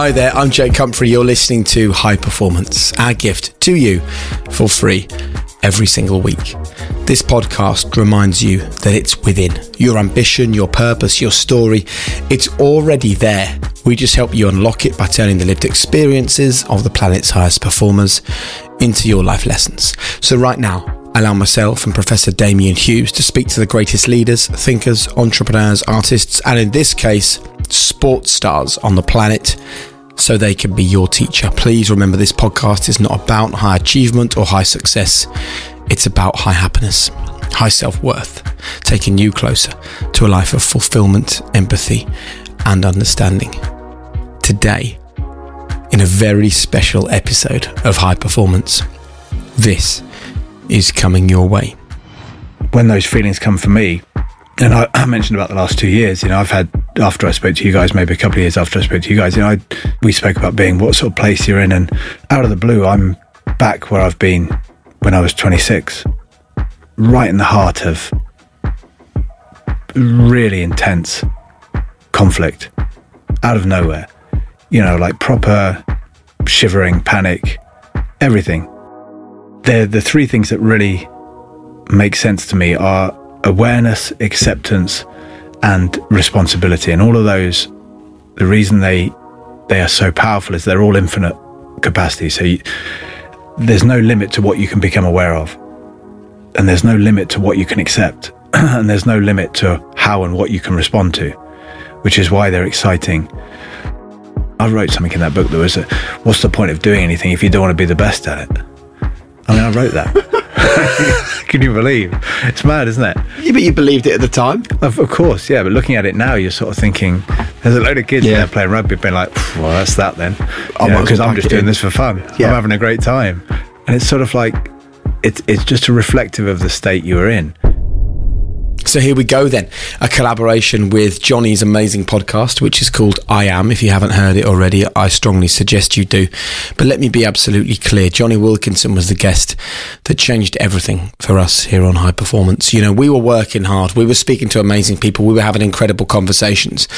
Hi there, I'm Jake Humphrey. You're listening to High Performance, our gift to you for free every single week. This podcast reminds you that it's within your ambition, your purpose, your story. It's already there. We just help you unlock it by turning the lived experiences of the planet's highest performers into your life lessons. So, right now, allow myself and Professor Damian Hughes to speak to the greatest leaders, thinkers, entrepreneurs, artists, and in this case, sports stars on the planet so they can be your teacher. Please remember this podcast is not about high achievement or high success, it's about high happiness, high self worth, taking you closer to a life of fulfillment, empathy, and understanding. Today, in a very special episode of High Performance, this is coming your way. When those feelings come for me, and I, I, mentioned about the last two years, you know, I've had, after I spoke to you guys, maybe a couple of years after I spoke to you guys, you know, I, we spoke about being what sort of place you're in. And out of the blue, I'm back where I've been when I was 26, right in the heart of really intense conflict out of nowhere. You know, like proper shivering, panic, everything. They're the three things that really make sense to me are awareness, acceptance, and responsibility. And all of those, the reason they they are so powerful is they're all infinite capacity. So you, there's no limit to what you can become aware of, and there's no limit to what you can accept, and there's no limit to how and what you can respond to, which is why they're exciting. I wrote something in that book that was, a, "What's the point of doing anything if you don't want to be the best at it?" I mean, I wrote that. Can you believe? It's mad, isn't it? Yeah, but you believed it at the time. Of, of course, yeah. But looking at it now, you're sort of thinking, there's a load of kids yeah. there playing rugby, being like, well, that's that then. Because I'm just doing this for fun. Yeah. I'm having a great time. And it's sort of like, it's, it's just a reflective of the state you are in. So here we go then. A collaboration with Jonny's amazing podcast, which is called I Am. If you haven't heard it already, I strongly suggest you do. But let me be absolutely clear. Jonny Wilkinson was the guest that changed everything for us here on High Performance. You know, we were working hard. We were speaking to amazing people. We were having incredible conversations.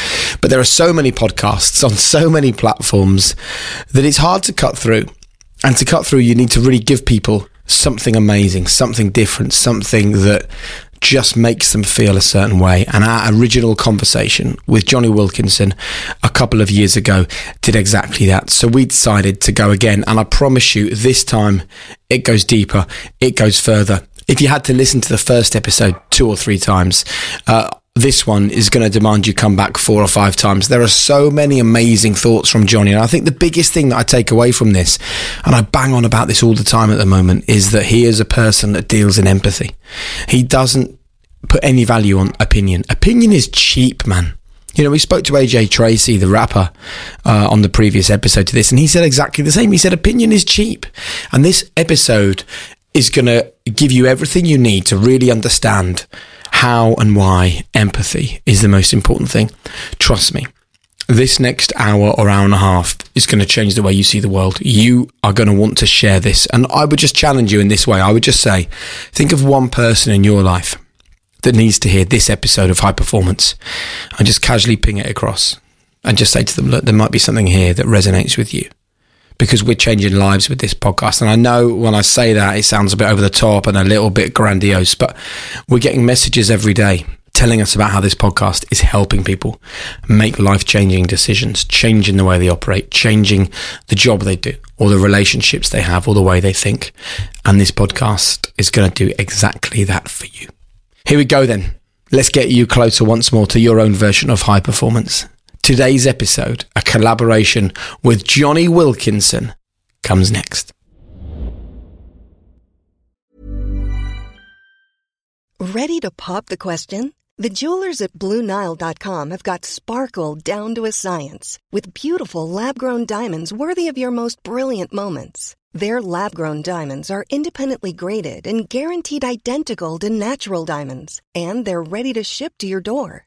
But there are so many podcasts on so many platforms that it's hard to cut through. And to cut through, you need to really give people something amazing, something different, something that just makes them feel a certain way. And our original conversation with Jonny Wilkinson a couple of years ago did exactly that. So we decided to go again. And I promise you, this time it goes deeper, it goes further. If you had to listen to the first episode two or three times, uh, this one is going to demand you come back four or five times. There are so many amazing thoughts from Jonny. And I think the biggest thing that I take away from this, and I bang on about this all the time at the moment, is that he is a person that deals in empathy. He doesn't put any value on opinion. Opinion is cheap, man. You know, we spoke to AJ Tracey, the rapper, uh, on the previous episode to this, and he said exactly the same. He said, opinion is cheap. And this episode is going to give you everything you need to really understand how and why empathy is the most important thing. Trust me, this next hour or hour and a half is going to change the way you see the world. You are going to want to share this. And I would just challenge you in this way. I would just say, think of one person in your life that needs to hear this episode of High Performance and just casually ping it across and just say to them, look, there might be something here that resonates with you because we're changing lives with this podcast. And I know when I say that, it sounds a bit over the top and a little bit grandiose, but we're getting messages every day telling us about how this podcast is helping people make life changing decisions, changing the way they operate, changing the job they do, or the relationships they have, or the way they think. And this podcast is going to do exactly that for you. Here we go then. Let's get you closer once more to your own version of high performance. Today's episode, a collaboration with Jonny Wilkinson, comes next. Ready to pop the question? The jewelers at Bluenile.com have got sparkle down to a science with beautiful lab grown diamonds worthy of your most brilliant moments. Their lab grown diamonds are independently graded and guaranteed identical to natural diamonds, and they're ready to ship to your door.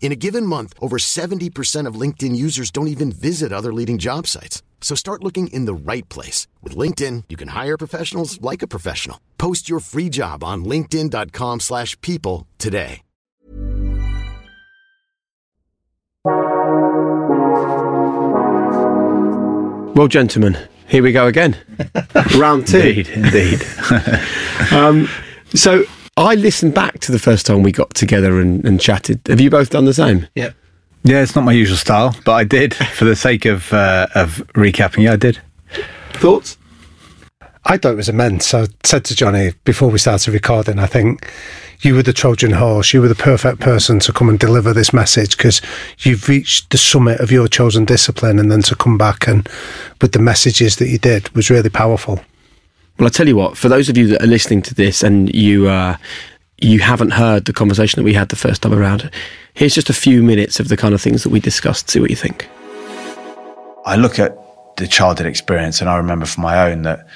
In a given month, over 70% of LinkedIn users don't even visit other leading job sites. So start looking in the right place. With LinkedIn, you can hire professionals like a professional. Post your free job on linkedin.com slash people today. Well, gentlemen, here we go again. Round two. Indeed, indeed. Um, so I listened back to the first time we got together and, and chatted. Have you both done the same? yeah, Yeah, it's not my usual style, but I did for the sake of uh, of recapping. Yeah, I did. Thoughts? I thought it was immense. I said to Jonny before we started recording, I think you were the Trojan horse. You were the perfect person to come and deliver this message because you've reached the summit of your chosen discipline, and then to come back and with the messages that you did was really powerful. Well, I tell you what. For those of you that are listening to this and you uh, you haven't heard the conversation that we had the first time around, here's just a few minutes of the kind of things that we discussed. See what you think. I look at the childhood experience, and I remember from my own that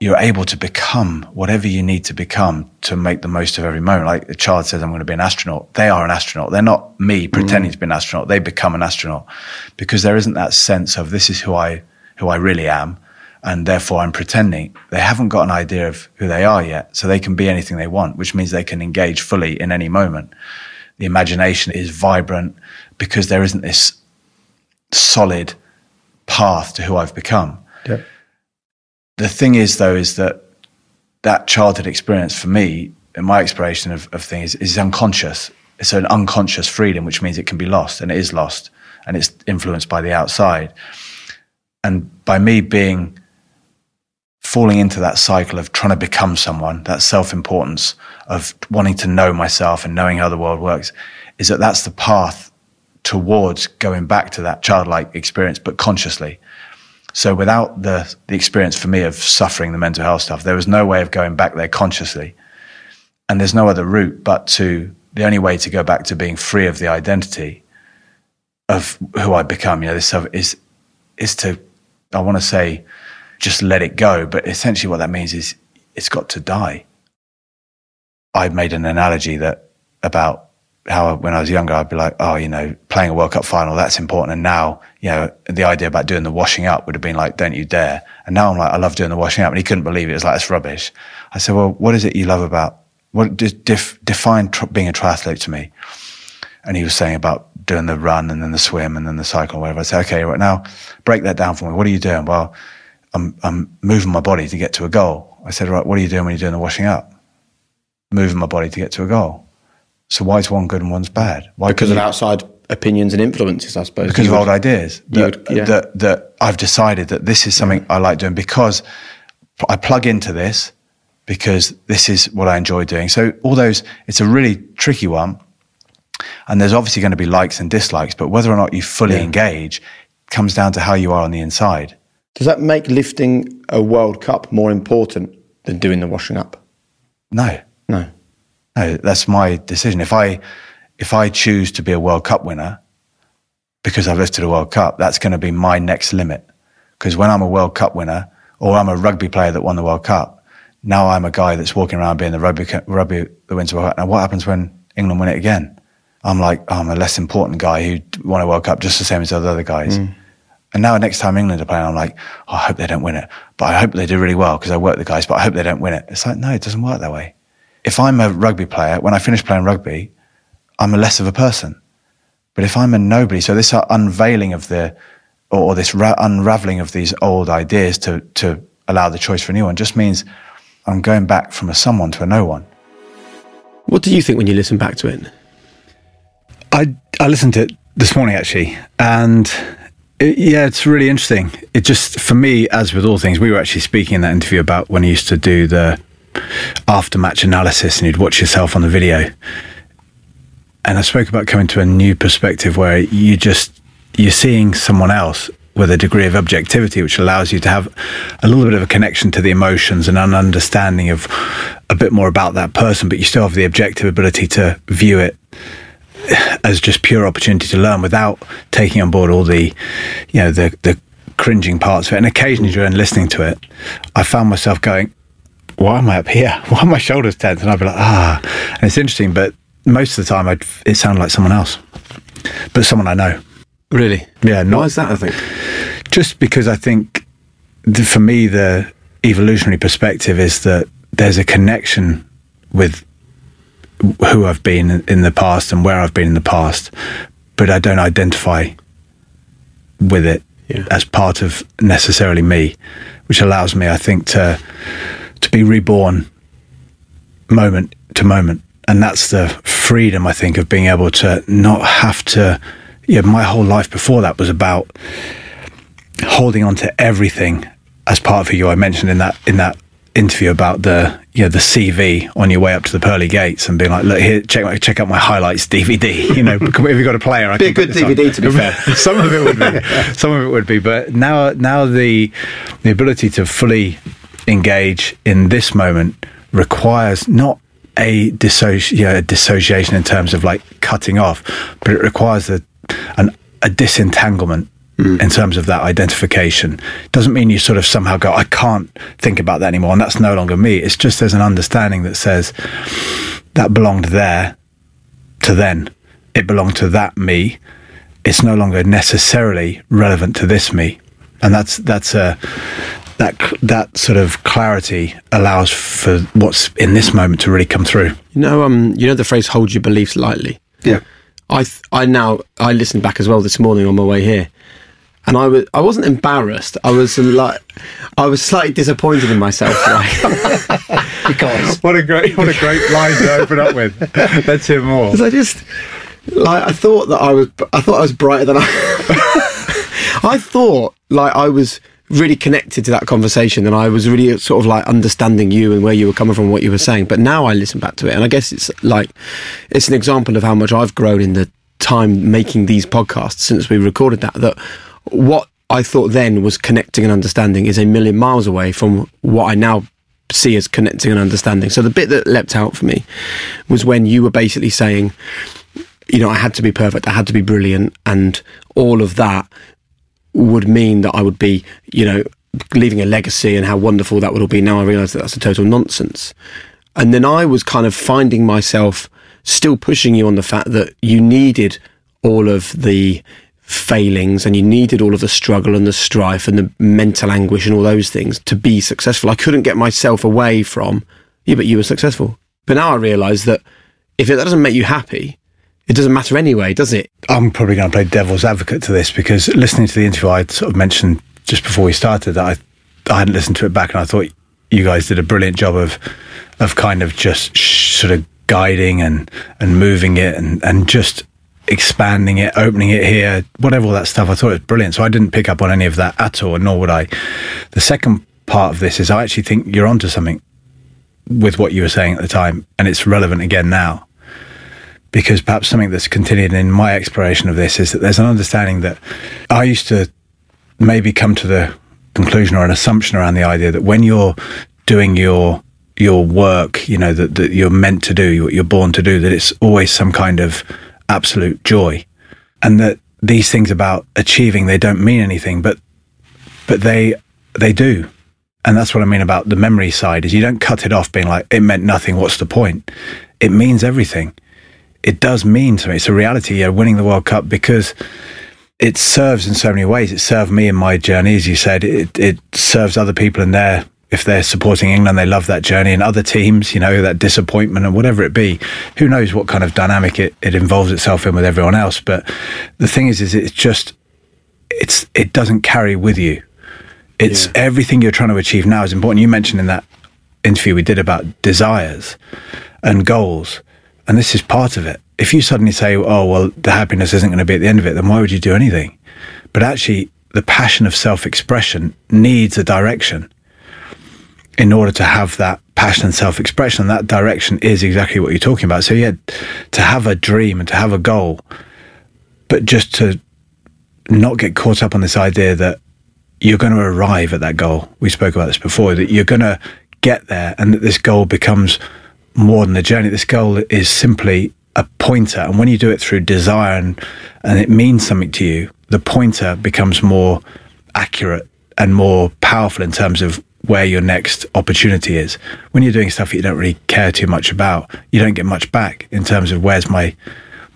you're able to become whatever you need to become to make the most of every moment. Like the child says, I'm going to be an astronaut. They are an astronaut. They're not me pretending to be an astronaut. They become an astronaut because there isn't that sense of this is who I, who I really am. And therefore I'm pretending. They haven't got an idea of who they are yet. So they can be anything they want, which means they can engage fully in any moment. The imagination is vibrant because there isn't this solid path to who I've become. Yeah. The thing is, though, is that that childhood experience for me, in my exploration of, of things, is unconscious. It's an unconscious freedom, which means it can be lost, and it is lost, and it's influenced by the outside. And by me being falling into that cycle of trying to become someone, that self importance of wanting to know myself and knowing how the world works, is that that's the path towards going back to that childlike experience, but consciously. So without the, the experience for me of suffering the mental health stuff, there was no way of going back there consciously. And there's no other route but to the only way to go back to being free of the identity of who I become. You know, this stuff is, is to, I want to say, just let it go. But essentially what that means is it's got to die. I made an analogy that about how when I was younger, I'd be like, oh, you know, playing a World Cup final, that's important. And now, you know, the idea about doing the washing up would have been like, don't you dare. And now I'm like, I love doing the washing up. And he couldn't believe it. It was like, it's rubbish. I said, well, what is it you love about, what def, define tr- being a triathlete to me? And he was saying about doing the run and then the swim and then the cycle or whatever. I said, okay, right now, break that down for me. What are you doing? Well, I'm, I'm moving my body to get to a goal. I said, right, what are you doing when you're doing the washing up? Moving my body to get to a goal. So why is one good and one's bad? Why Because of you- outside opinions and influences, I suppose. because of old ideas that, would- yeah. that, that I've decided that this is something I like doing because I plug into this because this is what I enjoy doing. So all those, it's a really tricky one. And there's obviously going to be likes and dislikes, but whether or not you fully engage comes down to how you are on the inside. Does that make lifting a World Cup more important than doing the washing up? No, No. no, that's my decision. If I, if I choose to be a World Cup winner because I've lifted a World Cup, that's going to be my next limit. Because when I'm a World Cup winner or I'm a rugby player that won the World Cup, now I'm a guy that's walking around being the rugby, rugby that wins the World Cup. Now what happens when England win it again? I'm like, oh, I'm a less important guy who won a World Cup just the same as the other guys. Mm. And now next time England are playing, I'm like, oh, I hope they don't win it. But I hope they do really well because I work the guys, but I hope they don't win it. It's like, no, it doesn't work that way. If I'm a rugby player, when I finish playing rugby, I'm a less of a person. But if I'm a nobody, so this unveiling of the, or, or this ra- unraveling of these old ideas to, to allow the choice for a new one just means I'm going back from a someone to a no one. What do you think when you listen back to it? I I listened to it this morning actually, and it, yeah, it's really interesting. It just for me, as with all things, we were actually speaking in that interview about when you used to do the after match analysis and you'd watch yourself on the video. And I spoke about coming to a new perspective where you just you're seeing someone else with a degree of objectivity which allows you to have a little bit of a connection to the emotions and an understanding of a bit more about that person, but you still have the objective ability to view it as just pure opportunity to learn without taking on board all the, you know, the the cringing parts of it. And occasionally during listening to it, I found myself going, "Why am I up here? Why are my shoulders tense?" And I'd be like, "Ah," and it's interesting, but most of the time, I'd, it sounded like someone else, but someone I know. Really? Yeah, not Why is that? I think. just because I think the, for me the evolutionary perspective is that there's a connection with who I've been in- the past and where I've been in the past, but I don't identify with it Yeah. as part of necessarily me, which allows me, I think, to to be reborn moment to moment, and that's the freedom I think of being able to not have to. Yeah, my whole life before that was about holding on to everything as part of who you are. I mentioned in that in that interview about the you know the CV on your way up to the pearly gates and being like, look here, check my- check out my highlights DVD. You know, if you've got a player, I Be a good this on. DVD, to be fair. Some of it would be, some of it would be, but now now the the ability to fully engage in this moment requires not a, dissoci- yeah, a dissociation in terms of like cutting off, but it requires a an, a disentanglement in terms of that identification. Doesn't mean you sort of somehow go, I can't think about that anymore, and that's no longer me. It's just there's an understanding that says that belonged there to then. It belonged to that me. It's no longer necessarily relevant to this me, and that's that's a that that sort of clarity allows for what's in this moment to really come through. You know, um, you know the phrase "hold your beliefs lightly." Yeah. I th- I now I listened back as well this morning on my way here, and I was I wasn't embarrassed. I was um, like I was slightly disappointed in myself. Like, Because What a great what a great line to open up with. Let's hear more. because I just like I thought that I was I thought I was brighter than I. I thought like I was really connected to that conversation and I was really sort of like understanding you and where you were coming from, what you were saying. But now I listen back to it, and I guess it's like it's an example of how much I've grown in the time making these podcasts since we recorded that. That what I thought then was connecting and understanding is a million miles away from what I now see as connecting and understanding. So the bit that leapt out for me was when you were basically saying, you know, I had to be perfect, I had to be brilliant, and all of that would mean that I would be, you know, leaving a legacy and how wonderful that would all be. Now I realise that that's a total nonsense. And then I was kind of finding myself still pushing you on the fact that you needed all of the failings and you needed all of the struggle and the strife and the mental anguish and all those things to be successful. I couldn't get myself away from, yeah, but you were successful. But now I realise that if it, doesn't make you happy, it doesn't matter anyway, does it? I'm probably going to play devil's advocate to this because listening to the interview, I sort of mentioned just before we started that I, I hadn't listened to it back, and I thought you guys did a brilliant job of of kind of just sh- sort of guiding and and moving it and and just expanding it, opening it here, whatever all that stuff. I thought it was brilliant. So I didn't pick up on any of that at all, nor would I. The second part of this is I actually think you're onto something with what you were saying at the time, and it's relevant again now because perhaps something that's continued in my exploration of this is that there's an understanding that I used to maybe come to the conclusion or an assumption around the idea that when you're doing your your work, you know, that, that you're meant to do, what you're born to do, that it's always some kind of absolute joy. And that these things about achieving, they don't mean anything, but but they they do. And that's what I mean about the memory side is you don't cut it off being like, it meant nothing, what's the point? It means everything it does mean to me. It's a reality. Yeah, winning the World Cup because it serves in so many ways. It served me in my journey, as you said. It it serves other people in their if they're supporting England, they love that journey, and other teams, you know, that disappointment and whatever it be. Who knows what kind of dynamic it, it involves itself in with everyone else? But the thing is, is it's just it's it doesn't carry with you. It's everything you're trying to achieve now is important. You mentioned in that interview we did about desires and goals. And this is part of it. If you suddenly say, oh, well, the happiness isn't going to be at the end of it, then why would you do anything? But actually, the passion of self expression needs a direction in order to have that passion and self expression. And that direction is exactly what you're talking about. So, yeah, to have a dream and to have a goal, but just to not get caught up on this idea that you're going to arrive at that goal. We spoke about this before, that you're going to get there and that this goal becomes more than a journey. This goal is simply a pointer. And when you do it through desire and, and it means something to you, the pointer becomes more accurate and more powerful in terms of where your next opportunity is. When you're doing stuff that you don't really care too much about, you don't get much back in terms of where's my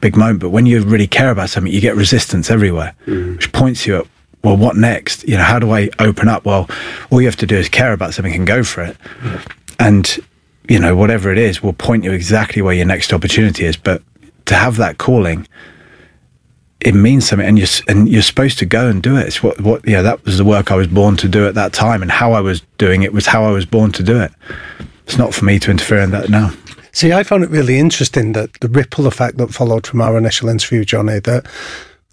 big moment. But when you really care about something, you get resistance everywhere, mm. which points you at, well, what next? You know, how do I open up? Well, all you have to do is care about something and go for it. Mm. And, you know, whatever it is will point you exactly where your next opportunity is. But to have that calling, it means something and you're and you're supposed to go and do it. It's what what yeah that was the work I was born to do at that time and how I was doing it was how I was born to do it. It's not for me to interfere in that now see I found it really interesting that the ripple effect that followed from our initial interview Jonny that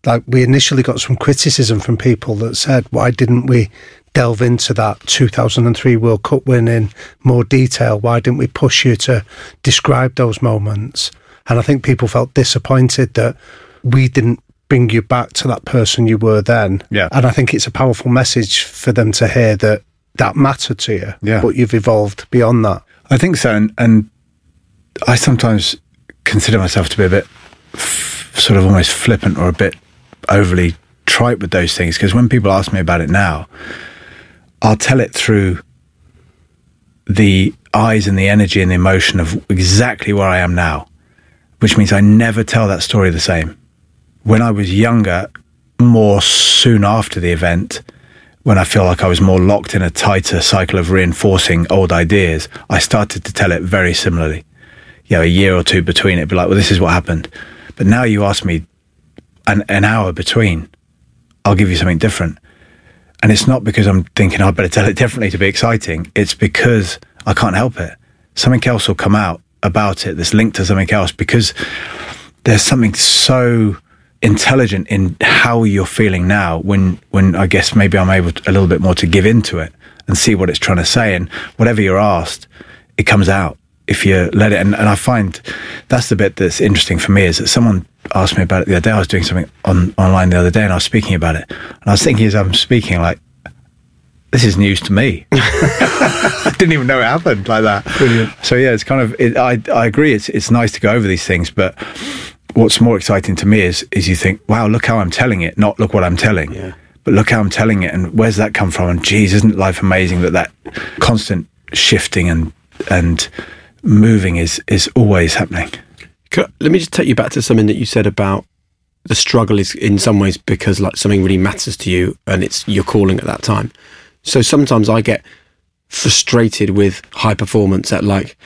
like we initially got some criticism from people that said why didn't we delve into that 2003 World Cup win in more detail? Why didn't we push you to describe those moments? And I think people felt disappointed that we didn't bring you back to that person you were then. Yeah. And I think it's a powerful message for them to hear that that mattered to you. Yeah. But you've evolved beyond that. I think so. And, and I sometimes consider myself to be a bit f- sort of almost flippant or a bit overly trite with those things because when people ask me about it now, I'll tell it through the eyes and the energy and the emotion of exactly where I am now, which means I never tell that story the same when I was younger, more soon after the event, when I feel like I was more locked in a tighter cycle of reinforcing old ideas, I started to tell it very similarly. You know, a year or two between it, be like, well, this is what happened. But now you ask me an, an hour between, I'll give you something different. And it's not because I'm thinking oh, I'd better tell it differently to be exciting. It's because I can't help it. Something else will come out about it that's linked to something else because there's something so intelligent in how you're feeling now when when I guess maybe I'm able to, a little bit more to give into it and see what it's trying to say and whatever you're asked it comes out if you let it and, and I find that's the bit that's interesting for me is that someone asked me about it the other day I was doing something on online the other day and I was speaking about it and I was thinking as I'm speaking like this is news to me. I didn't even know it happened like that. Brilliant. So yeah, it's kind of. It, I I agree. It's it's nice to go over these things, but what's more exciting to me is is you think, wow, look how I'm telling it, not look what I'm telling. Yeah. But look how I'm telling it, and where's that come from? And geez, isn't life amazing that that constant shifting and and moving is is always happening. Let me just take you back to something that you said about the struggle is in some ways because like something really matters to you and it's your calling at that time. So sometimes I get frustrated with high performance at like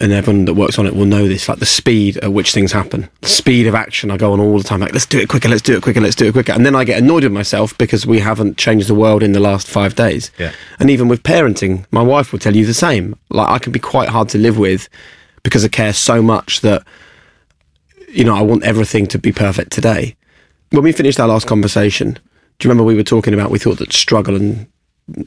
and everyone that works on it will know this, like the speed at which things happen, the speed of action. I go on all the time, like, let's do it quicker, let's do it quicker, let's do it quicker. And then I get annoyed with myself because we haven't changed the world in the last five days. Yeah. And even with parenting, my wife will tell you the same. Like, I can be quite hard to live with because I care so much that, you know, I want everything to be perfect today. When we finished our last conversation, do you remember we were talking about we thought that struggle and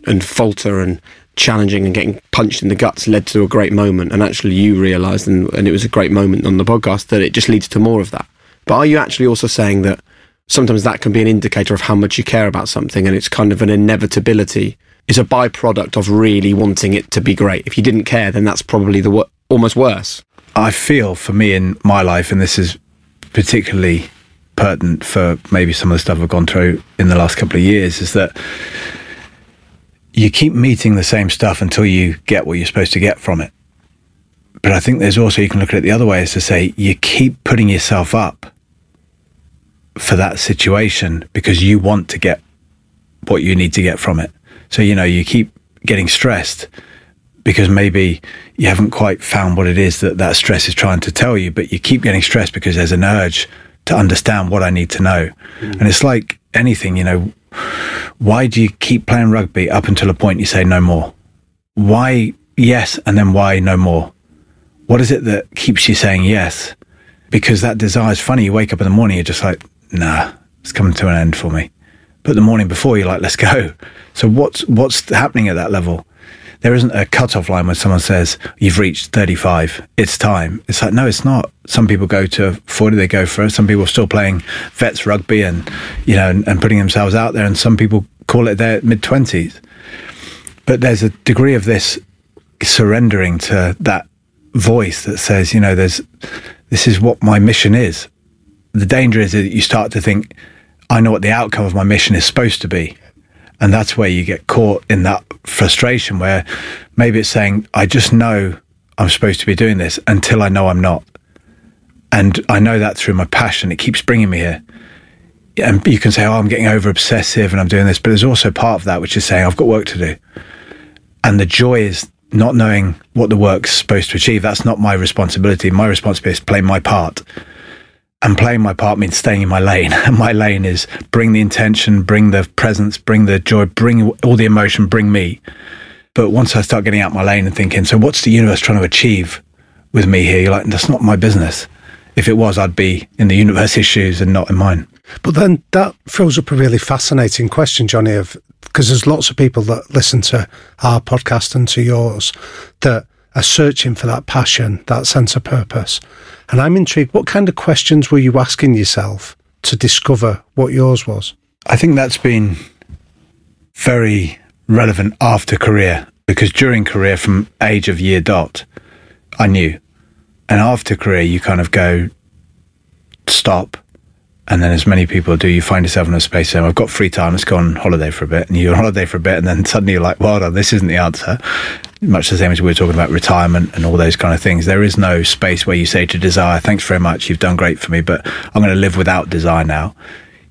and falter and challenging and getting punched in the guts led to a great moment. And actually, you realised, and, and it was a great moment on the podcast, that it just leads to more of that. But are you actually also saying that sometimes that can be an indicator of how much you care about something and it's kind of an inevitability? It's a byproduct of really wanting it to be great. If you didn't care, then that's probably the w- almost worse. I feel for me in my life, and this is particularly pertinent for maybe some of the stuff I've gone through in the last couple of years, is that you keep meeting the same stuff until you get what you're supposed to get from it. But I think there's also, you can look at it the other way, is to say you keep putting yourself up for that situation because you want to get what you need to get from it. So, you know, you keep getting stressed because maybe you haven't quite found what it is that that stress is trying to tell you, but you keep getting stressed because there's an urge to understand what I need to know. Mm. And it's like anything, you know, why do you keep playing rugby up until a point you say no more? Why yes and then why no more? What is it that keeps you saying yes? Because that desire is funny. You wake up in the morning, you're just like, nah, it's coming to an end for me. But the morning before, you're like, let's go. So what's what's happening at that level? There isn't a cut-off line when someone says you've reached 35 it's time it's like no it's not some people go to 40 they go for some people are still playing vets rugby and you know and, and putting themselves out there and some people call it their mid-20s but there's a degree of this surrendering to that voice that says you know there's this is what my mission is. The danger is that you start to think, I know what the outcome of my mission is supposed to be. And that's where you get caught in that frustration where maybe it's saying, I just know I'm supposed to be doing this until I know I'm not. And I know that through my passion. It keeps bringing me here. And you can say, oh, I'm getting over obsessive and I'm doing this. But there's also part of that which is saying, I've got work to do. And the joy is not knowing what the work's supposed to achieve. That's not my responsibility. My responsibility is to play my part. And playing my part means staying in my lane. And my lane is bring the intention, bring the presence, bring the joy, bring all the emotion, bring me. But once I start getting out my lane and thinking, so what's the universe trying to achieve with me here? You're like, that's not my business. If it was, I'd be in the universe's shoes and not in mine. But then that throws up a really fascinating question, Jonny, of because there's lots of people that listen to our podcast and to yours that are searching for that passion, that sense of purpose. And I'm intrigued, what kind of questions were you asking yourself to discover what yours was? I think that's been very relevant after career because during career, from age of year dot, I knew. And after career, you kind of go, stop, and then, as many people do, you find yourself in a space saying, I've got free time, let's go on holiday for a bit. And you're on holiday for a bit, and then suddenly you're like, well, this isn't the answer. Much the same as we were talking about retirement and all those kind of things. There is no space where you say to desire, thanks very much, you've done great for me, but I'm going to live without desire now.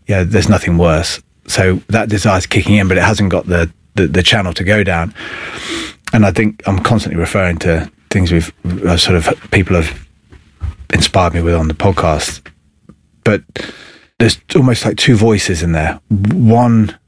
Yeah, there's nothing worse. So that desire is kicking in, but it hasn't got the, the, the channel to go down. And I think I'm constantly referring to things we've uh, sort of people have inspired me with on the podcast. But there's almost like two voices in there. One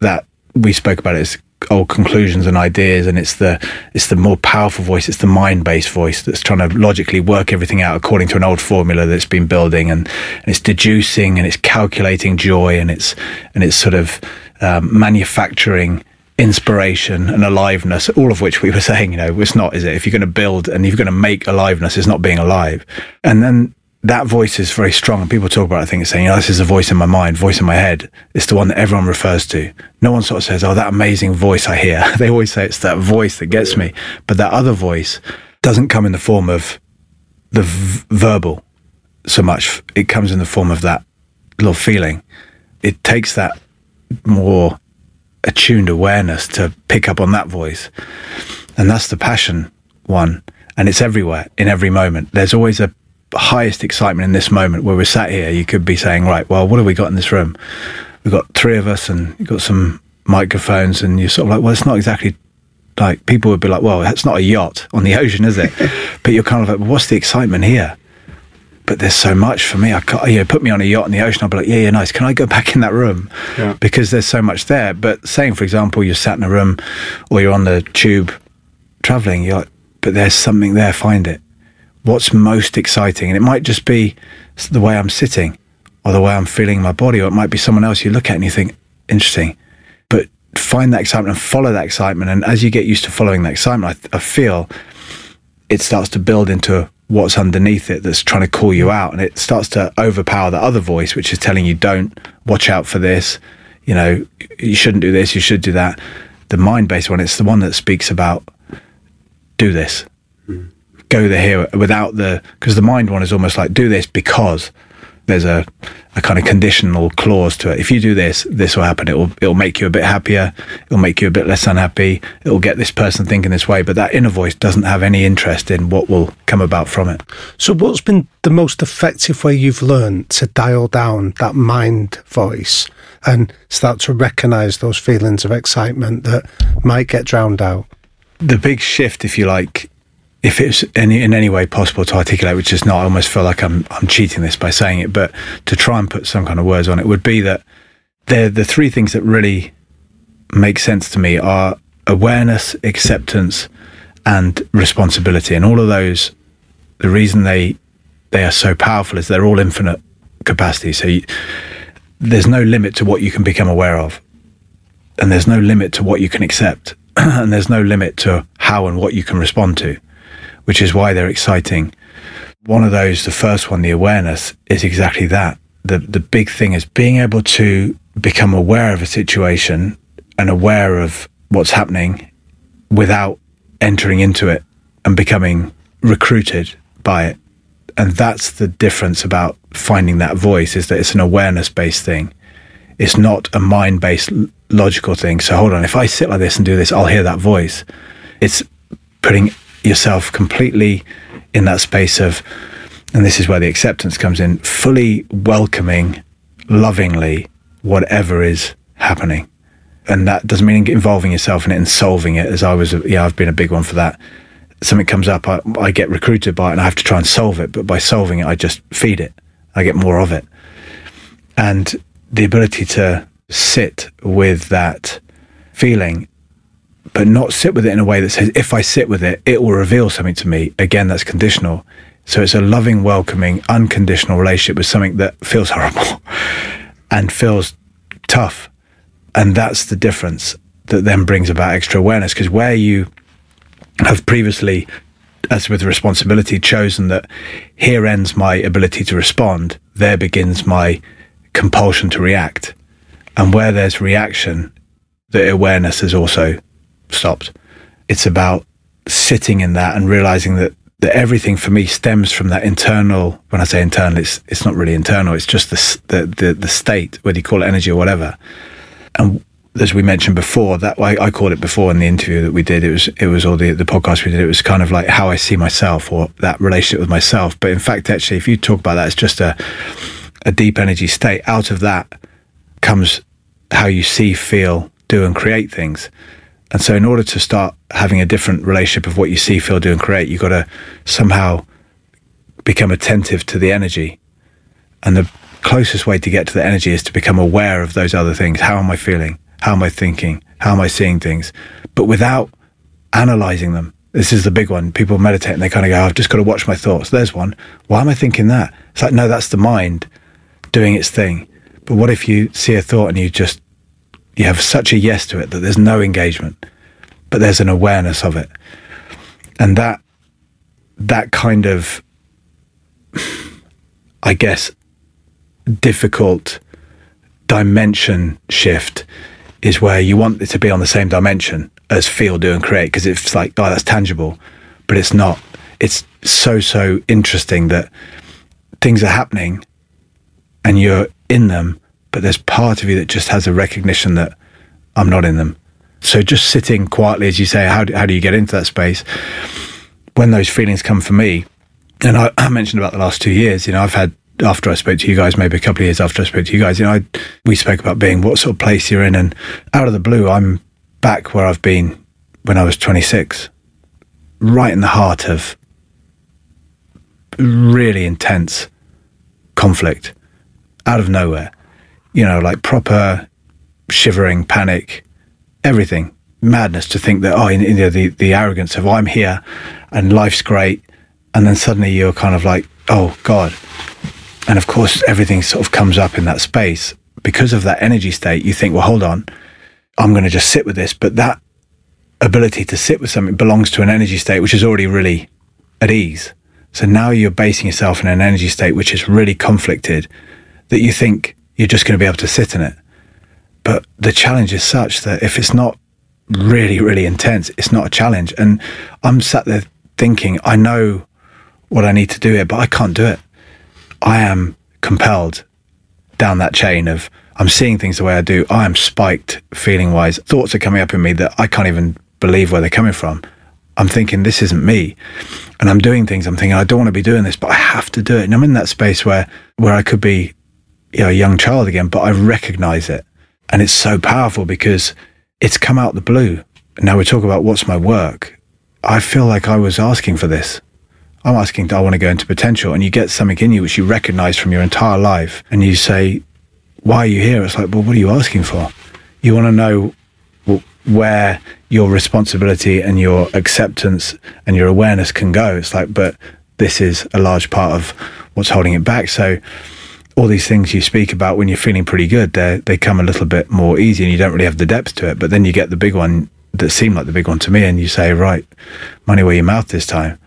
that we spoke about is old conclusions and ideas and it's the it's the more powerful voice it's the mind based voice that's trying to logically work everything out according to an old formula that's been building and, and it's deducing and it's calculating joy and it's and it's sort of um, manufacturing inspiration and aliveness all of which we were saying you know it's not is it? If you're going to build and you're going to make aliveness it's not being alive. And then that voice is very strong. And people talk about it, I think, saying, you know, this is a voice in my mind, voice in my head. It's the one that everyone refers to. No one sort of says, oh, that amazing voice I hear. they always say it's that voice that gets me. But that other voice doesn't come in the form of the v- verbal so much. It comes in the form of that little feeling. It takes that more attuned awareness to pick up on that voice. And that's the passion one. And it's everywhere in every moment. There's always a highest excitement in this moment where we're sat here, you could be saying, right, well, what have we got in this room? We've got three of us and you've got some microphones and you're sort of like, well, it's not exactly like people would be like, well, it's not a yacht on the ocean, is it? but you're kind of like, well, what's the excitement here? But there's so much for me. I can't, you know, put me on a yacht in the ocean. I'll be like, yeah, yeah, nice. Can I go back in that room? Yeah. Because there's so much there. But saying, for example, you're sat in a room or you're on the tube traveling, you're like, but there's something there. Find it what's most exciting. And it might just be the way I'm sitting or the way I'm feeling my body, or it might be someone else you look at and you think, interesting. But find that excitement and follow that excitement. And as you get used to following that excitement, I, I feel it starts to build into what's underneath it that's trying to call you out. And it starts to overpower the other voice, which is telling you, don't watch out for this. You know, you shouldn't do this, you should do that. The mind based one, it's the one that speaks about do this. Go the here without the because the mind one is almost like do this because there's a, a kind of conditional clause to it. If you do this, this will happen. It'll it'll make you a bit happier. It'll make you a bit less unhappy. It'll get this person thinking this way. But that inner voice doesn't have any interest in what will come about from it. So, what's been the most effective way you've learned to dial down that mind voice and start to recognise those feelings of excitement that might get drowned out? The big shift, if you like, if it's any, in any way possible to articulate, which is not, I almost feel like I'm I'm cheating this by saying it, but to try and put some kind of words on it would be that the the three things that really make sense to me are awareness, acceptance, and responsibility, and all of those. The reason they they are so powerful is they're all infinite capacity. So you, there's no limit to what you can become aware of, and there's no limit to what you can accept, and there's no limit to how and what you can respond to which is why they're exciting. One of those, the first one, the awareness, is exactly that. The, the big thing is being able to become aware of a situation and aware of what's happening without entering into it and becoming recruited by it. and that's the difference about finding that voice is that it's an awareness based thing. It's not a mind based logical thing. So hold on, if I sit like this and do this, I'll hear that voice. It's putting yourself completely in that space of, and this is where the acceptance comes in, fully welcoming, lovingly, whatever is happening. And that doesn't mean involving yourself in it and solving it, as I was, yeah, I've been a big one for that. Something comes up, I, I get recruited by it and I have to try and solve it. But by solving it, I just feed it. I get more of it. And the ability to sit with that feeling, but not sit with it in a way that says, if I sit with it, it will reveal something to me. Again, that's conditional. So it's a loving, welcoming, unconditional relationship with something that feels horrible and feels tough. And that's the difference that then brings about extra awareness. Because where you have previously, as with responsibility, chosen that here ends my ability to respond, there begins my compulsion to react. And where there's reaction, the awareness is also stopped. It's about sitting in that and realizing that, that everything for me stems from that internal. When I say internal, it's it's not really internal. It's just the the the, the state, whether you call it energy or whatever. And as we mentioned before, that I, I called it before in the interview that we did. It was it was all the the podcast we did. It was kind of like how I see myself or that relationship with myself. But in fact, actually, if you talk about that, it's just a a deep energy state. Out of that comes how you see, feel, do, and create things. And so, in order to start having a different relationship of what you see, feel, do, and create, you've got to somehow become attentive to the energy. And the closest way to get to the energy is to become aware of those other things. How am I feeling? How am I thinking? How am I seeing things? But without analyzing them. This is the big one. People meditate and they kind of go, oh, I've just got to watch my thoughts. There's one. Why am I thinking that? It's like, no, that's the mind doing its thing. But what if you see a thought and you just you have such a yes to it that there's no engagement, but there's an awareness of it, and that that kind of, I guess, difficult dimension shift is where you want it to be on the same dimension as feel, do, and create because it's like oh that's tangible, but it's not. It's so so interesting that things are happening and you're in them, but there's part of you that just has a recognition that I'm not in them. So just sitting quietly, as you say, how do, how do you get into that space? When those feelings come for me, and I, I mentioned about the last two years, you know, I've had after I spoke to you guys, maybe a couple of years after I spoke to you guys, you know, I, we spoke about being what sort of place you're in, and out of the blue, I'm back where I've been when I was 26, right in the heart of really intense conflict out of nowhere. You know, like proper shivering, panic, everything, madness to think that, oh, you know, the, the arrogance of, oh, I'm here and life's great. And then suddenly you're kind of like, oh, God. And of course, everything sort of comes up in that space. Because of that energy state, you think, well, hold on, I'm going to just sit with this. But that ability to sit with something belongs to an energy state which is already really at ease. So now you're basing yourself in an energy state which is really conflicted that you think you're just going to be able to sit in it. But the challenge is such that if it's not really, really intense, it's not a challenge. And I'm sat there thinking, I know what I need to do here, but I can't do it. I am compelled down that chain of I'm seeing things the way I do. I am spiked feeling wise. Thoughts are coming up in me that I can't even believe where they're coming from. I'm thinking this isn't me. And I'm doing things. I'm thinking I don't want to be doing this, but I have to do it. And I'm in that space where where I could be you know, a young child again, but I recognize it. And it's so powerful because it's come out the blue. Now we talk about what's my work. I feel like I was asking for this. I'm asking, I want to go into potential? And you get something in you which you recognize from your entire life. And you say, why are you here? It's like, well, what are you asking for? You want to know where your responsibility and your acceptance and your awareness can go. It's like, but this is a large part of what's holding it back. So all these things you speak about when you're feeling pretty good, they they come a little bit more easy, and you don't really have the depth to it. But then you get the big one that seemed like the big one to me, and you say, right, money where your mouth this time.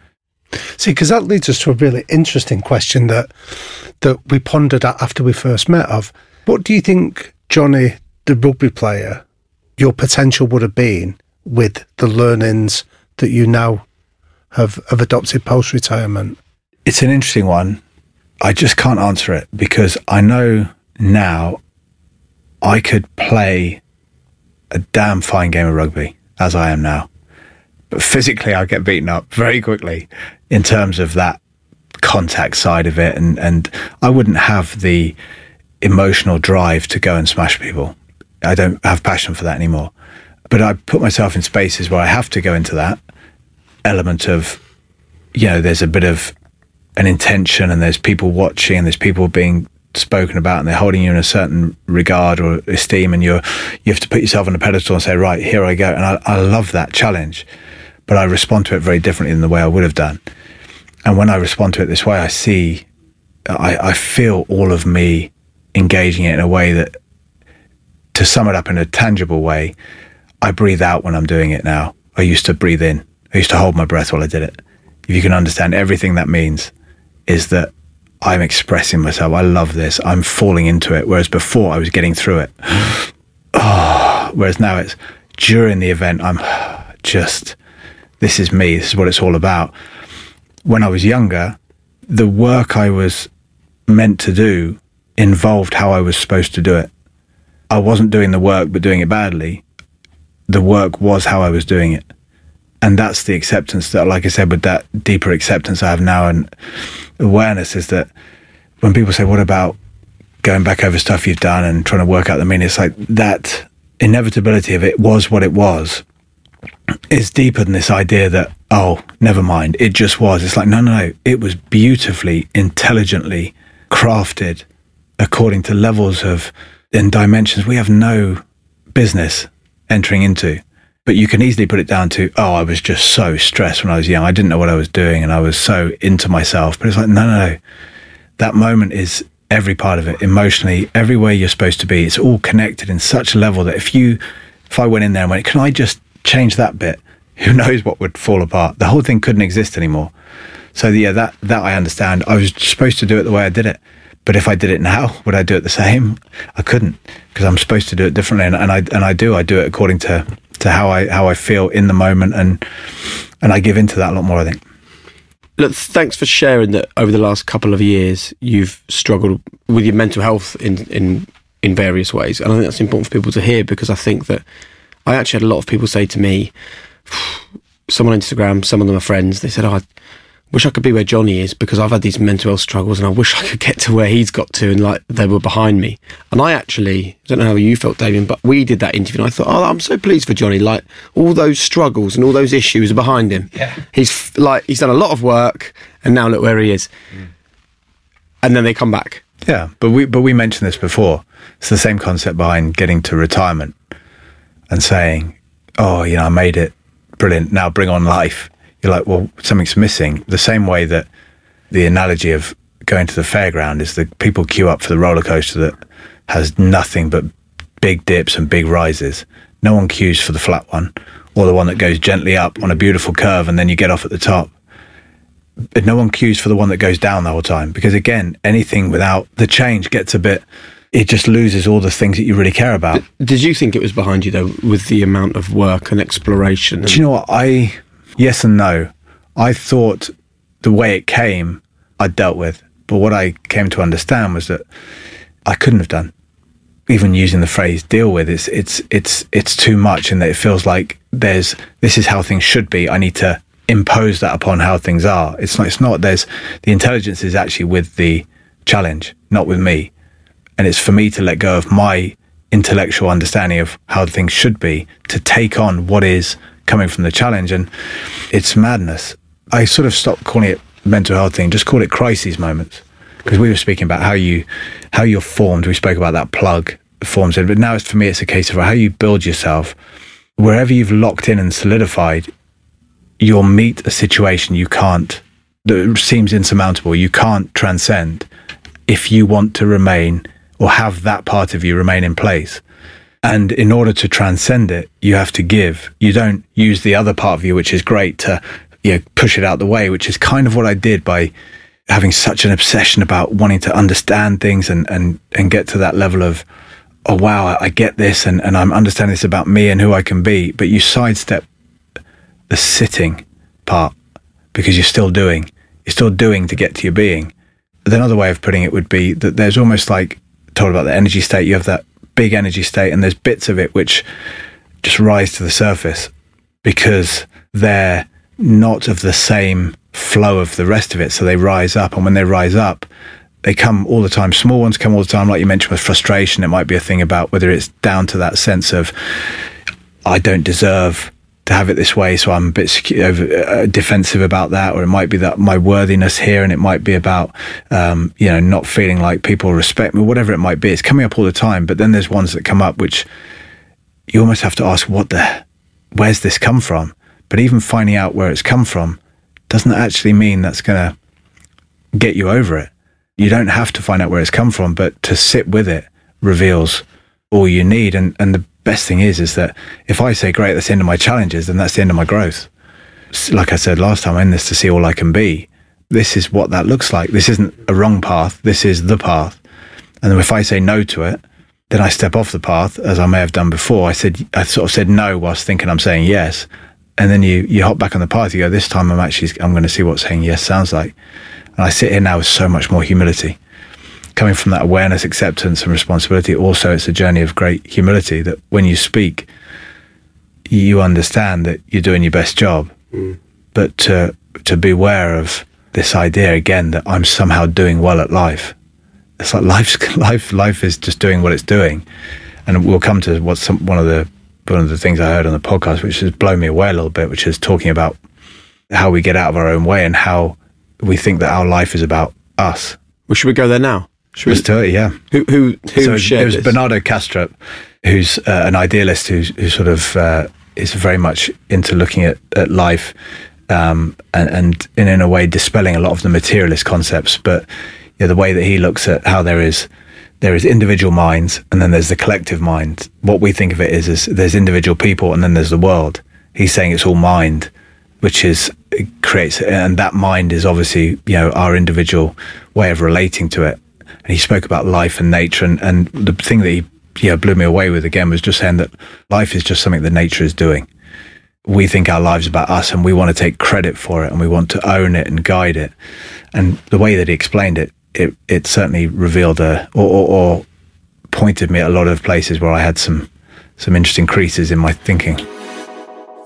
See, because that leads us to a really interesting question that that we pondered at after we first met. Of what do you think, Jonny, the rugby player, your potential would have been with the learnings that you now have have adopted post retirement? It's an interesting one. I just can't answer it because I know now I could play a damn fine game of rugby as I am now. But physically, I get beaten up very quickly in terms of that contact side of it. And, and I wouldn't have the emotional drive to go and smash people. I don't have passion for that anymore. But I put myself in spaces where I have to go into that element of, you know, there's a bit of an intention and there's people watching and there's people being spoken about and they're holding you in a certain regard or esteem and you're you have to put yourself on a pedestal and say right here I go. And I, I love that challenge but I respond to it very differently than the way I would have done. And when I respond to it this way I see I, I feel all of me engaging it in a way that to sum it up in a tangible way I breathe out when I'm doing it now. I used to breathe in. I used to hold my breath while I did it. If you can understand everything that means is that I'm expressing myself. I love this. I'm falling into it. Whereas before I was getting through it. oh, whereas now it's during the event, I'm just, this is me. This is what it's all about. When I was younger, the work I was meant to do involved how I was supposed to do it. I wasn't doing the work, but doing it badly. The work was how I was doing it and that's the acceptance that, like I said, with that deeper acceptance I have now and awareness is that when people say, "What about going back over stuff you've done and trying to work out the meaning?" It's like that inevitability of it was what it was is deeper than this idea that oh, never mind, it just was. It's like no, no, no, it was beautifully, intelligently crafted according to levels of and dimensions we have no business entering into. But you can easily put it down to, oh, I was just so stressed when I was young. I didn't know what I was doing and I was so into myself. But it's like, no, no, no. That moment is every part of it, emotionally, everywhere you're supposed to be. It's all connected in such a level that if you, if I went in there and went, can I just change that bit? Who knows what would fall apart? The whole thing couldn't exist anymore. So yeah, that that I understand. I was supposed to do it the way I did it, but if I did it now, would I do it the same? I couldn't because I'm supposed to do it differently, and, and I and I do. I do it according to to how I how I feel in the moment, and and I give into that a lot more. I think. Look, thanks for sharing that. Over the last couple of years, you've struggled with your mental health in in in various ways, and I think that's important for people to hear because I think that I actually had a lot of people say to me, some on Instagram, some of them are friends. They said, "Oh, I wish I could be where Jonny is because I've had these mental health struggles and I wish I could get to where he's got to and like they were behind me. And I actually, I don't know how you felt, Damian, but we did that interview and I thought, oh, I'm so pleased for Jonny. Like all those struggles and all those issues are behind him. Yeah. He's like, he's done a lot of work and now look where he is. Mm. And then they come back. Yeah. But we, but we mentioned this before. It's the same concept behind getting to retirement and saying, oh, you know, I made it. Brilliant. Now bring on life you're like, well, something's missing. The same way that the analogy of going to the fairground is that people queue up for the roller coaster that has nothing but big dips and big rises. No one queues for the flat one or the one that goes gently up on a beautiful curve and then you get off at the top. But no one queues for the one that goes down the whole time because, again, anything without the change gets a bit it just loses all the things that you really care about. Did you think it was behind you though, with the amount of work and exploration? And- Do you know what I? Yes and no. I thought the way it came, I dealt with. But what I came to understand was that I couldn't have done. Even using the phrase "deal with," it's it's it's it's too much, and that it feels like there's this is how things should be. I need to impose that upon how things are. It's not. It's not. There's the intelligence is actually with the challenge, not with me, and it's for me to let go of my intellectual understanding of how things should be to take on what is coming from the challenge. And it's madness. I sort of stopped calling it mental health thing, just call it crises moments. Because we were speaking about how you how you're formed. We spoke about that plug forms in, but now it's for me it's a case of how you build yourself. Wherever you've locked in and solidified, you'll meet a situation you can't that seems insurmountable, you can't transcend if you want to remain or have that part of you remain in place. And in order to transcend it, you have to give. You don't use the other part of you, which is great, to you know, push it out the way, which is kind of what I did by having such an obsession about wanting to understand things and, and, and get to that level of, oh, wow, I get this and, and I'm understanding this about me and who I can be. But you sidestep the sitting part because you're still doing. You're still doing to get to your being. Another way of putting it would be that there's almost like told about the energy state. You have that big energy state, and there's bits of it which just rise to the surface because they're not of the same flow of the rest of it. So they rise up, and when they rise up, they come all the time. Small ones come all the time, like you mentioned with frustration. It might be a thing about whether it's down to that sense of I don't deserve to have it this way, so I'm a bit secu- uh, defensive about that, or it might be that my worthiness here, and it might be about um, you know not feeling like people respect me, whatever it might be. It's coming up all the time, but then there's ones that come up which you almost have to ask, what the, where's this come from? But even finding out where it's come from doesn't actually mean that's going to get you over it. You don't have to find out where it's come from, but to sit with it reveals all you need. And and the best thing is, is that if I say, great, that's the end of my challenges, then that's the end of my growth. Like I said last time, I'm in this to see all I can be. This is what that looks like. This isn't a wrong path. This is the path. And if I say no to it, then I step off the path, as I may have done before. I said, I sort of said no whilst thinking I'm saying yes. And then you, you hop back on the path. You go, this time I'm actually, I'm going to see what saying yes sounds like. And I sit here now with so much more humility coming from that awareness, acceptance, and responsibility, also it's a journey of great humility that when you speak, you understand that you're doing your best job. Mm. But to, to beware of this idea again that I'm somehow doing well at life. It's like life's, life, life is just doing what it's doing. And we'll come to what's some, one of the one of the things I heard on the podcast, which has blown me away a little bit, which is talking about how we get out of our own way and how we think that our life is about us. Well, should we go there now? Should do it, yeah. Who who who so shared It was this? Bernardo Kastrup, who's uh, an idealist who's, who sort of uh, is very much into looking at, at life um, and, and in, in a way dispelling a lot of the materialist concepts. But yeah, the way that he looks at how there is there is individual minds and then there's the collective mind. What we think of it is, is there's individual people and then there's the world. He's saying it's all mind, which is creates and that mind is obviously you know our individual way of relating to it and he spoke about life and nature. And, and the thing that he yeah, blew me away with again was just saying that life is just something that nature is doing. We think our lives about us and we want to take credit for it and we want to own it and guide it. And the way that he explained it, it, it certainly revealed a, or, or, or pointed me at a lot of places where I had some, some interesting creases in my thinking.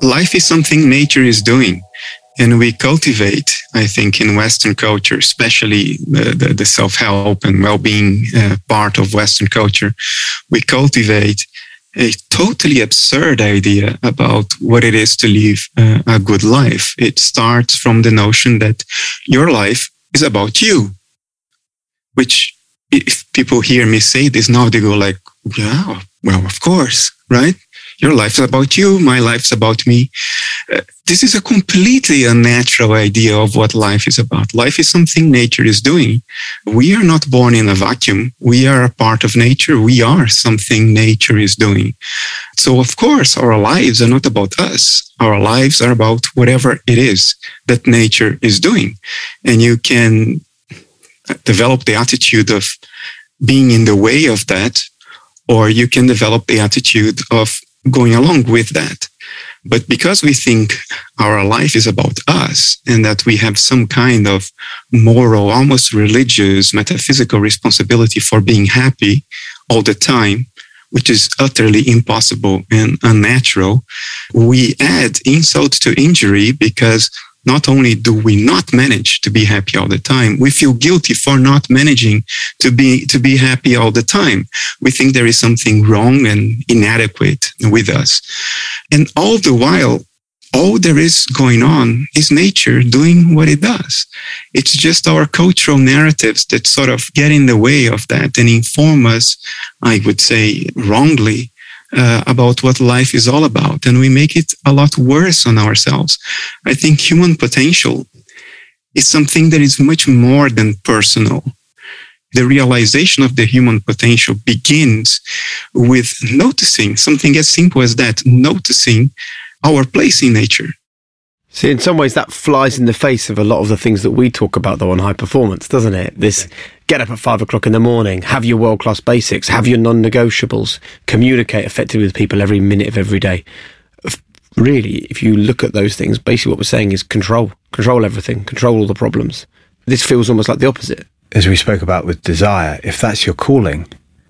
Life is something nature is doing and we cultivate i think in western culture especially the, the, the self-help and well-being uh, part of western culture we cultivate a totally absurd idea about what it is to live uh, a good life. It starts from the notion that your life is about you which if people hear me say this now they go like yeah well of course right your life's about you. My life's about me. Uh, this is a completely unnatural idea of what life is about. Life is something nature is doing. We are not born in a vacuum. We are a part of nature. We are something nature is doing. So, of course, our lives are not about us. Our lives are about whatever it is that nature is doing. And you can develop the attitude of being in the way of that, or you can develop the attitude of going along with that. But because we think our life is about us and that we have some kind of moral, almost religious, metaphysical responsibility for being happy all the time, which is utterly impossible and unnatural, we add insult to injury because not only do we not manage to be happy all the time, we feel guilty for not managing to be, to be happy all the time. We think there is something wrong and inadequate with us. And all the while, all there is going on is nature doing what it does. It's just our cultural narratives that sort of get in the way of that and inform us, I would say wrongly, uh, about what life is all about. And we make it a lot worse on ourselves. I think human potential is something that is much more than personal. The realization of the human potential begins with noticing something as simple as that, noticing our place in nature. See, in some ways, that flies in the face of a lot of the things that we talk about, though, on high performance, doesn't it? This get up at five o'clock in the morning, have your world class basics, have your non negotiables, communicate effectively with people every minute of every day. really, if you look at those things, basically what we're saying is control, control everything, control all the problems. This feels almost like the opposite. As we spoke about with desire, if that's your calling,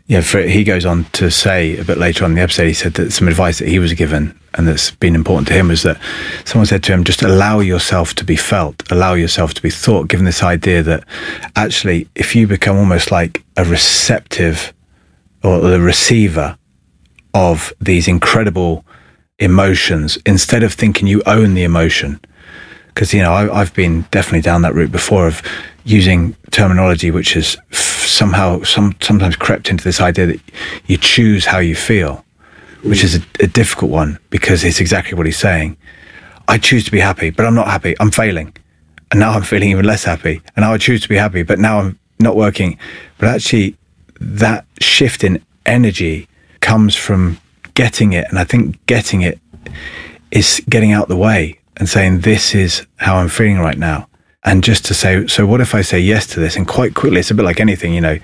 yeah, for, he goes on to say a bit later on in the episode, he said that some advice that he was given and that's been important to him was that someone said to him, just allow yourself to be felt, allow yourself to be thought, given this idea that actually, if you become almost like a receptive or the receiver of these incredible emotions, instead of thinking you own the emotion, because you know I, have been definitely down that route before of using terminology which has somehow some sometimes crept into this idea that you choose how you feel, which is a, a difficult one because it's exactly what he's saying. I choose to be happy, but I'm not happy. I'm failing, and now I'm feeling even less happy. And now I choose to be happy, but now I'm not working. But actually, that shift in energy comes from getting it, and I think getting it is getting out the way and saying, This is how I'm feeling right now. And just to say, So what if I say yes to this? And quite quickly, it's a bit like anything, you know,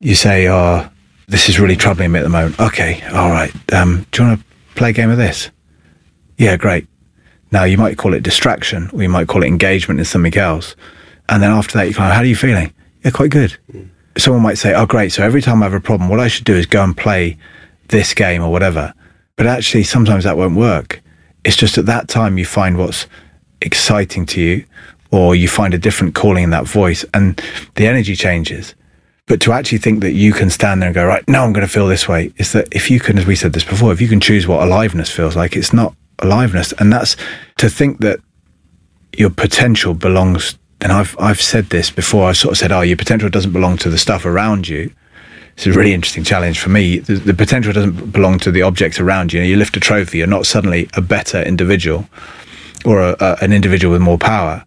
you say, Oh, this is really troubling me at the moment. Okay, all right. Um, do you want to play a game of this? Yeah, great. Now, you might call it distraction or you might call it engagement in something else. And then after that, you kind of, how are you feeling? Yeah, quite good. Mm. Someone might say, oh, great. So every time I have a problem, what I should do is go and play this game or whatever. But actually, sometimes that won't work. It's just at that time you find what's exciting to you, or you find a different calling in that voice, and the energy changes. But to actually think that you can stand there and go, right, now I'm going to feel this way, is that if you can, as we said this before, if you can choose what aliveness feels like, it's not aliveness. And that's to think that your potential belongs, and I've, I've said this before, I've sort of said, oh, your potential doesn't belong to the stuff around you. It's a really interesting challenge for me. The, the, potential doesn't belong to the objects around you. you, know, you lift a trophy, you're not suddenly a better individual or a, a, an individual with more power.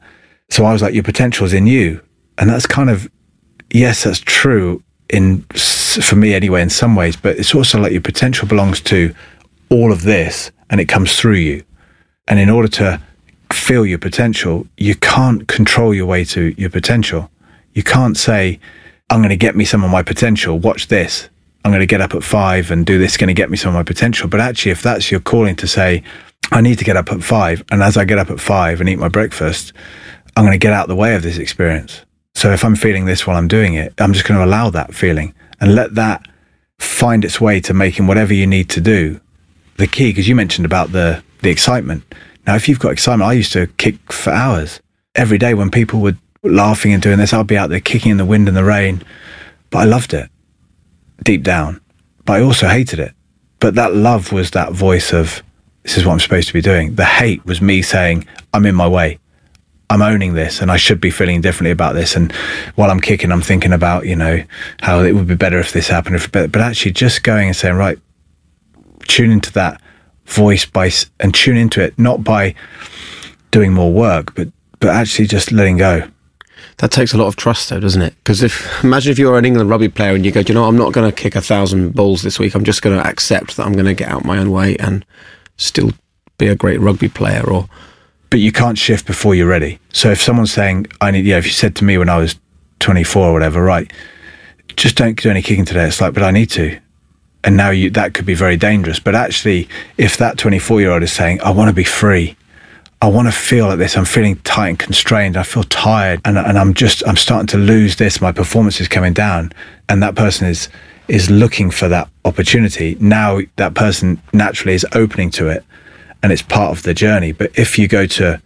So I was like, your potential is in you. And that's kind of, yes, that's true in, for me anyway, in some ways, but it's also like your potential belongs to all of this and it comes through you. And in order to feel your potential, you can't control your way to your potential. You can't say, I'm going to get me some of my potential. Watch this. I'm going to get up at five and do this, going to get me some of my potential. But actually, if that's your calling to say, I need to get up at five, and as I get up at five and eat my breakfast, I'm going to get out of the way of this experience. So if I'm feeling this while I'm doing it, I'm just going to allow that feeling and let that find its way to making whatever you need to do the key. Because you mentioned about the the excitement. Now, if you've got excitement, I used to kick for hours every day when people would laughing and doing this. I'd be out there kicking in the wind and the rain, but I loved it deep down. But I also hated it. But that love was that voice of, this is what I'm supposed to be doing. The hate was me saying, I'm in my way. I'm owning this and I should be feeling differently about this. And while I'm kicking, I'm thinking about, you know, how it would be better if this happened. If, but, but actually just going and saying, right, tune into that voice by, and tune into it, not by doing more work, but, but actually just letting go that takes a lot of trust, though, doesn't it? Because if imagine if you're an England rugby player and you go, you know, I'm not going to kick a thousand balls this week. I'm just going to accept that I'm going to get out my own way and still be a great rugby player. Or, but you can't shift before you're ready. So if someone's saying, I need, yeah, if you said to me when I was 24 or whatever, right, just don't do any kicking today. It's like, but I need to. And now you, that could be very dangerous. But actually, if that 24 year old is saying, I want to be free, I want to feel like this. I'm feeling tight and constrained. I feel tired and, and I'm just, I'm starting to lose this. My performance is coming down. And that person is, is looking for that opportunity. Now that person naturally is opening to it and it's part of the journey. But if you go to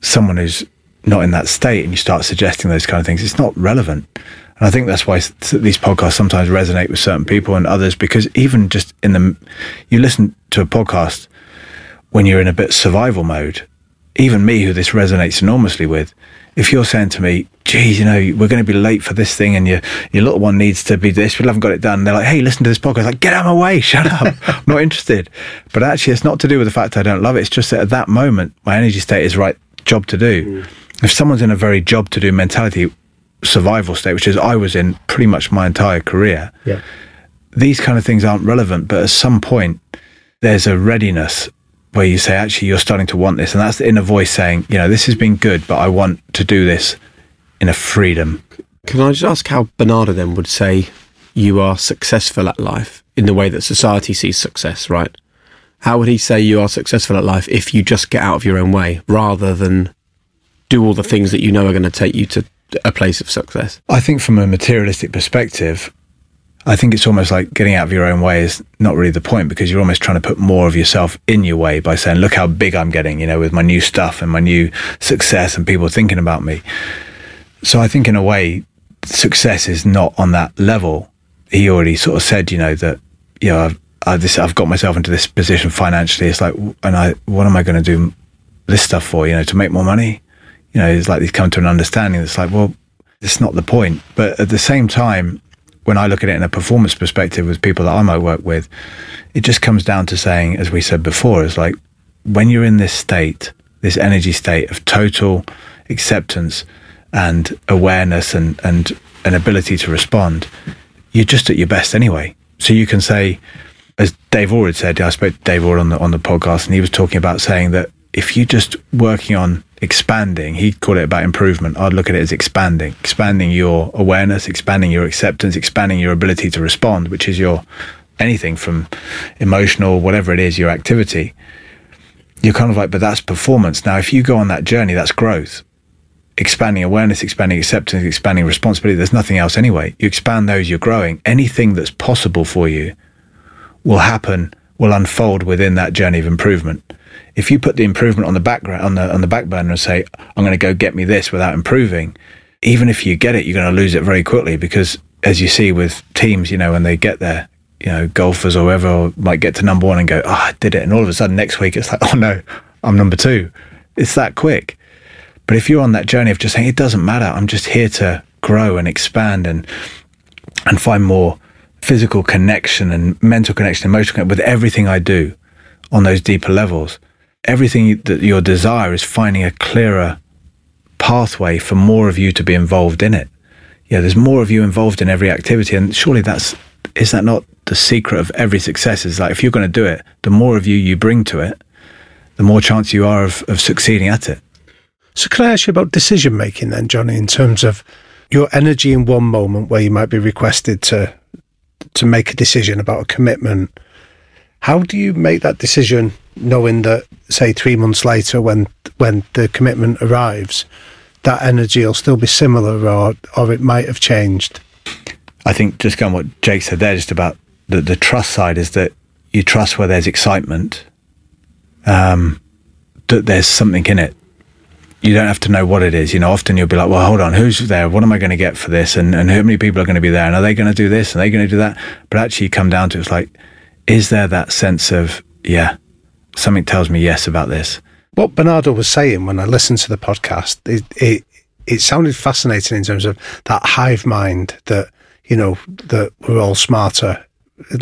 someone who's not in that state and you start suggesting those kind of things, it's not relevant. And I think that's why these podcasts sometimes resonate with certain people and others because even just in the, you listen to a podcast when you're in a bit survival mode, even me, who this resonates enormously with, if you're saying to me, geez, you know, we're going to be late for this thing and your, your little one needs to be this, we haven't got it done. They're like, hey, listen to this podcast. Like, get out of my way, shut up. I'm not interested. But actually, it's not to do with the fact I don't love it. It's just that at that moment, my energy state is right job to do. Mm. If someone's in a very job to do mentality, survival state, which is I was in pretty much my entire career, yeah. these kind of things aren't relevant. But at some point, there's a readiness where you say, actually, you're starting to want this. And that's the inner voice saying, you know, this has been good, but I want to do this in a freedom. Can I just ask how Bernardo then would say you are successful at life in the way that society sees success, right? How would he say you are successful at life if you just get out of your own way rather than do all the things that you know are going to take you to a place of success? I think from a materialistic perspective, I think it's almost like getting out of your own way is not really the point because you're almost trying to put more of yourself in your way by saying, look how big I'm getting, you know, with my new stuff and my new success and people thinking about me. So I think in a way, success is not on that level. He already sort of said, you know, that, you know, I've, I, this, I've got myself into this position financially. It's like, and I, what am I going to do this stuff for, you know, to make more money? You know, it's like he's come to an understanding that's like, well, it's not the point. But at the same time, when I look at it in a performance perspective with people that I might work with, it just comes down to saying, as we said before, it's like when you're in this state, this energy state of total acceptance and awareness and, and an ability to respond, you're just at your best anyway. So you can say, as Dave Orr had said, I spoke to Dave Orr on the on the podcast, and he was talking about saying that if you're just working on expanding, he'd call it about improvement. I'd look at it as expanding, expanding your awareness, expanding your acceptance, expanding your ability to respond, which is your anything from emotional, whatever it is, your activity. You're kind of like, but that's performance. Now, if you go on that journey, that's growth. Expanding awareness, expanding acceptance, expanding responsibility. There's nothing else anyway. You expand those, you're growing. Anything that's possible for you will happen, will unfold within that journey of improvement if you put the improvement on the background on the on the back burner and say I'm going to go get me this without improving, even if you get it, you're going to lose it very quickly because as you see with teams, you know, when they get there, you know, golfers or whoever might get to number one and go, oh, I did it, and all of a sudden next week it's like, oh no, I'm number two. It's that quick. But if you're on that journey of just saying it doesn't matter, I'm just here to grow and expand and and find more physical connection and mental connection, emotional connection with everything I do on those deeper levels everything that your desire is finding a clearer pathway for more of you to be involved in it. Yeah, there's more of you involved in every activity, and surely that's is that not the secret of every success? Is like if you're going to do it, the more of you you bring to it, the more chance you are of, of succeeding at it. So, can I ask you about decision making then, Jonny, in terms of your energy in one moment where you might be requested to to make a decision about a commitment? How do you make that decision knowing that, say, three months later, when when the commitment arrives, that energy will still be similar, or or it might have changed. I think just going what Jake said there, just about the the trust side, is that you trust where there's excitement, um, that there's something in it. You don't have to know what it is. You know, often you'll be like, well, hold on, who's there? What am I going to get for this? And, and how many people are going to be there? And are they going to do this? Are they going to do that? But actually, you come down to it's like, is there that sense of, yeah, something tells me yes about this. What Bernardo was saying when I listened to the podcast, it, it it sounded fascinating in terms of that hive mind that you know that we're all smarter.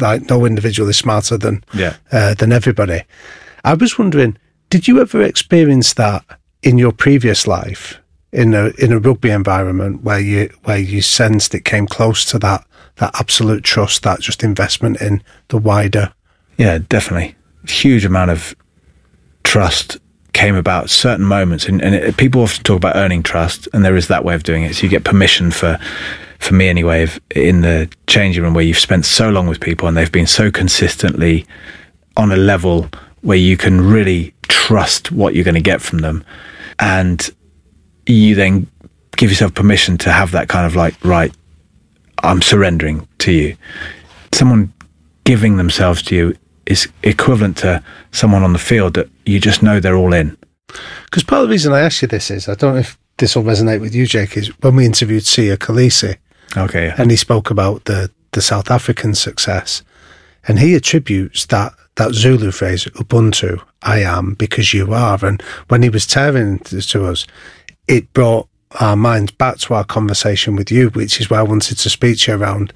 Like no individual is smarter than yeah. uh, than everybody. I was wondering, did you ever experience that in your previous life in a in a rugby environment where you where you sensed it came close to that that absolute trust, that just investment in the wider? Yeah, definitely huge amount of trust came about certain moments and, and it, people often talk about earning trust and there is that way of doing it. So you get permission for for me anyway if, in the changing room where you've spent so long with people and they've been so consistently on a level where you can really trust what you're going to get from them. And you then give yourself permission to have that kind of like right i'm surrendering to you. Someone giving themselves to you is equivalent to someone on the field that you just know they're all in. Because part of the reason I ask you this is I don't know if this will resonate with you, Jake. Is when we interviewed Siya Kolisi, okay, yeah. and he spoke about the the South African success, and he attributes that that Zulu phrase Ubuntu, I am because you are, and when he was telling to us, it brought our minds back to our conversation with you, which is why I wanted to speak to you around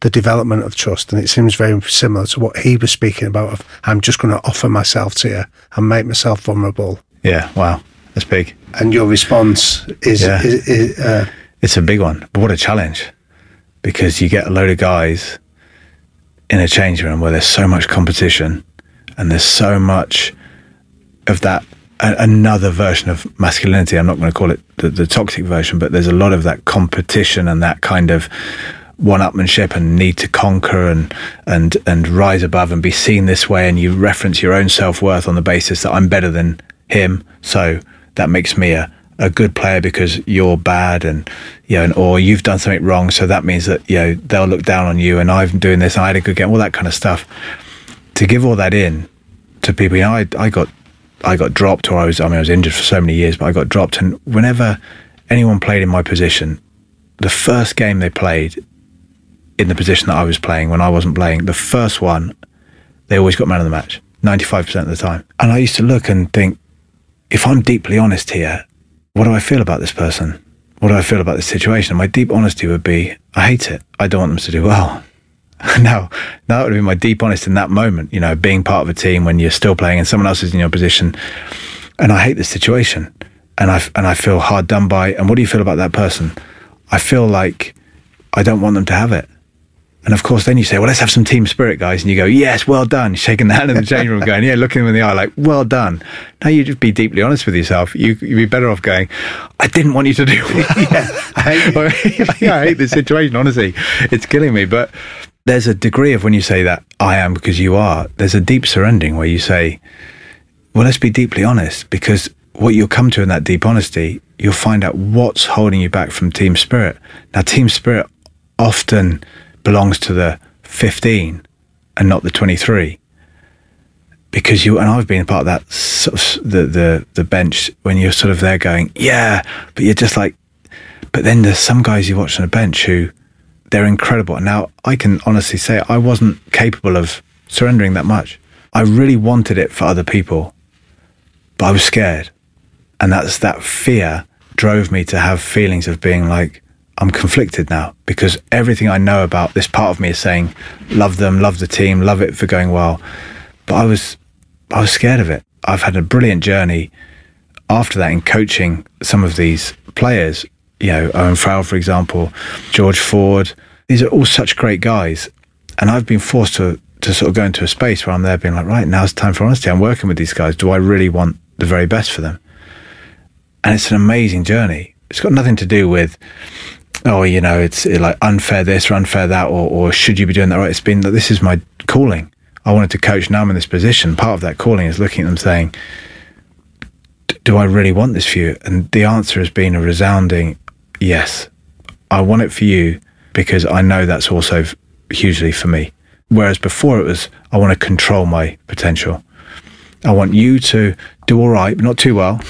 the development of trust. And it seems very similar to what he was speaking about of I'm just going to offer myself to you and make myself vulnerable. Yeah, wow. That's big. And your response is, yeah. is, is uh, it's a big one. But what a challenge because you get a load of guys in a change room where there's so much competition and there's so much of that another version of masculinity. I'm not going to call it the, the toxic version, but there's a lot of that competition and that kind of one-upmanship and need to conquer and and and rise above and be seen this way, and you reference your own self-worth on the basis that I'm better than him, so that makes me a a good player because you're bad and you know, or you've done something wrong, so that means that you know they'll look down on you. And I'm doing this, and I had a good game, all that kind of stuff. To give all that in to people, you know, I I got I got dropped, or I was I mean I was injured for so many years, but I got dropped, and whenever anyone played in my position, the first game they played in the position that I was playing when I wasn't playing, the first one, they always got man of the match, 95% of the time. And I used to look and think, if I'm deeply honest here, what do I feel about this person? What do I feel about this situation? My deep honesty would be, I hate it. I don't want them to do well. now, that would be my deep honest in that moment, you know, being part of a team when you're still playing and someone else is in your position. And I hate this situation. And I, and I feel hard done by. And what do you feel about that person? I feel like I don't want them to have it. And of course, then you say, well, let's have some team spirit, guys. And you go, yes, well done. Shaking the hand in the change room, going, yeah, looking them in the eye, like, well done. Now you just be deeply honest with yourself. You, you'd be better off going, I didn't want you to do yeah, I hate, yeah, I hate this situation, honestly. It's killing me. But there's a degree of when you say that, I am because you are, there's a deep surrendering where you say, well, let's be deeply honest because what you'll come to in that deep honesty, you'll find out what's holding you back from team spirit. Now, team spirit often belongs to the 15 and not the 23 because you and I've been part of that sort of the the the bench when you're sort of there going yeah but you're just like but then there's some guys you watch on a bench who they're incredible. Now I can honestly say I wasn't capable of surrendering that much. I really wanted it for other people but I was scared. And that's that fear drove me to have feelings of being like I'm conflicted now because everything I know about this part of me is saying, love them, love the team, love it for going well. But I was, I was scared of it. I've had a brilliant journey after that in coaching some of these players. You know, Owen Farrell, for example, George Ford. These are all such great guys, and I've been forced to to sort of go into a space where I'm there being like, right, now it's time for honesty. I'm working with these guys. Do I really want the very best for them? And it's an amazing journey. It's got nothing to do with oh, you know, it's like unfair this or unfair that, or, or should you be doing that right? It's been that this is my calling. I wanted to coach. Now I'm in this position. Part of that calling is looking at them saying, do I really want this for you? And the answer has been a resounding yes. I want it for you because I know that's also hugely for me. Whereas before it was, I want to control my potential. I want you to do all right, but not too well.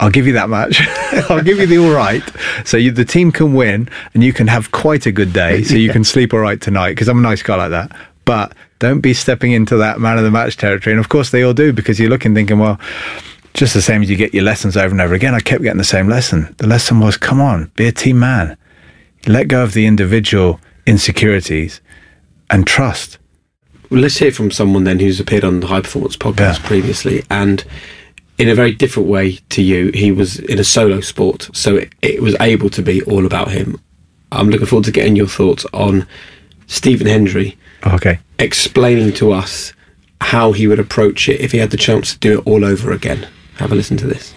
I'll give you that much. I'll give you the all right. So you, the team can win and you can have quite a good day. So you yeah. can sleep all right tonight because I'm a nice guy like that. But don't be stepping into that man of the match territory. And of course they all do because you're looking thinking, well, just the same as you get your lessons over and over again. I kept getting the same lesson. The lesson was, come on, be a team man. Let go of the individual insecurities and trust. Well, let's hear from someone then who's appeared on the High Performance podcast yeah. previously and in a very different way to you. He was in a solo sport, so it, it was able to be all about him. I'm looking forward to getting your thoughts on Stephen Hendry. Oh, okay. Explaining to us how he would approach it if he had the chance to do it all over again. Have a listen to this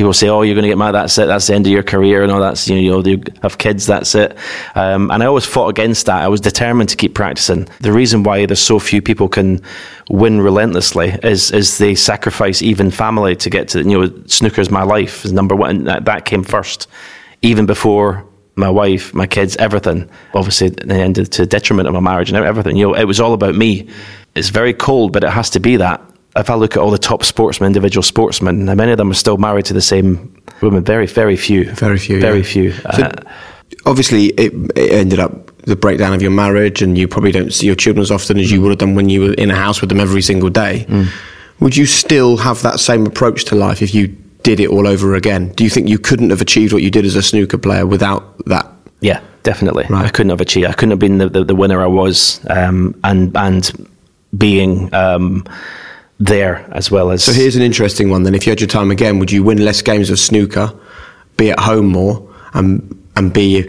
people say, "Oh, you're going to get married. That's it. That's the end of your career." And all that's you know, you have kids. That's it. Um, and I always fought against that. I was determined to keep practicing. The reason why there's so few people can win relentlessly is is they sacrifice even family to get to you know snooker's my life is number one. That, that came first, even before my wife, my kids, everything. Obviously, it ended to detriment of my marriage and everything. You know, it was all about me. It's very cold, but it has to be that if I look at all the top sportsmen, individual sportsmen, many of them are still married to the same woman. Very, very few. Very few. Very yeah. few. So uh, obviously, it, it, ended up the breakdown of your marriage, and you probably don't see your children as often as you would have done when you were in a house with them every single day. Mm. Would you still have that same approach to life if you did it all over again? Do you think you couldn't have achieved what you did as a snooker player without that? Yeah, definitely. Right. I couldn't have achieved. I couldn't have been the, the, the winner I was, um, and and being. Um, there as well as. So here's an interesting one. Then, if you had your time again, would you win less games of snooker, be at home more, and and be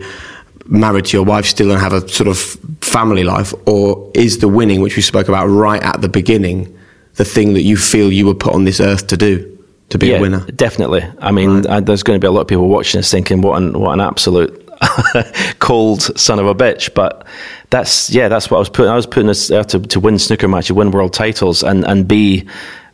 married to your wife still and have a sort of family life, or is the winning, which we spoke about right at the beginning, the thing that you feel you were put on this earth to do? To be yeah, a winner, definitely. I mean, right. I, there's going to be a lot of people watching this thinking, "What an what an absolute cold son of a bitch. But that's yeah, that's what I was putting. I was putting this there to, to win snooker matches, win world titles, and and be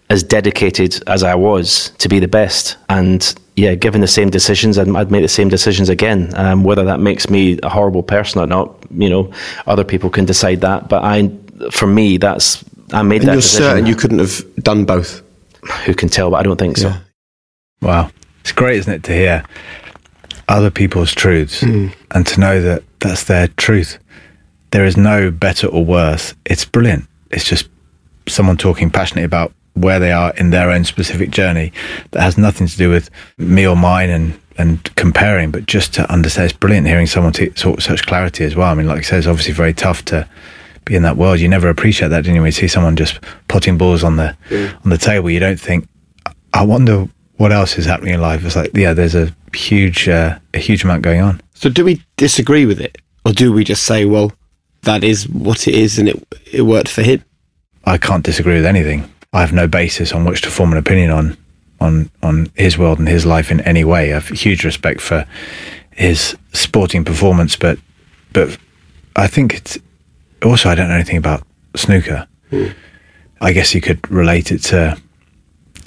as dedicated as I was to be the best. And yeah, given the same decisions, I'd, I'd make the same decisions again. Um, whether that makes me a horrible person or not, you know, other people can decide that. But I, for me, that's I made and that you're decision. certain you couldn't have done both. Who can tell? But I don't think so. Yeah. Wow. It's great, isn't it, to hear other people's truths hmm. and to know that that's their truth. There is no better or worse. It's brilliant. It's just someone talking passionately about where they are in their own specific journey that has nothing to do with me or mine and, and comparing, but just to understand. It's brilliant hearing someone t- talk such clarity as well. I mean, like I said, it's obviously very tough to be in that world. You never appreciate that, do you? When you see someone just potting balls on the on the table, you don't think, I wonder what else is happening in life. It's like, yeah, there's a huge, uh, a huge amount going on. So do we disagree with it, or do we just say, well, that is what it is, and it it worked for him? I can't disagree with anything. I have no basis on which to form an opinion on on on his world and his life in any way. I have huge respect for his sporting performance, but but I think it's also I don't know anything about snooker. I guess you could relate it to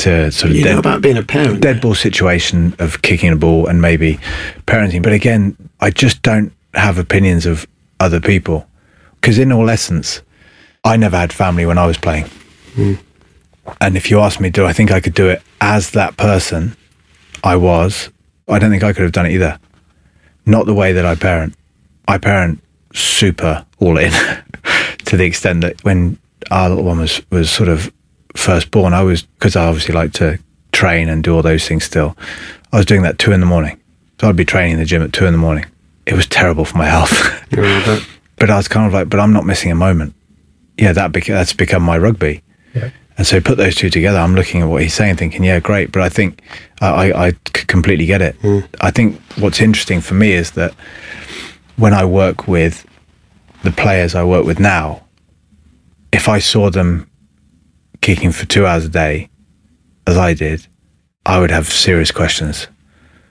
to sort of You dead, know about being a parent. dead ball situation of kicking a ball and maybe parenting. But again, I just don't have opinions of other people because, in all essence, I never had family when I was playing. Hmm. And if you ask me, do I think I could do it as that person I was? I don't think I could have done it either. Not the way that I parent. I parent super all in to the extent that when our little one was, was sort of first born, I was, because I obviously like to train and do all those things still, I was doing that two in the morning. So I'd be training in the gym at two in the morning. It was terrible for my health. but I was kind of like, but I'm not missing a moment. Yeah, that beca- that's become my rugby. And so put those two together. I'm looking at what he's saying, thinking, yeah, great. But I think I completely get it. I think what's interesting for me is that when I work with the players I work with now, if I saw them kicking for two hours a day, as I did, I would have serious questions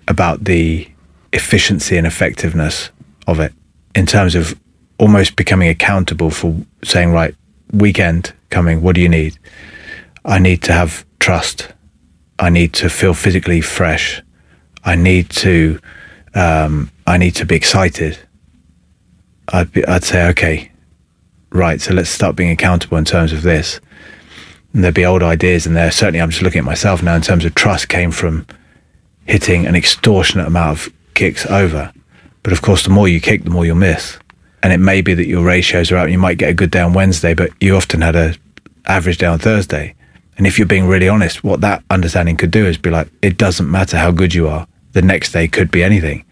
about the efficiency and effectiveness of it in terms of almost becoming accountable for saying, right, weekend coming, what do you need? I need to have trust. I need to feel physically fresh. I need to, um, I need to be excited. I'd be, I'd say, okay, right. So let's start being accountable in terms of this. And there'd be old ideas in there. Certainly, I'm just looking at myself now in terms of trust came from hitting an extortionate amount of kicks over. But of course, the more you kick, the more you'll miss. And it may be that your ratios are out. You might get a good day on Wednesday, but you often had a average day on Thursday. And if you're being really honest, what that understanding could do is be like, it doesn't matter how good you are. The next day could be anything.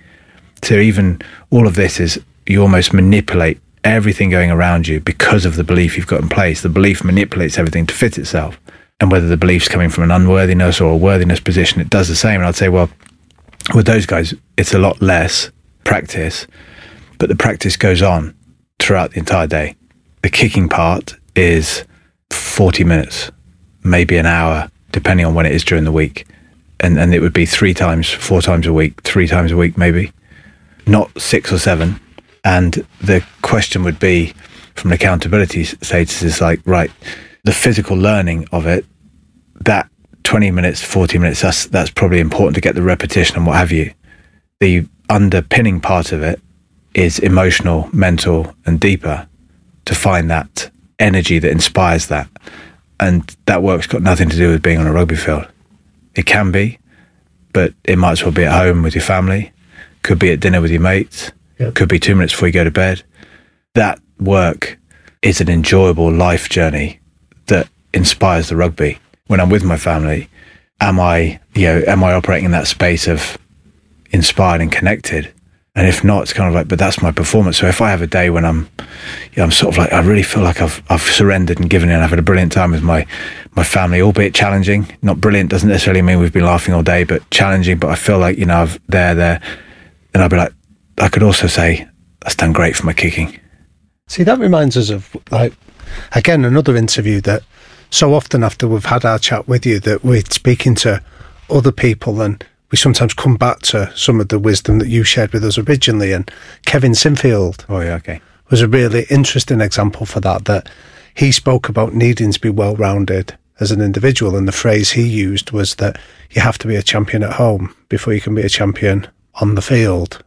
So even all of this is you almost manipulate everything going around you because of the belief you've got in place. The belief manipulates everything to fit itself. And whether the belief's coming from an unworthiness or a worthiness position, it does the same. And I'd say, well, with those guys, it's a lot less practice, but the practice goes on throughout the entire day. The kicking part is 40 minutes, maybe an hour, depending on when it is during the week. And, and it would be three times, four times a week, three times a week, maybe, not six or seven. And the question would be from an accountability status is like, right, the physical learning of it, that 20 minutes, 40 minutes, that's, that's probably important to get the repetition and what have you. The underpinning part of it is emotional, mental, and deeper to find that energy that inspires that. And that work's got nothing to do with being on a rugby field. It can be, but it might as well be at home with your family, could be at dinner with your mates, could be two minutes before you go to bed. That work is an enjoyable life journey that inspires the rugby. When I'm with my family, am I, you know, am I operating in that space of inspired and connected? And if not, it's kind of like, but that's my performance. So if I have a day when I'm, you know, I'm sort of like, I really feel like I've, I've surrendered and given in. I've had a brilliant time with my, my family, albeit challenging. Not brilliant doesn't necessarily mean we've been laughing all day, but challenging. But I feel like, you know, I've there, there. And I'll be like, I could also say, that's done great for my kicking. See, that reminds us of like again another interview that so often after we've had our chat with you that we're speaking to other people and we sometimes come back to some of the wisdom that you shared with us originally. And Kevin Sinfield Oh yeah, okay. was a really interesting example for that, that he spoke about needing to be well rounded as an individual. And the phrase he used was that you have to be a champion at home before you can be a champion on the field.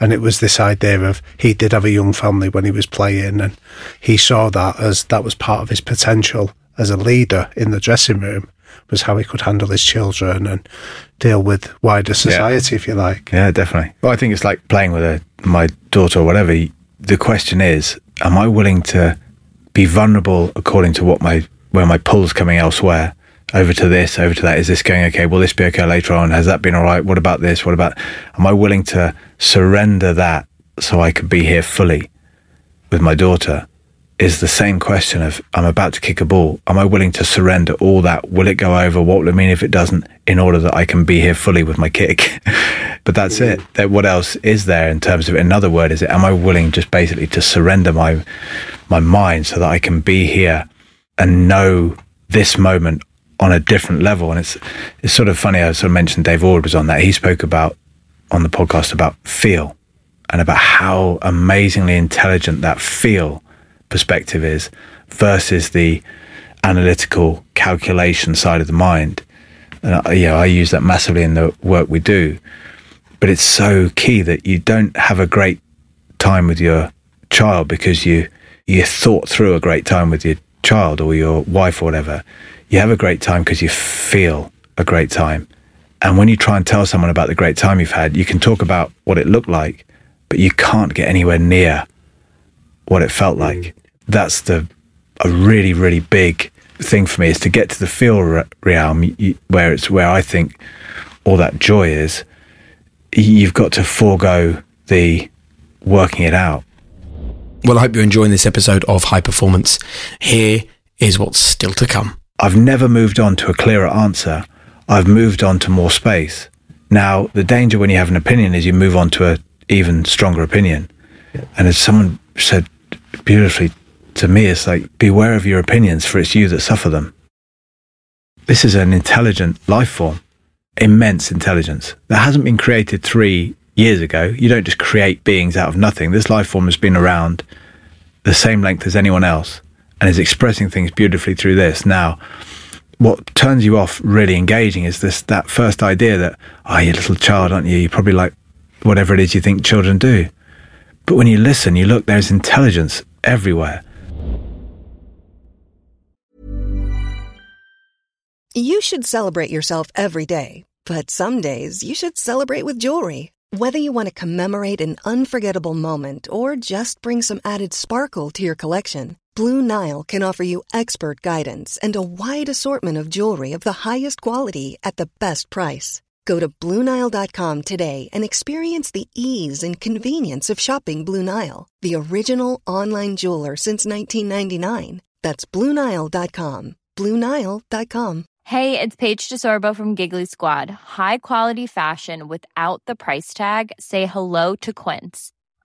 And it was this idea of he did have a young family when he was playing, and he saw that as that was part of his potential as a leader in the dressing room was how he could handle his children and deal with wider society, if you like. Yeah, definitely. Well, I think it's like playing with a, my daughter or whatever. The question is, am I willing to be vulnerable according to what my where my pull's coming elsewhere? Over to this, over to that. Is this going okay? Will this be okay later on? Has that been all right? What about this? What about? Am I willing to surrender that so I could be here fully with my daughter? Is the same question of I'm about to kick a ball. Am I willing to surrender all that? Will it go over? What will it mean if it doesn't? In order that I can be here fully with my kick. but that's it. What else is there in terms of another word? Is it? Am I willing just basically to surrender my my mind so that I can be here and know this moment on a different level? And it's it's sort of funny. I sort of mentioned Dave Alred was on that. He spoke about on the podcast about feel and about how amazingly intelligent that feel perspective is versus the analytical calculation side of the mind. And I, I use that massively in the work we do. But it's so key that you don't have a great time with your child because you you thought through a great time with your child or your wife or whatever. You have a great time because you feel a great time. And when you try and tell someone about the great time you've had, you can talk about what it looked like, but you can't get anywhere near what it felt like. Mm. That's the a really really big thing for me is to get to the feel re- realm where it's where I think all that joy is. You've got to forego the working it out. Well, I hope you're enjoying this episode of High Performance. Here is what's still to come. I've never moved on to a clearer answer. I've moved on to more space. Now, the danger when you have an opinion is you move on to an even stronger opinion. And as someone said beautifully to me, it's like, beware of your opinions, for it's you that suffer them. This is an intelligent life form, immense intelligence that hasn't been created three years ago. You don't just create beings out of nothing. This life form has been around the same length as anyone else and is expressing things beautifully through this. Now, what turns you off really engaging is this that first idea that, oh, you're a little child, aren't you? You're probably like whatever it is you think children do. But when you listen, you look, there's intelligence everywhere. You should celebrate yourself every day, but some days you should celebrate with jewelry. Whether you want to commemorate an unforgettable moment or just bring some added sparkle to your collection, Blue Nile can offer you expert guidance and a wide assortment of jewelry of the highest quality at the best price. Go to BlueNile.com today and experience the ease and convenience of shopping Blue Nile, the original online jeweler since 1999. That's BlueNile.com. BlueNile.com. Hey, it's Paige DeSorbo from Giggly Squad. High quality fashion without the price tag. Say hello to Quince.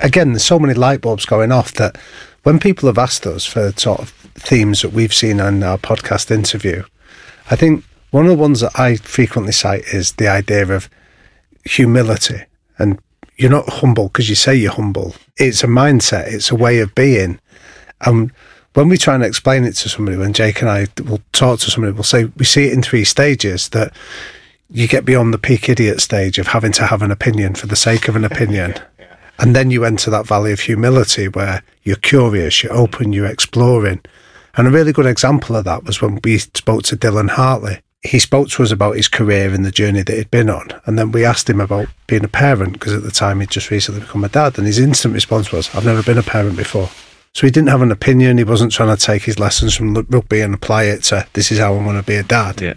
Again, there's so many light bulbs going off that when people have asked us for sort of themes that we've seen on our podcast interview, I think one of the ones that I frequently cite is the idea of humility. And you're not humble because you say you're humble. It's a mindset, it's a way of being. And when we try and explain it to somebody, when Jake and I will talk to somebody, we'll say we see it in three stages that you get beyond the peak idiot stage of having to have an opinion for the sake of an opinion. And then you enter that valley of humility where you're curious, you're open, you're exploring. And a really good example of that was when we spoke to Dylan Hartley. He spoke to us about his career and the journey that he'd been on. And then we asked him about being a parent because at the time he'd just recently become a dad. And his instant response was, I've never been a parent before. So he didn't have an opinion. He wasn't trying to take his lessons from rugby and apply it to this is how I want to be a dad. Yeah.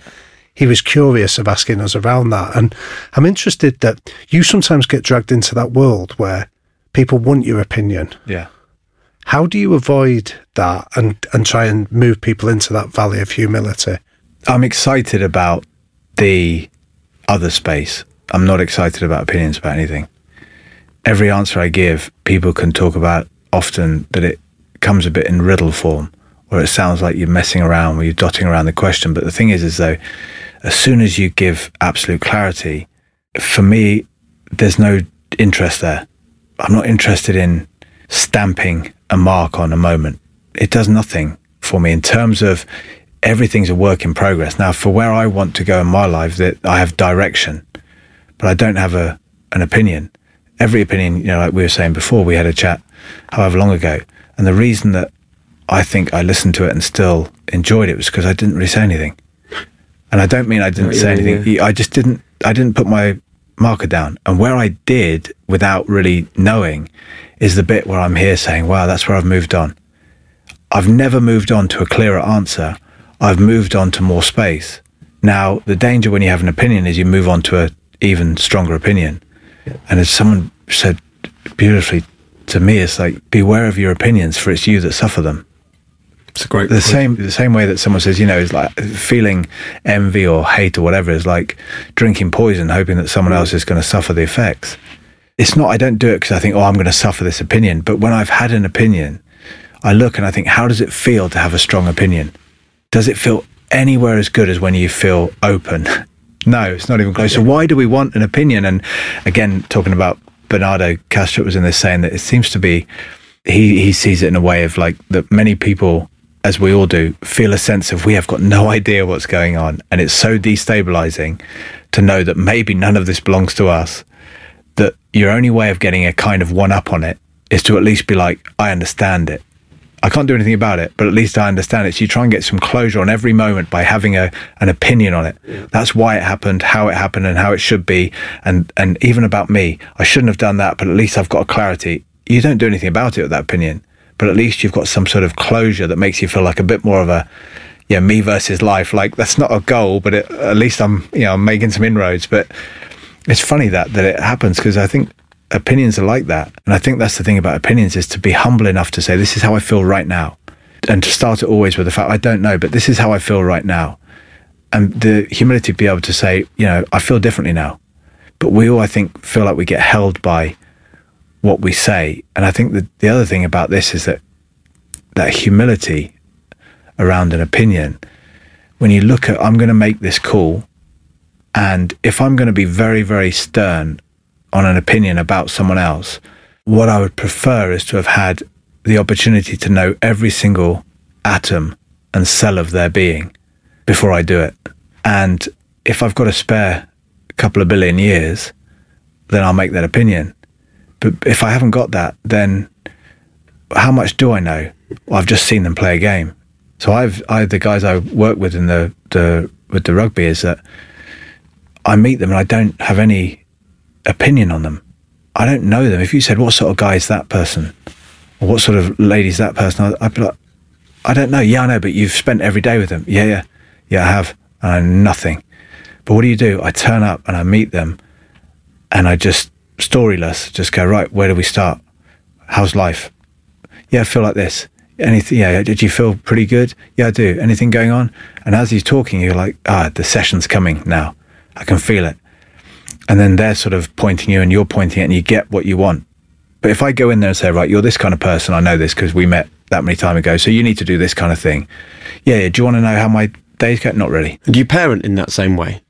He was curious of asking us around that. And I'm interested that you sometimes get dragged into that world where people want your opinion. Yeah. How do you avoid that and, and try and move people into that valley of humility? I'm excited about the other space. I'm not excited about opinions about anything. Every answer I give, people can talk about often that it comes a bit in riddle form, or it sounds like you're messing around or you're dotting around the question. But the thing is, is though, as soon as you give absolute clarity, for me, there's no interest there. I'm not interested in stamping a mark on a moment. It does nothing for me in terms of everything's a work in progress. Now, for where I want to go in my life, that I have direction, but I don't have a an opinion. Every opinion, you know, like we were saying before, we had a chat however long ago, and the reason that I think I listened to it and still enjoyed it was because I didn't really say anything. And I don't mean I didn't say anything. I just didn't. I didn't put my marker down. And where I did, without really knowing, is the bit where I'm here saying, "Wow, that's where I've moved on." I've never moved on to a clearer answer. I've moved on to more space. Now, the danger when you have an opinion is you move on to an even stronger opinion. And as someone said beautifully to me, it's like beware of your opinions, for it's you that suffer them. It's a great. The point. same, the same way that someone says, you know, is like feeling envy or hate or whatever is like drinking poison, hoping that someone else is going to suffer the effects. It's not. I don't do it because I think, oh, I'm going to suffer this opinion. But when I've had an opinion, I look and I think, how does it feel to have a strong opinion? Does it feel anywhere as good as when you feel open? No, it's not even close. So why do we want an opinion? And again, talking about Bernardo Kastrup was in this saying that it seems to be he he sees it in a way of like that many people as we all do feel a sense of we have got no idea what's going on and it's so destabilizing to know that maybe none of this belongs to us that your only way of getting a kind of one up on it is to at least be like I understand it I can't do anything about it, but at least I understand it. So you try and get some closure on every moment by having a an opinion on it. That's why it happened, how it happened, and how it should be, and and even about me. I shouldn't have done that, but at least I've got a clarity. You don't do anything about it with that opinion, but at least you've got some sort of closure that makes you feel like a bit more of a yeah me versus life. Like that's not a goal, but it, at least I'm you know I'm making some inroads. But it's funny that that it happens because I think opinions are like that. And I think that's the thing about opinions is to be humble enough to say, this is how I feel right now. And to start it always with the fact, I don't know, but this is how I feel right now. And the humility to be able to say, you know, I feel differently now. But we all, I think, feel like we get held by what we say. And I think that the other thing about this is that that humility around an opinion, when you look at, I'm going to make this call. And if I'm going to be very, very stern on an opinion about someone else, what I would prefer is to have had the opportunity to know every single atom and cell of their being before I do it. And if I've got to spare a couple of billion years, then I'll make that opinion. But if I haven't got that, then how much do I know? Well, I've just seen them play a game. So I've I the guys I work with in the, the with the rugby is that I meet them and I don't have any opinion on them. I don't know them. If you said, what sort of guy is that person? Or what sort of lady is that person? I'd be like, I don't know. Yeah, I know, but you've spent every day with them. Yeah, yeah. Yeah, I have. And I nothing. But what do you do? I turn up and I meet them and I just, storyless, just go, right, where do we start? How's life? Yeah, I feel like this. Anything? Yeah, did you feel pretty good? Yeah, I do. Anything going on? And as he's talking, you're like, ah, the session's coming now. I can feel it and then they're sort of pointing you and you're pointing it and you get what you want. But if I go in there and say, right, you're this kind of person, I know this because we met that many time ago, so you need to do this kind of thing. Yeah, yeah do you want to know how my days go? Not really. Do you parent in that same way?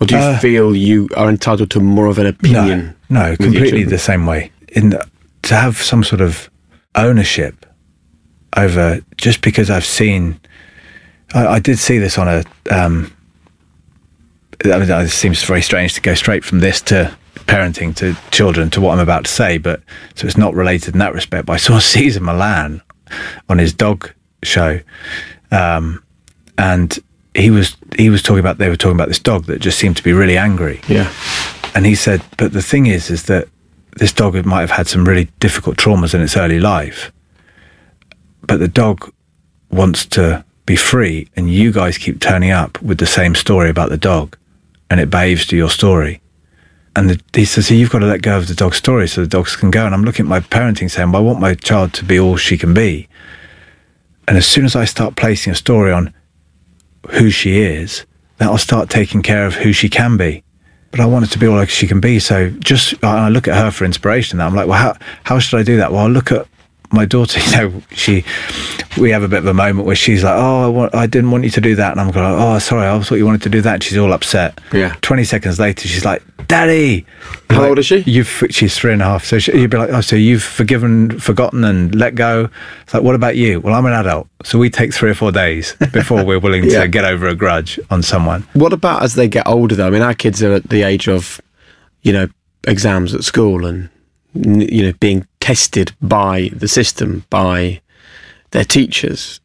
Or do you Uh, feel you are entitled to more of an opinion? No, no, completely the same way. In the, to have some sort of ownership over just because I've seen. I, I did see this on a. Um, I mean, it seems very strange to go straight from this to parenting to children to what I'm about to say, but so it's not related in that respect. But I saw Cesar Millan on his dog show, um, and he was he was talking about they were talking about this dog that just seemed to be really angry. Yeah, and he said, but the thing is, is that this dog might have had some really difficult traumas in its early life, but the dog wants to be free, and you guys keep turning up with the same story about the dog, and it behaves to your story. And the, he says, so you've got to let go of the dog's story so the dogs can go. And I'm looking at my parenting saying, well, I want my child to be all she can be. And as soon as I start placing a story on who she is, that'll start taking care of who she can be. But I want it to be all like she can be. So just, I look at her for inspiration. I'm like, well, how, how should I do that? Well, I look at my daughter, you know, she, we have a bit of a moment where she's like, "Oh, I, want, I didn't want you to do that," and I'm going, "Oh, sorry, I thought you wanted to do that." And she's all upset. Yeah. Twenty seconds later, she's like, "Daddy." How like, old is she? You've she's three and a half. So she, you'd be like, "Oh, so you've forgiven, forgotten, and let go." It's like, what about you? Well, I'm an adult, so we take three or four days before we're willing Yeah. to get over a grudge on someone. What about as they get older, though? I mean, our kids are at the age of, you know, exams at school and, you know, being tested by the system, by their teachers.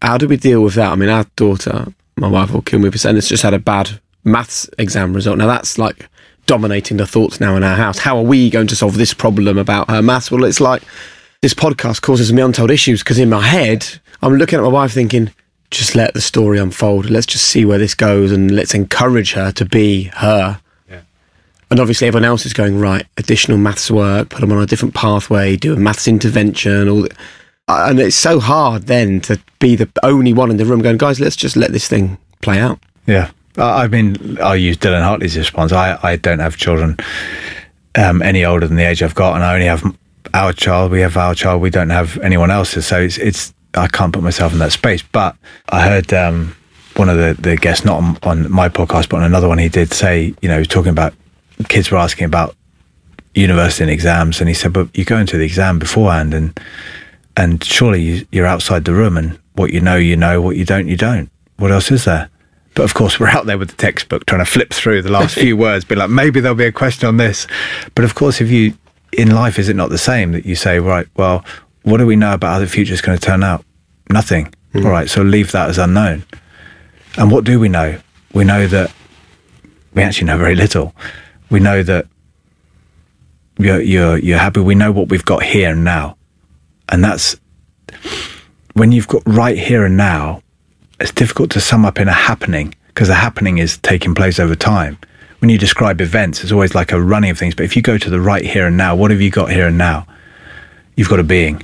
How do we deal with that? I mean, our daughter, my wife will kill me for saying this, just had a bad maths exam result. Now, that's like dominating the thoughts now in our house. How are we going to solve this problem about her maths? Well, it's like this podcast causes me untold issues because in my head, I'm looking at my wife thinking, just let the story unfold. Let's just see where this goes and let's encourage her to be her. And obviously, everyone else is going, right, additional maths work, put them on a different pathway, do a maths intervention. All and it's so hard then to be the only one in the room going, guys, let's just let this thing play out. Yeah. I I mean, I'll use Dylan Hartley's response. I, I don't have children um, any older than the age I've got, and I only have our child. We have our child. We don't have anyone else's. So it's, it's I can't put myself in that space. But I heard um, one of the, the guests, not on, on my podcast, but on another one, he did say, you know, he was talking about kids were asking about university and exams, and he said, but you go into the exam beforehand, and and surely you, you're outside the room, and what you know, you know. What you don't, you don't. What else is there? But of course, we're out there with the textbook trying to flip through the last few words, be like, maybe there'll be a question on this. But of course, if you, in life, is it not the same that you say, right, well, what do we know about how the future is going to turn out? Nothing. Hmm. All right, so leave that as unknown. And what do we know? We know that we actually know very little. We know that you're, you're, you're happy. We know what we've got here and now. And that's when you've got right here and now, it's difficult to sum up in a happening because a happening is taking place over time. When you describe events, it's always like a running of things. But if you go to the right here and now, what have you got here and now? You've got a being.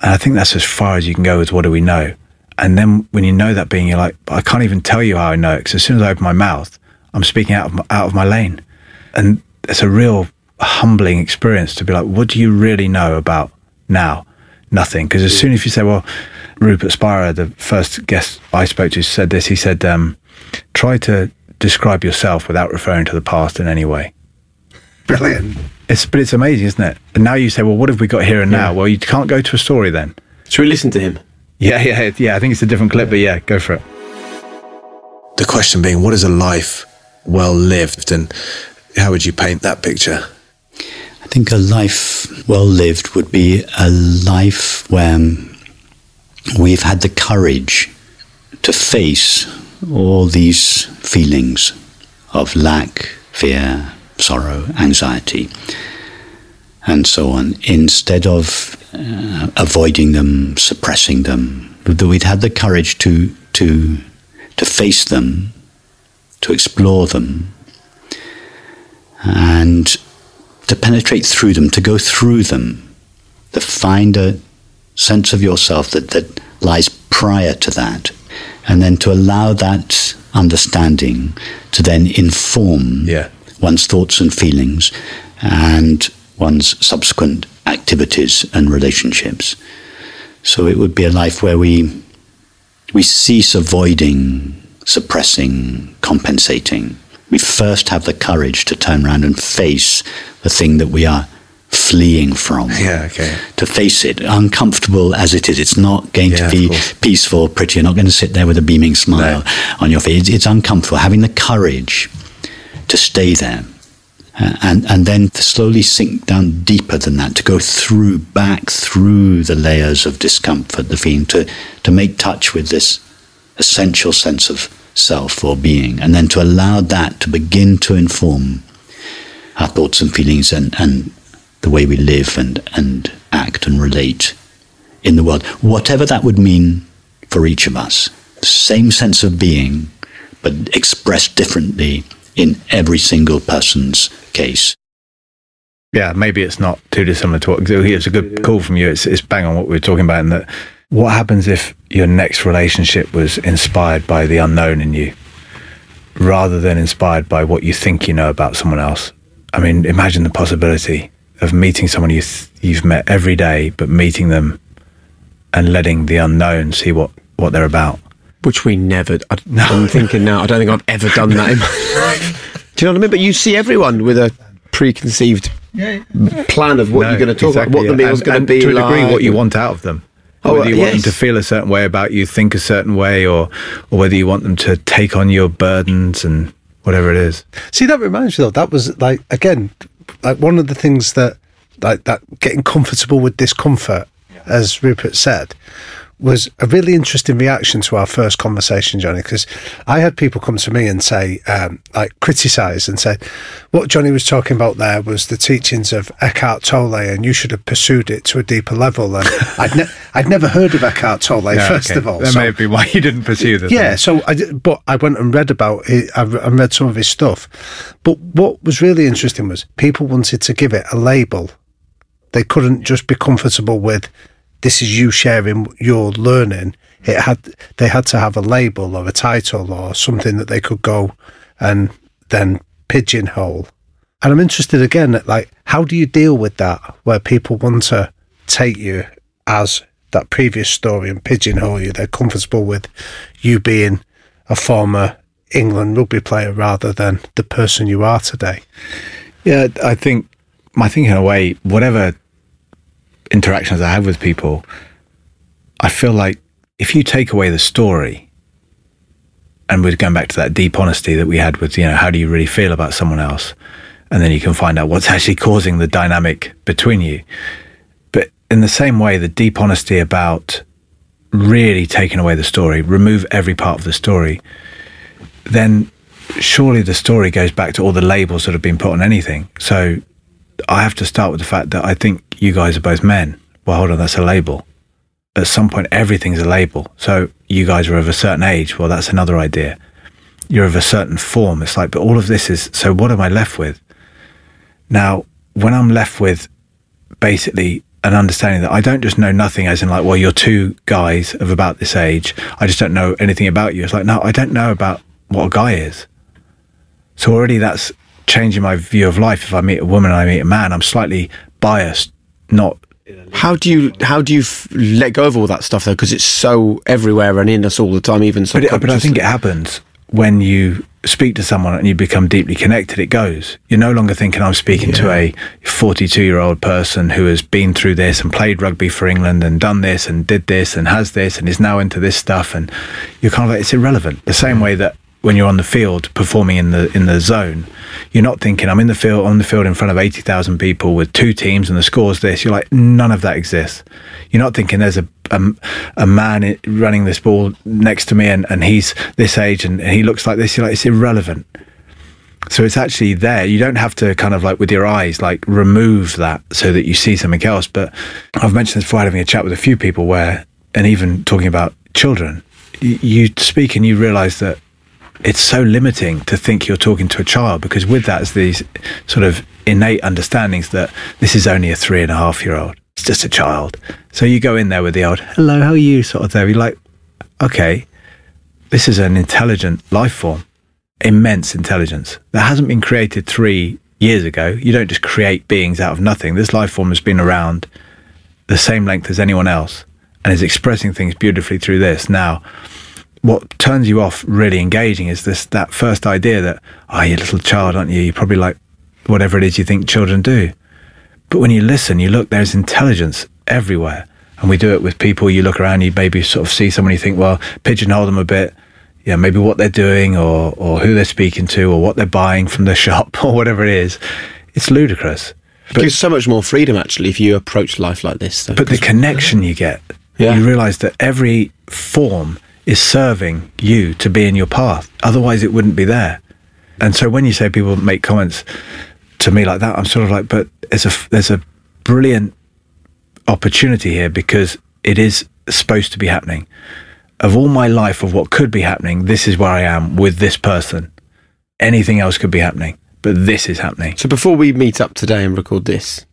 And I think that's as far as you can go with what do we know. And then when you know that being, you're like, I can't even tell you how I know it because as soon as I open my mouth, I'm speaking out of my, out of my lane. And it's a real humbling experience to be like, what do you really know about now? Nothing. Because as soon as you say, well, Rupert Spira, the first guest I spoke to, said this. He said, um, try to describe yourself without referring to the past in any way. Brilliant. It's, but it's amazing, isn't it? And now you say, well, what have we got here and now? Well, you can't go to a story then. Should we listen to him? Yeah, yeah, yeah. I think it's a different clip, but yeah, go for it. The question being, what is a life well lived, and how would you paint that picture? I think a life well lived would be a life where we've had the courage to face all these feelings of lack, fear, sorrow, anxiety, and so on, instead of uh, avoiding them, suppressing them, that we'd had the courage to to to face them, to explore them, and to penetrate through them, to go through them, to find a sense of yourself that, that lies prior to that, and then to allow that understanding to then inform Yeah. one's thoughts and feelings and one's subsequent activities and relationships. So it would be a life where we we cease avoiding, suppressing, compensating. We first have the courage to turn around and face the thing that we are fleeing from. Yeah, okay. To face it, uncomfortable as it is, it's not going Yeah, to be peaceful, pretty. You're not going to sit there with a beaming smile on your face. It's, it's uncomfortable. Having the courage to stay there. Uh, and and then to slowly sink down deeper than that, to go through, back through the layers of discomfort, the feeling, to to make touch with this essential sense of self or being, and then to allow that to begin to inform our thoughts and feelings and, and the way we live and, and act and relate in the world, whatever that would mean for each of us. Same sense of being, but expressed differently in every single person's case. yeah, maybe it's not too dissimilar to what it's a good call from you. It's, it's bang on what we are talking about. And that, what happens if your next relationship was inspired by the unknown in you, rather than inspired by what you think you know about someone else? I mean, imagine the possibility of meeting someone you th- you've met every day, but meeting them and letting the unknown see what what they're about. Which we never. I, I'm thinking now. I don't think I've ever done that in my life. Do you know what I mean? But you see everyone with a preconceived plan of what No, you're going to talk exactly, about, what the meal's going to be to a like. degree, what you want out of them. Oh, whether you want them to feel a certain way about you, think a certain way, or or whether you want them to take on your burdens and whatever it is. See, that reminds me though. That was like again, like one of the things that like that getting comfortable with discomfort, as Rupert said, was a really interesting reaction to our first conversation, Jonny. Because I had people come to me and say, um, like, criticize and say, what Jonny was talking about there was the teachings of Eckhart Tolle, and you should have pursued it to a deeper level. And I'd ne- I'd never heard of Eckhart Tolle first okay. of all. that so- may be why you didn't pursue this. yeah, so I did, but I went and read about it. I read some of his stuff. But what was really interesting was people wanted to give it a label. They couldn't just be comfortable with this is you sharing your learning. It had they had to have a label or a title or something that they could go and then pigeonhole. And I'm interested again at like how do you deal with that where people want to take you as that previous story and pigeonhole you. They're comfortable with you being a former England rugby player rather than the person you are today. Yeah, I think I think in a way, whatever interactions I have with people, I feel like if you take away the story, and we're going back to that deep honesty that we had with, you know, how do you really feel about someone else? And then you can find out what's actually causing the dynamic between you. But in the same way, the deep honesty about really taking away the story, remove every part of the story, then surely the story goes back to all the labels that have been put on anything. So I have to start with the fact that I think you guys are both men. Well, hold on, that's a label. At some point, everything's a label. So you guys are of a certain age. Well, that's another idea. You're of a certain form. It's like, but all of this is, so what am I left with? Now, when I'm left with basically an understanding that I don't just know nothing, as in like, well, you're two guys of about this age. I just don't know anything about you. It's like, no, I don't know about what a guy is. So already that's changing my view of life. If I meet a woman and I meet a man, I'm slightly biased, not. How do you how do you f- let go of all that stuff though? Because it's so everywhere and in us all the time, even But, it, but I think it happens when you speak to someone and you become deeply connected. It goes. You're no longer thinking I'm speaking to a 42 year old person who has been through this and played rugby for England and done this and did this and has this and is now into this stuff. And you're kind of like it's irrelevant. The same way that when you're on the field performing in the in the zone, you're not thinking I'm in the field on the field in front of eighty thousand people with two teams and the score's this. You're like none of that exists. You're not thinking there's a a, a man running this ball next to me and, and he's this age and, he looks like this. You're like it's irrelevant. So it's actually there. You don't have to kind of like with your eyes like remove that so that you see something else. But I've mentioned this before having a chat with a few people where, and even talking about children, you, speak and you realise that it's so limiting to think you're talking to a child because with that is these sort of innate understandings that this is only a three and a half year old. It's just a child. So you go in there with the old hello, how are you sort of thing. You're like, okay, this is an intelligent life form, immense intelligence that hasn't been created three years ago. You don't just create beings out of nothing. This life form has been around the same length as anyone else and is expressing things beautifully through this. Now, what turns you off really engaging is this that first idea that, oh, you're a little child, aren't you? You're probably like whatever it is you think children do. But when you listen, you look, there's intelligence everywhere. And we do it with people. You look around, you maybe sort of see someone, you think, well, pigeonhole them a bit. Yeah, maybe what they're doing or, or who they're speaking to or what they're buying from the shop or whatever it is. It's ludicrous. It gives so much more freedom, actually, if you approach life like this. Though, But the connection you get, Yeah. you realize that every form is serving you to be in your path. Otherwise, it wouldn't be there. And so when you say people make comments to me like that, I'm sort of like, but there's a there's a brilliant opportunity here because it is supposed to be happening. Of all my life of what could be happening, this is where I am with this person. Anything else could be happening, but this is happening. So before we meet up today and record this,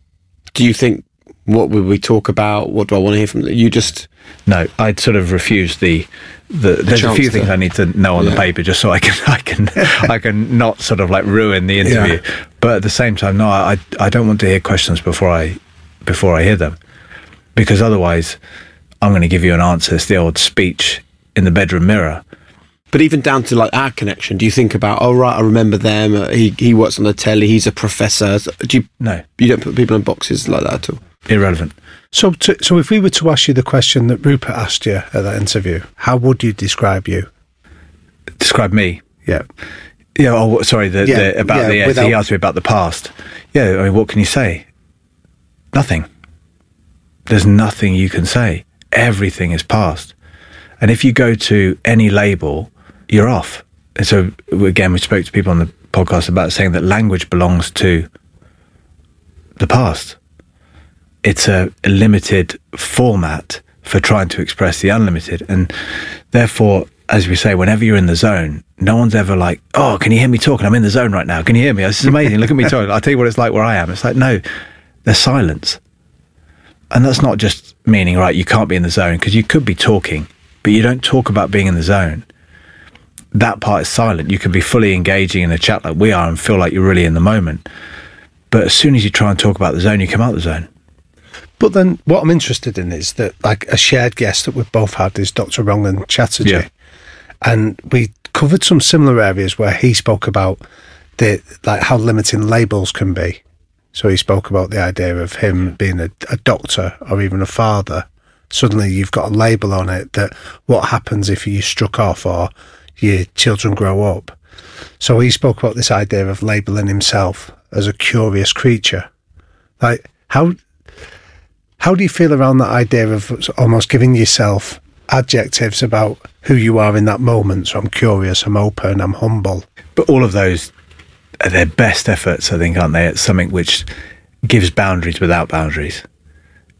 do you think what will we talk about? What do I want to hear from you? Just No, I'd sort of refuse the. the there's a few to- things I need to know on the paper just so I can I can I can not sort of like ruin the interview. But at the same time, no, I I don't want to hear questions before I before I hear them, because otherwise, I'm going to give you an answer. It's the old speech in the bedroom mirror. But even down to like our connection, do you think about? Oh right, I remember them. He he works on the telly. He's a professor. Do you? No, you don't put people in boxes like that at all. Irrelevant. So, to, so if we were to ask you the question that Rupert asked you at that interview, how would you describe you? Describe me. Yeah. Yeah. Oh, sorry. The, Yeah, the, about yeah, the without- he asked me about the past. Yeah. I mean, what can you say? Nothing. There's nothing you can say. Everything is past. And if you go to any label, you're off. And so again, we spoke to people on the podcast about saying that language belongs to the past. It's a, a limited format for trying to express the unlimited. And therefore, as we say, whenever you're in the zone, no one's ever like, oh, can you hear me talking? I'm in the zone right now. Can you hear me? This is amazing. Look at me talking. I'll tell you what it's like where I am. It's like, no, there's silence. And that's not just meaning, right, you can't be in the zone because you could be talking, but you don't talk about being in the zone. That part is silent. You can be fully engaging in a chat like we are and feel like you're really in the moment. But as soon as you try and talk about the zone, you come out the zone. But then, what I'm interested in is that, like, a shared guest that we've both had is Dr. Rangan Chatterjee. Yeah. And we covered some similar areas where he spoke about the, like, how limiting labels can be. So he spoke about the idea of him being a, a doctor or even a father. Suddenly you've got a label on it that what happens if you struck off or your children grow up. So he spoke about this idea of labeling himself as a curious creature. Like, how how do you feel around that idea of almost giving yourself adjectives about who you are in that moment? So I'm curious, I'm open, I'm humble. But all of those are their best efforts, I think, aren't they? It's something which gives boundaries without boundaries.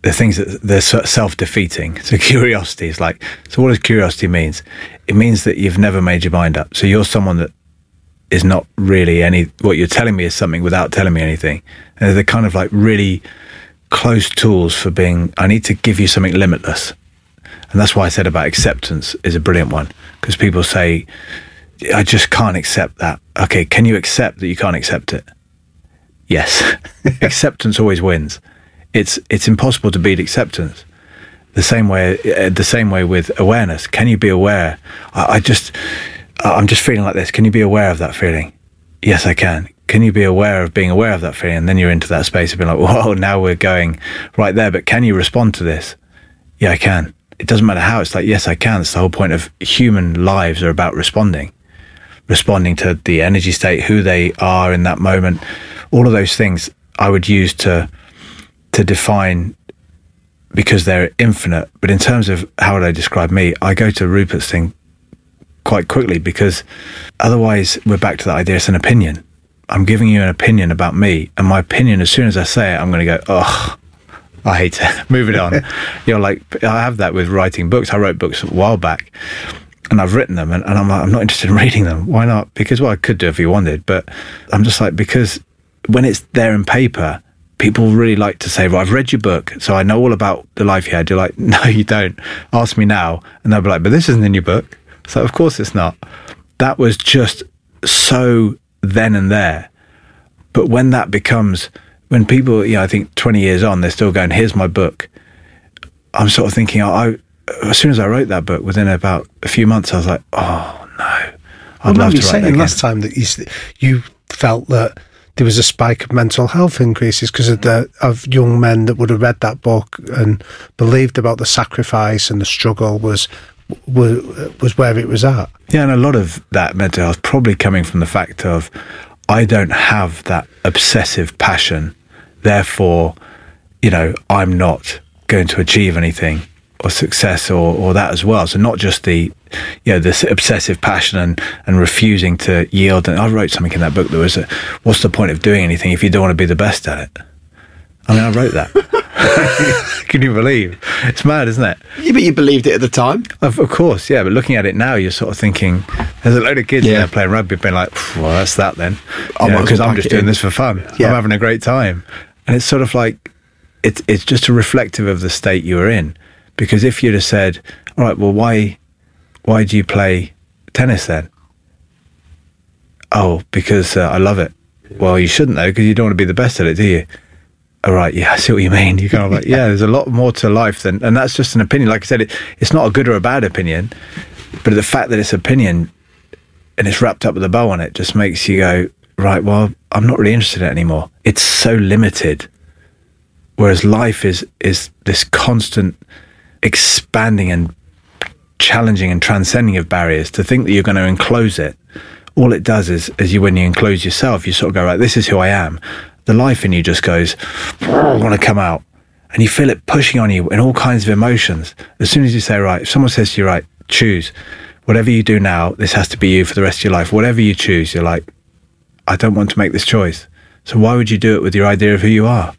The things that they're self defeating. So curiosity is like, so what does curiosity means? It means that you've never made your mind up. So you're someone that is not really any, what you're telling me is something without telling me anything. And they're kind of like really close tools for being, I need to give you something limitless. And that's why I said about acceptance is a brilliant one because people say, I just can't accept that. Okay, can you accept that you can't accept it? Yes. acceptance always wins. It's it's impossible to beat acceptance. The same way, uh, the same way with awareness. Can you be aware? I, I just, I'm just feeling like this. Can you be aware of that feeling? Yes, I can. Can you be aware of being aware of that feeling? And then you're into that space of being like, whoa, now we're going right there. But can you respond to this? Yeah, I can. It doesn't matter how. It's like, yes, I can. It's the whole point of human lives are about responding, responding to the energy state, who they are in that moment. All of those things I would use to to define because they're infinite. But in terms of how would I describe me, I go to Rupert's thing quite quickly because otherwise we're back to that idea it's an opinion. I'm giving you an opinion about me, and my opinion, as soon as I say it, I'm going to go, oh, I hate it. Move it on. you know, like I have that with writing books. I wrote books a while back, and I've written them, and, and I'm like, I'm not interested in reading them. Why not? Because well, I could do if you wanted, but I'm just like because when it's there in paper, people really like to say, "Well, I've read your book, so I know all about the life you had." You're like, "No, you don't. Ask me now," and they'll be like, "But this isn't in your book." So of course it's not. That was just so then and there. But when that becomes, when people, you know, I think 20 years on, they're still going, here's my book. I'm sort of thinking, I, as soon as I wrote that book, within about a few months, I was like, oh no, I'd I love remember to you write saying that again. last time that you, you felt that there was a spike of mental health increases because of the of young men that would have read that book and believed about the sacrifice and the struggle was was, where it was at. Yeah, and a lot of that mental health probably coming from the fact of I don't have that obsessive passion, therefore, you know, I'm not going to achieve anything or success or, or that as well. So not just the you know this obsessive passion and, and refusing to yield. And I wrote something in that book that was, a, what's the point of doing anything if you don't want to be the best at it? I mean, I wrote that. Can you believe? It's mad, isn't it? Yeah, but you believed it at the time. Of, of course, yeah. But looking at it now, you're sort of thinking, there's a load of kids Yeah. there playing rugby, being like, well, that's that then. I might as Because I'm just doing in. this for fun. Yeah. I'm having a great time. And it's sort of like, it's, it's just a reflective of the state you were in. Because if you'd have said, all right, well, why, why do you play tennis then? Oh, because uh, I love it. Well, you shouldn't though, because you don't want to be the best at it, do you? All right, yeah, I see what you mean. You're kind of like, yeah, there's a lot more to life than, and that's just an opinion. Like I said, it, it's not a good or a bad opinion, but the fact that it's opinion and it's wrapped up with a bow on it just makes you go, right, well, I'm not really interested in it anymore. It's so limited. Whereas life is is this constant expanding and challenging and transcending of barriers. To think that you're going to enclose it, all it does is, is you when you enclose yourself, you sort of go, right, this is who I am. The life in you just goes, oh, I want to come out. And you feel it pushing on you in all kinds of emotions. As soon as you say, right, if someone says to you, right, choose, whatever you do now, this has to be you for the rest of your life. Whatever you choose, you're like, I don't want to make this choice. So why would you do it with your idea of who you are?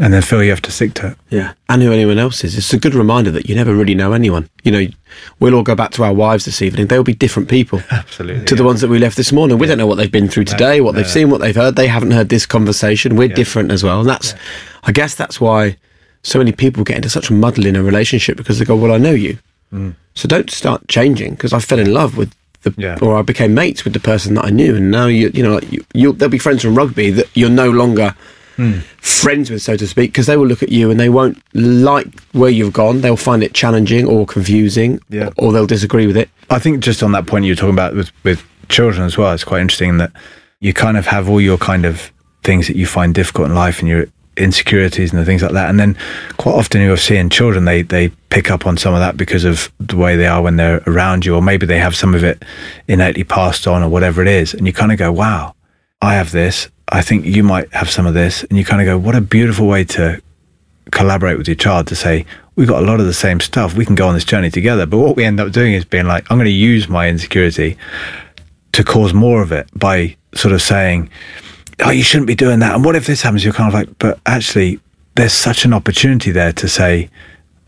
And then feel you have to stick to it. Yeah. And who anyone else is. It's a good reminder that you never really know anyone. You know, we'll all go back to our wives this evening. They'll be different people Absolutely. to the ones that we left this morning. We don't know what they've been through today, what they've seen, what they've heard. They haven't heard this conversation. We're different as well. And that's, I guess that's why so many people get into such a muddle in a relationship because they go, well, I know you. Mm. So don't start changing because I fell in love with the, Yeah. or I became mates with the person that I knew. And now you, you know, like you, you'll, there'll be friends from rugby that you're no longer friends with, so to speak, because they will look at you and they won't like where you've gone. They'll find it challenging or confusing, Yeah. or they'll disagree with it. I think just on that point you were talking about with, with children as well, it's quite interesting that you kind of have all your kind of things that you find difficult in life and your insecurities and the things like that. And then quite often you'll see in children, they, they pick up on some of that because of the way they are when they're around you, or maybe they have some of it innately passed on or whatever it is. And you kind of go, wow, I have this. I think you might have some of this. And you kind of go, what a beautiful way to collaborate with your child to say, we've got a lot of the same stuff. We can go on this journey together. But what we end up doing is being like, I'm going to use my insecurity to cause more of it by sort of saying, oh, you shouldn't be doing that. And what if this happens? You're kind of like, but actually, there's such an opportunity there to say,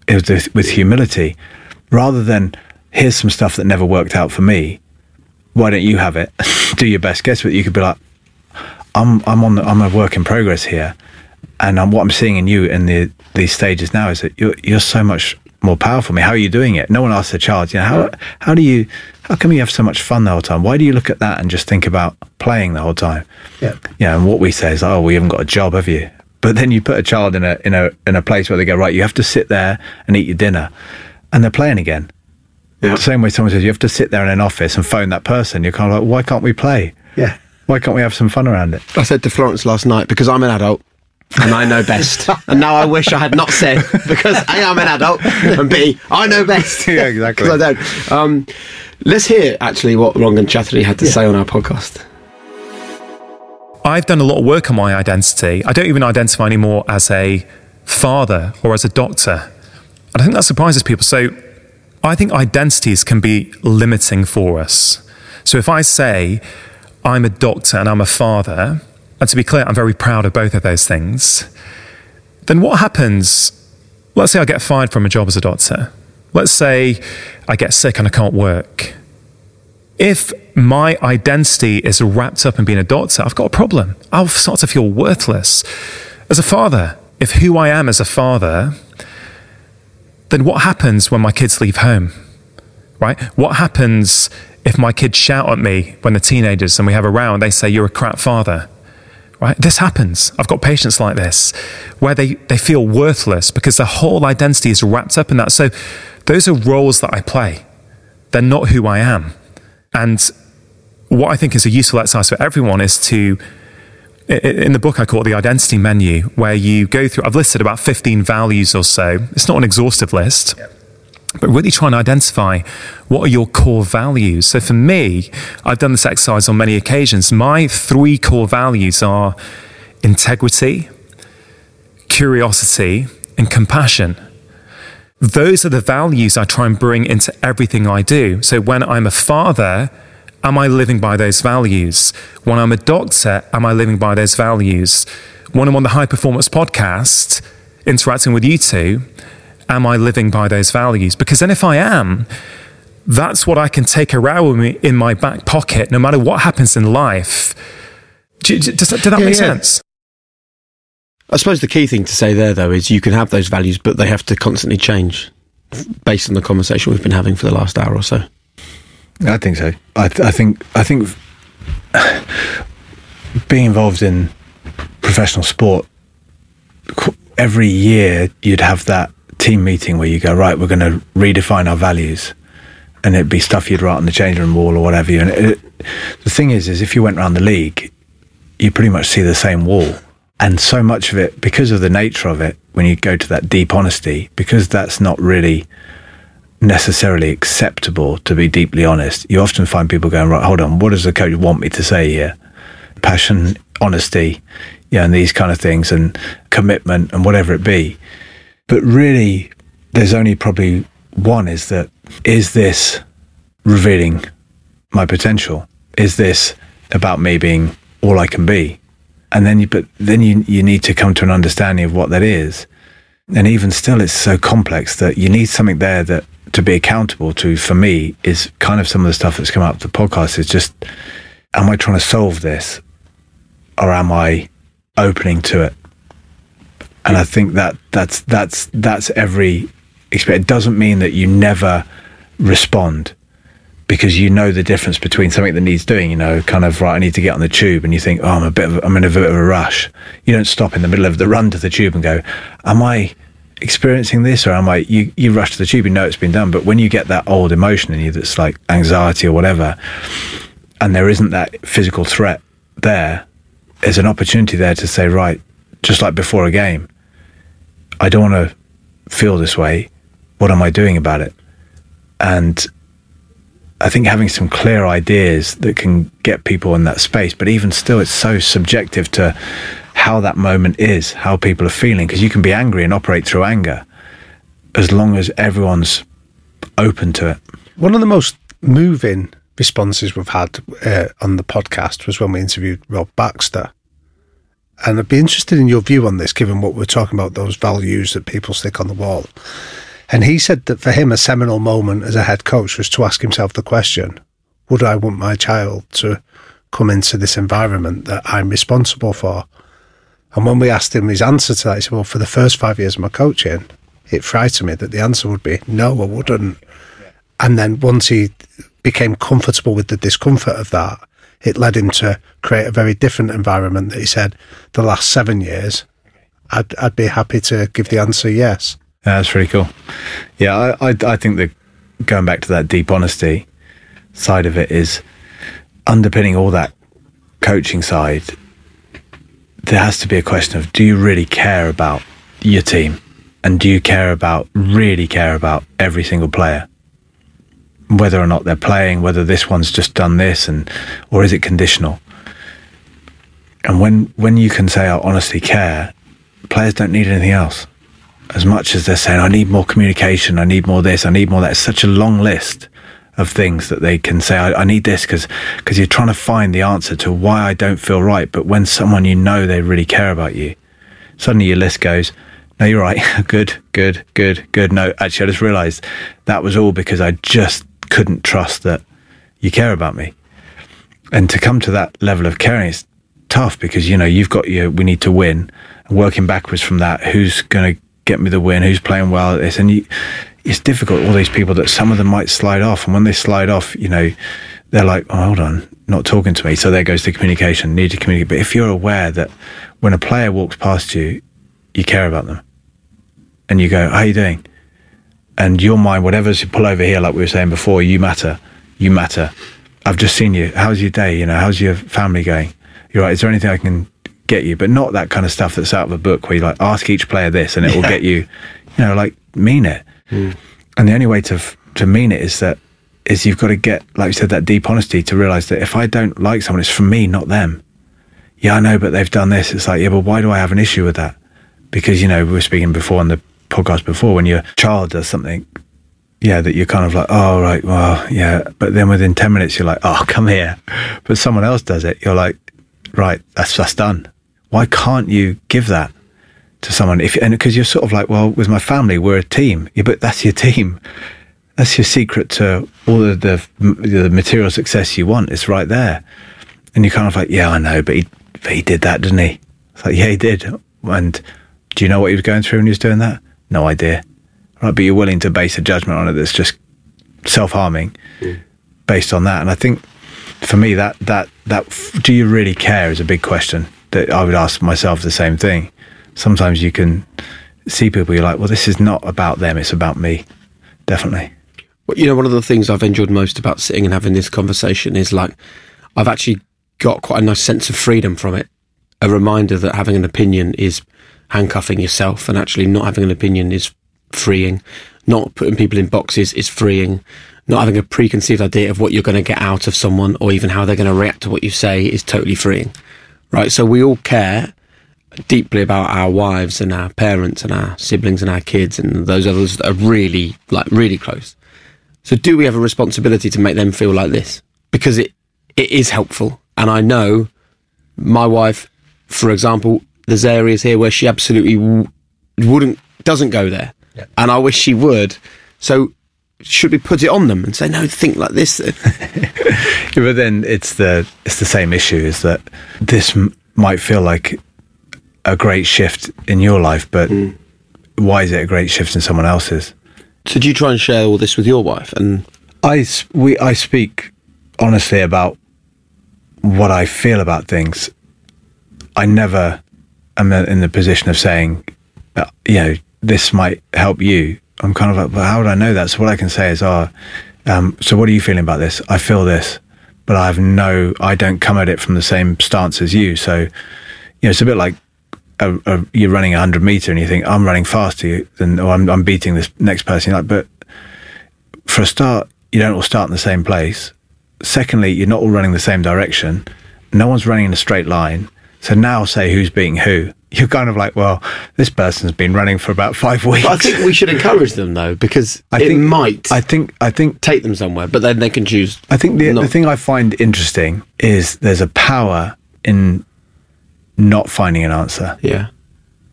eh, with, with humility, rather than, here's some stuff that never worked out for me. Why don't you have it? Do your best guess. But you could be like, I'm I'm on the, I'm a work in progress here, and um, what I'm seeing in you in the these stages now is that you're you're so much more powerful me. How are you doing it? No one asks the child, you know, how how do you how come you have so much fun the whole time? Why do you look at that and just think about playing the whole time? Yeah. Yeah, and what we say is, oh, we haven't got a job, have you? But then you put a child in a in a in a place where they go, right, you have to sit there and eat your dinner, and they're playing again. Yeah. The same way someone says you have to sit there in an office and phone that person. You're kind of like, why can't we play? Yeah. Why can't we have some fun around it? I said to Florence last night because I'm an adult and I know best. and now I wish I had not said because A, I'm an adult, and B, I know best. Yeah, exactly. Because I don't. Um, let's hear actually what Rangan Chatterjee had to say on our podcast. I've done a lot of work on my identity. I don't even identify anymore as a father or as a doctor. And I think that surprises people. So I think identities can be limiting for us. So if I say I'm a doctor and I'm a father, and to be clear, I'm very proud of both of those things, then what happens? Let's say I get fired from a job as a doctor. Let's say I get sick and I can't work if my identity is wrapped up in being a doctor, I've got a problem. I'll start to feel worthless. As a father, if who I am as a father, then what happens when my kids leave home? Right? What happens if my kids shout at me when they're teenagers and we have a row and they say, You're a crap father? Right? This happens. I've got patients like this where they, they feel worthless because their whole identity is wrapped up in that. So those are roles that I play. They're not who I am. And what I think is a useful exercise for everyone is to in the book, I call it the identity menu, where you go through, I've listed about 15 values or so. It's not an exhaustive list. But really try and identify what are your core values. So for me, I've done this exercise on many occasions. My three core values are integrity, curiosity, and compassion. Those are the values I try and bring into everything I do. So when I'm a father, am I living by those values? When I'm a doctor, am I living by those values? When I'm on the high performance podcast, interacting with you two, am I living by those values? Because then if I am, that's what I can take around with me in my back pocket, no matter what happens in life. Does, does that, does that Yeah, make yeah. sense? I suppose the key thing to say there, though, is you can have those values, but they have to constantly change based on the conversation we've been having for the last hour or so. I think so. I, th- I think I think being involved in professional sport every year you'd have that team meeting where you go right we're going to redefine our values and it'd be stuff you'd write on the change room wall or whatever and it, the thing is is if you went around the league you pretty much see the same wall and so much of it because of the nature of it when you go to that deep honesty because that's not really necessarily acceptable to be deeply honest. You often find people going, right, hold on, what does the coach want me to say here? Passion, honesty, yeah, and these kind of things, and commitment, and whatever it be. But really, there's only probably one is that, is this revealing my potential? Is this about me being all I can be? And then you, but then you, you need to come to an understanding of what that is and even still it's so complex that you need something there that to be accountable to for me is kind of some of the stuff that's come up the podcast is just am i trying to solve this or am i opening to it and i think that that's that's that's every experience it doesn't mean that you never respond because you know the difference between something that needs doing, you know, kind of right, I need to get on the tube, and you think, oh, I'm a bit of, I'm in a bit of a rush. You don't stop in the middle of the run to the tube and go, am I experiencing this, or am I? You you rush to the tube, you know it's been done, but when you get that old emotion in you that's like anxiety or whatever, and there isn't that physical threat there, there's an opportunity there to say, right, just like before a game, I don't want to feel this way. What am I doing about it? And I think having some clear ideas that can get people in that space, but even still, it's so subjective to how that moment is, how people are feeling, because you can be angry and operate through anger as long as everyone's open to it. One of the most moving responses we've had uh, on the podcast was when we interviewed Rob Baxter. And I'd be interested in your view on this, given what we're talking about, those values that people stick on the wall. And he said that for him, a seminal moment as a head coach was to ask himself the question Would I want my child to come into this environment that I'm responsible for? And when we asked him his answer to that, he said, Well, for the first five years of my coaching, it frightened me that the answer would be no, I wouldn't. And then once he became comfortable with the discomfort of that, it led him to create a very different environment that he said the last seven years, I'd, I'd be happy to give the answer yes. Yeah, that's really cool. Yeah, I, I, I think that going back to that deep honesty side of it is underpinning all that coaching side. There has to be a question of do you really care about your team? And do you care about, really care about every single player? Whether or not they're playing, whether this one's just done this, and or is it conditional? And when when you can say, "I honestly care," players don't need anything else as much as they're saying, I need more communication, I need more this, I need more that. It's such a long list of things that they can say, I, I need this because because you're trying to find the answer to why I don't feel right. But when someone you know they really care about you, suddenly your list goes, No, you're right. good, good, good, good. No, actually, I just realized that was all because I just couldn't trust that you care about me. And to come to that level of caring is tough because, you know, you've got your, we need to win. And working backwards from that, who's going to get me the win, who's playing well at this. And you, it's difficult, all these people that some of them might slide off. And when they slide off, you know, they're like, oh, hold on, not talking to me. So there goes the communication, need to communicate. But if you're aware that when a player walks past you, you care about them and you go, how are you doing? And your mind, whatever's you pull over here, like we were saying before, you matter, you matter. I've just seen you. How's your day? You know, how's your family going? You're right. Is there anything I can get you, but not that kind of stuff that's out of a book where you like ask each player this and it will get you, you know, like mean it. Mm. And the only way to f- to mean it is that is you've got to get, like you said, that deep honesty to realize that if I don't like someone, it's from me, not them. Yeah, I know, but they've done this. It's like, yeah, but why do I have an issue with that? Because you know we were speaking before on the podcast before when your child does something yeah, that you're kind of like, oh, right, well, yeah. But then within 10 minutes, you're like, oh, come here. But someone else does it. You're like, right, that's, that's done. Why can't you give that to someone? If And because you're sort of like, well, with my family, we're a team. Yeah, but that's your team. That's your secret to all of the, the material success you want. It's right there. And you're kind of like, yeah, I know, but he, but he did that, didn't he? It's like, yeah, he did. And do you know what he was going through when he was doing that? No idea right? But you're willing to base a judgment on it that's just self-harming mm. based on that. And I think for me, that that that do you really care is a big question that I would ask myself the same thing. Sometimes you can see people you're like, well, this is not about them; it's about me. Definitely. Well, you know, one of the things I've enjoyed most about sitting and having this conversation is like I've actually got quite a nice sense of freedom from it. A reminder that having an opinion is handcuffing yourself, and actually not having an opinion is freeing. Not putting people in boxes is freeing. Not having a preconceived idea of what you're going to get out of someone or even how they're going to react to what you say is totally freeing. Right? So we all care deeply about our wives and our parents and our siblings and our kids and those others that are really, like, really close. So do we have a responsibility to make them feel like this? Because it, it is helpful. And I know my wife, for example, there's areas here where she absolutely w- wouldn't, doesn't go there. And I wish she would. So should we put it on them and say, no, think like this? But then it's the it's the same issue. Is that this m- might feel like a great shift in your life, but hmm. why is it a great shift in someone else's? so do you try and share all this with your wife? And I we I speak honestly about what I feel about things. I never am in the position of saying, uh, you know, this might help you. I'm kind of like, well, how would I know that? So what I can say is, oh, um, so what are you feeling about this? I feel this, but I have no, I don't come at it from the same stance as you. So, you know, it's a bit like a, a, you're running a hundred meter and you think I'm running faster than, or I'm, I'm beating this next person. Like, but for a start, you don't all start in the same place. Secondly, you're not all running the same direction. No one's running in a straight line. So now say who's beating who. You're kind of like, well, this person's been running for about five weeks. But I think we should encourage them though, because I it think- might I think I think take them somewhere, but then they can choose. I think the not- the thing I find interesting is there's a power in not finding an answer Yeah.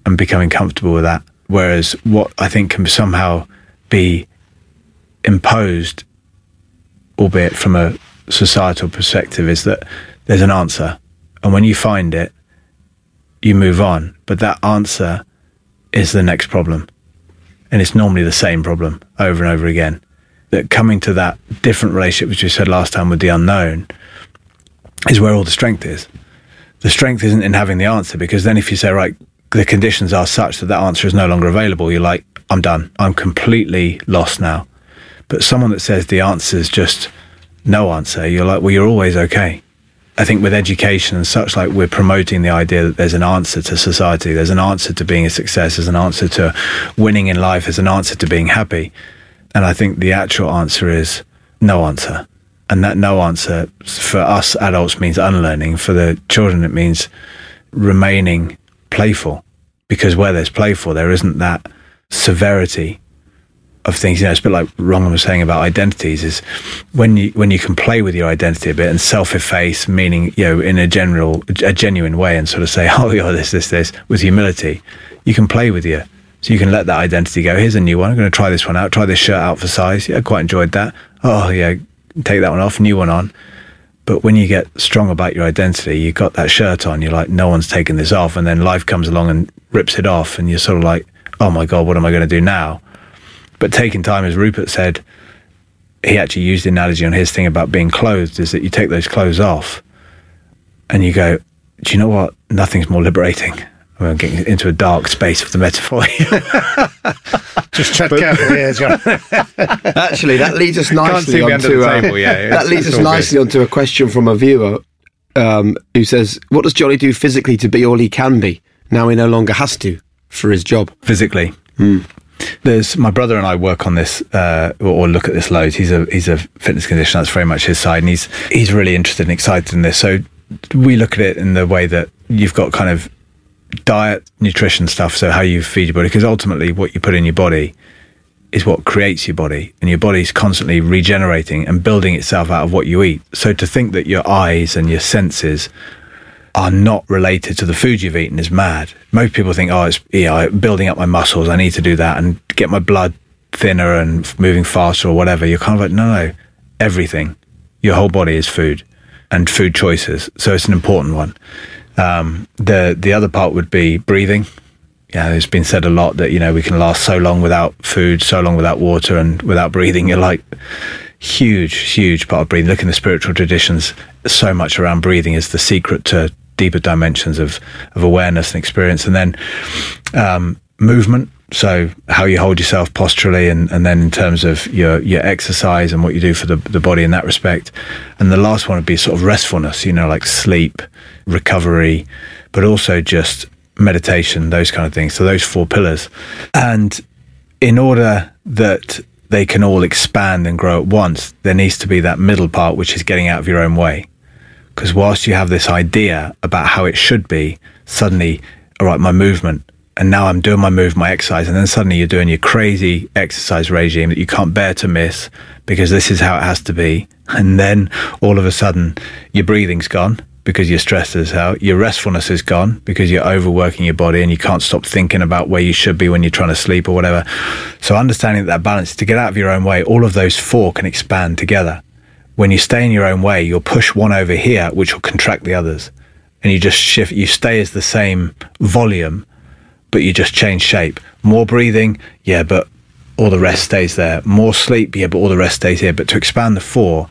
and becoming comfortable with that. Whereas what I think can somehow be imposed, albeit from a societal perspective, is that there's an answer. And when you find it, you move on. But that answer is the next problem. And it's normally the same problem over and over again. That coming to that different relationship, which we said last time with the unknown, is where all the strength is. The strength isn't in having the answer because then if you say, right, the conditions are such that that answer is no longer available, you're like, I'm done. I'm completely lost now. But someone that says the answer is just no answer, you're like, well, you're always okay. I think with education and such, like we're promoting the idea that there's an answer to society, there's an answer to being a success, there's an answer to winning in life, there's an answer to being happy. And I think the actual answer is no answer. And that no answer for us adults means unlearning. For the children, it means remaining playful. Because where there's playful, there isn't that severity of things. You know, it's a bit like Rangan was saying about identities. Is when you when you can play with your identity a bit and self-efface, meaning you know, in a general, a genuine way, and sort of say, "Oh, yeah, this, this, this," with humility, you can play with you. So you can let that identity go. Here's a new one. I'm going to try this one out. Try this shirt out for size. Yeah, I quite enjoyed that. Oh, yeah, take that one off. New one on. But when you get strong about your identity, you've got that shirt on. You're like, no one's taking this off, and then life comes along and rips it off, and you're sort of like, oh my god, what am I going to do now? But taking time, as Rupert said, he actually used the analogy on his thing about being clothed, is that you take those clothes off, and you go, do you know what? Nothing's more liberating. I mean, I'm getting into a dark space of the metaphor. Just tread carefully here, John. Actually, that leads us Can't nicely see me under onto the uh, table, yeah, that leads us all good. nicely onto a question from a viewer um, who says, "What does Jonny do physically to be all he can be? Now he no longer has to for his job." physically. There's my brother and I work on this uh, or, look at this loads. He's a he's a fitness conditioner. That's very much his side, and he's he's really interested and excited in this. So we look at it in the way that you've got kind of diet, nutrition stuff. So how you feed your body, because ultimately what you put in your body is what creates your body, and your body's constantly regenerating and building itself out of what you eat. So to think that your eyes and your senses are not related to the food you've eaten is mad. Most people think, oh, it's yeah, building up my muscles. I need to do that and get my blood thinner and moving faster or whatever. You're kind of like, no, no, everything. Your whole body is food and food choices. So it's an important one. Um, the the other part would be breathing. Yeah, it's been said a lot that you know we can last so long without food, so long without water, and without breathing. You're like huge, huge part of breathing. Look in the spiritual traditions, so much around breathing is the secret to deeper dimensions of, of awareness and experience. And then um, movement, so how you hold yourself posturally, and, and then in terms of your, your exercise and what you do for the, the body in that respect. And the last one would be sort of restfulness, you know, like sleep, recovery, but also just meditation, those kind of things. So those four pillars. And in order that they can all expand and grow at once, there needs to be that middle part, which is getting out of your own way. Because whilst you have this idea about how it should be, suddenly, all right, my movement, and now I'm doing my move, my exercise, and then suddenly you're doing your crazy exercise regime that you can't bear to miss because this is how it has to be. And then all of a sudden, your breathing's gone because you're stressed as hell. Your restfulness is gone because you're overworking your body and you can't stop thinking about where you should be when you're trying to sleep or whatever. So understanding that, that balance to get out of your own way, all of those four can expand together. When you stay in your own way, you'll push one over here, which will contract the others. And you just shift, you stay as the same volume, but you just change shape. More breathing, yeah, but all the rest stays there. More sleep, yeah, but all the rest stays here. But to expand the four,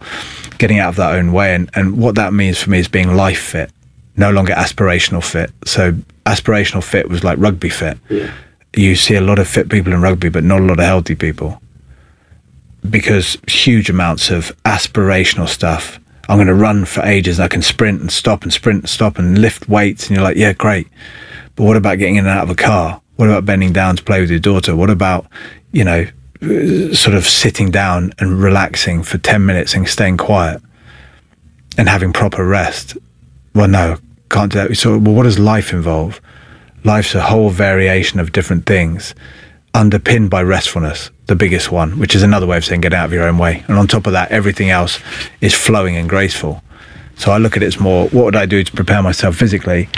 getting out of that own way, and, and what that means for me is being life fit, no longer aspirational fit. So aspirational fit was like rugby fit. You see a lot of fit people in rugby, but not a lot of healthy people because huge amounts of aspirational stuff. I'm going to run for ages and I can sprint and stop and sprint and stop and lift weights. And you're like, yeah, great. But what about getting in and out of a car? What about bending down to play with your daughter? What about, you know, sort of sitting down and relaxing for 10 minutes and staying quiet and having proper rest? Well, no, can't do that. So, well, what does life involve? Life's a whole variation of different things underpinned by restfulness, the biggest one, which is another way of saying get out of your own way. And on top of that, everything else is flowing and graceful. So I look at it as more what would I do to prepare myself physically?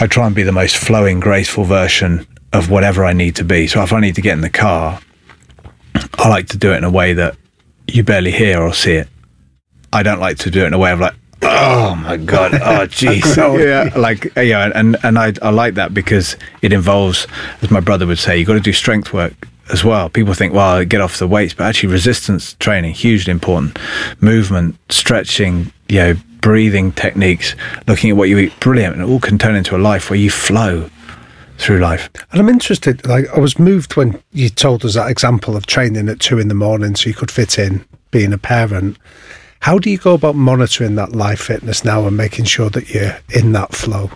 I try and be the most flowing, graceful version of whatever I need to be. So if I need to get in the car, I like to do it in a way that you barely hear or see it. I don't like to do it in a way of like, oh my god, oh jeez, yeah, like uh, yeah, and and I I like that because it involves, as my brother would say, you've got to do strength work as well. People think, well, get off the weights, but actually, resistance training hugely important. Movement, stretching, you know, breathing techniques, looking at what you eat, brilliant, and it all can turn into a life where you flow through life. And I'm interested, like, I was moved when you told us that example of training at two in the morning so you could fit in being a parent. How do you go about monitoring that life fitness now and making sure that you're in that flow?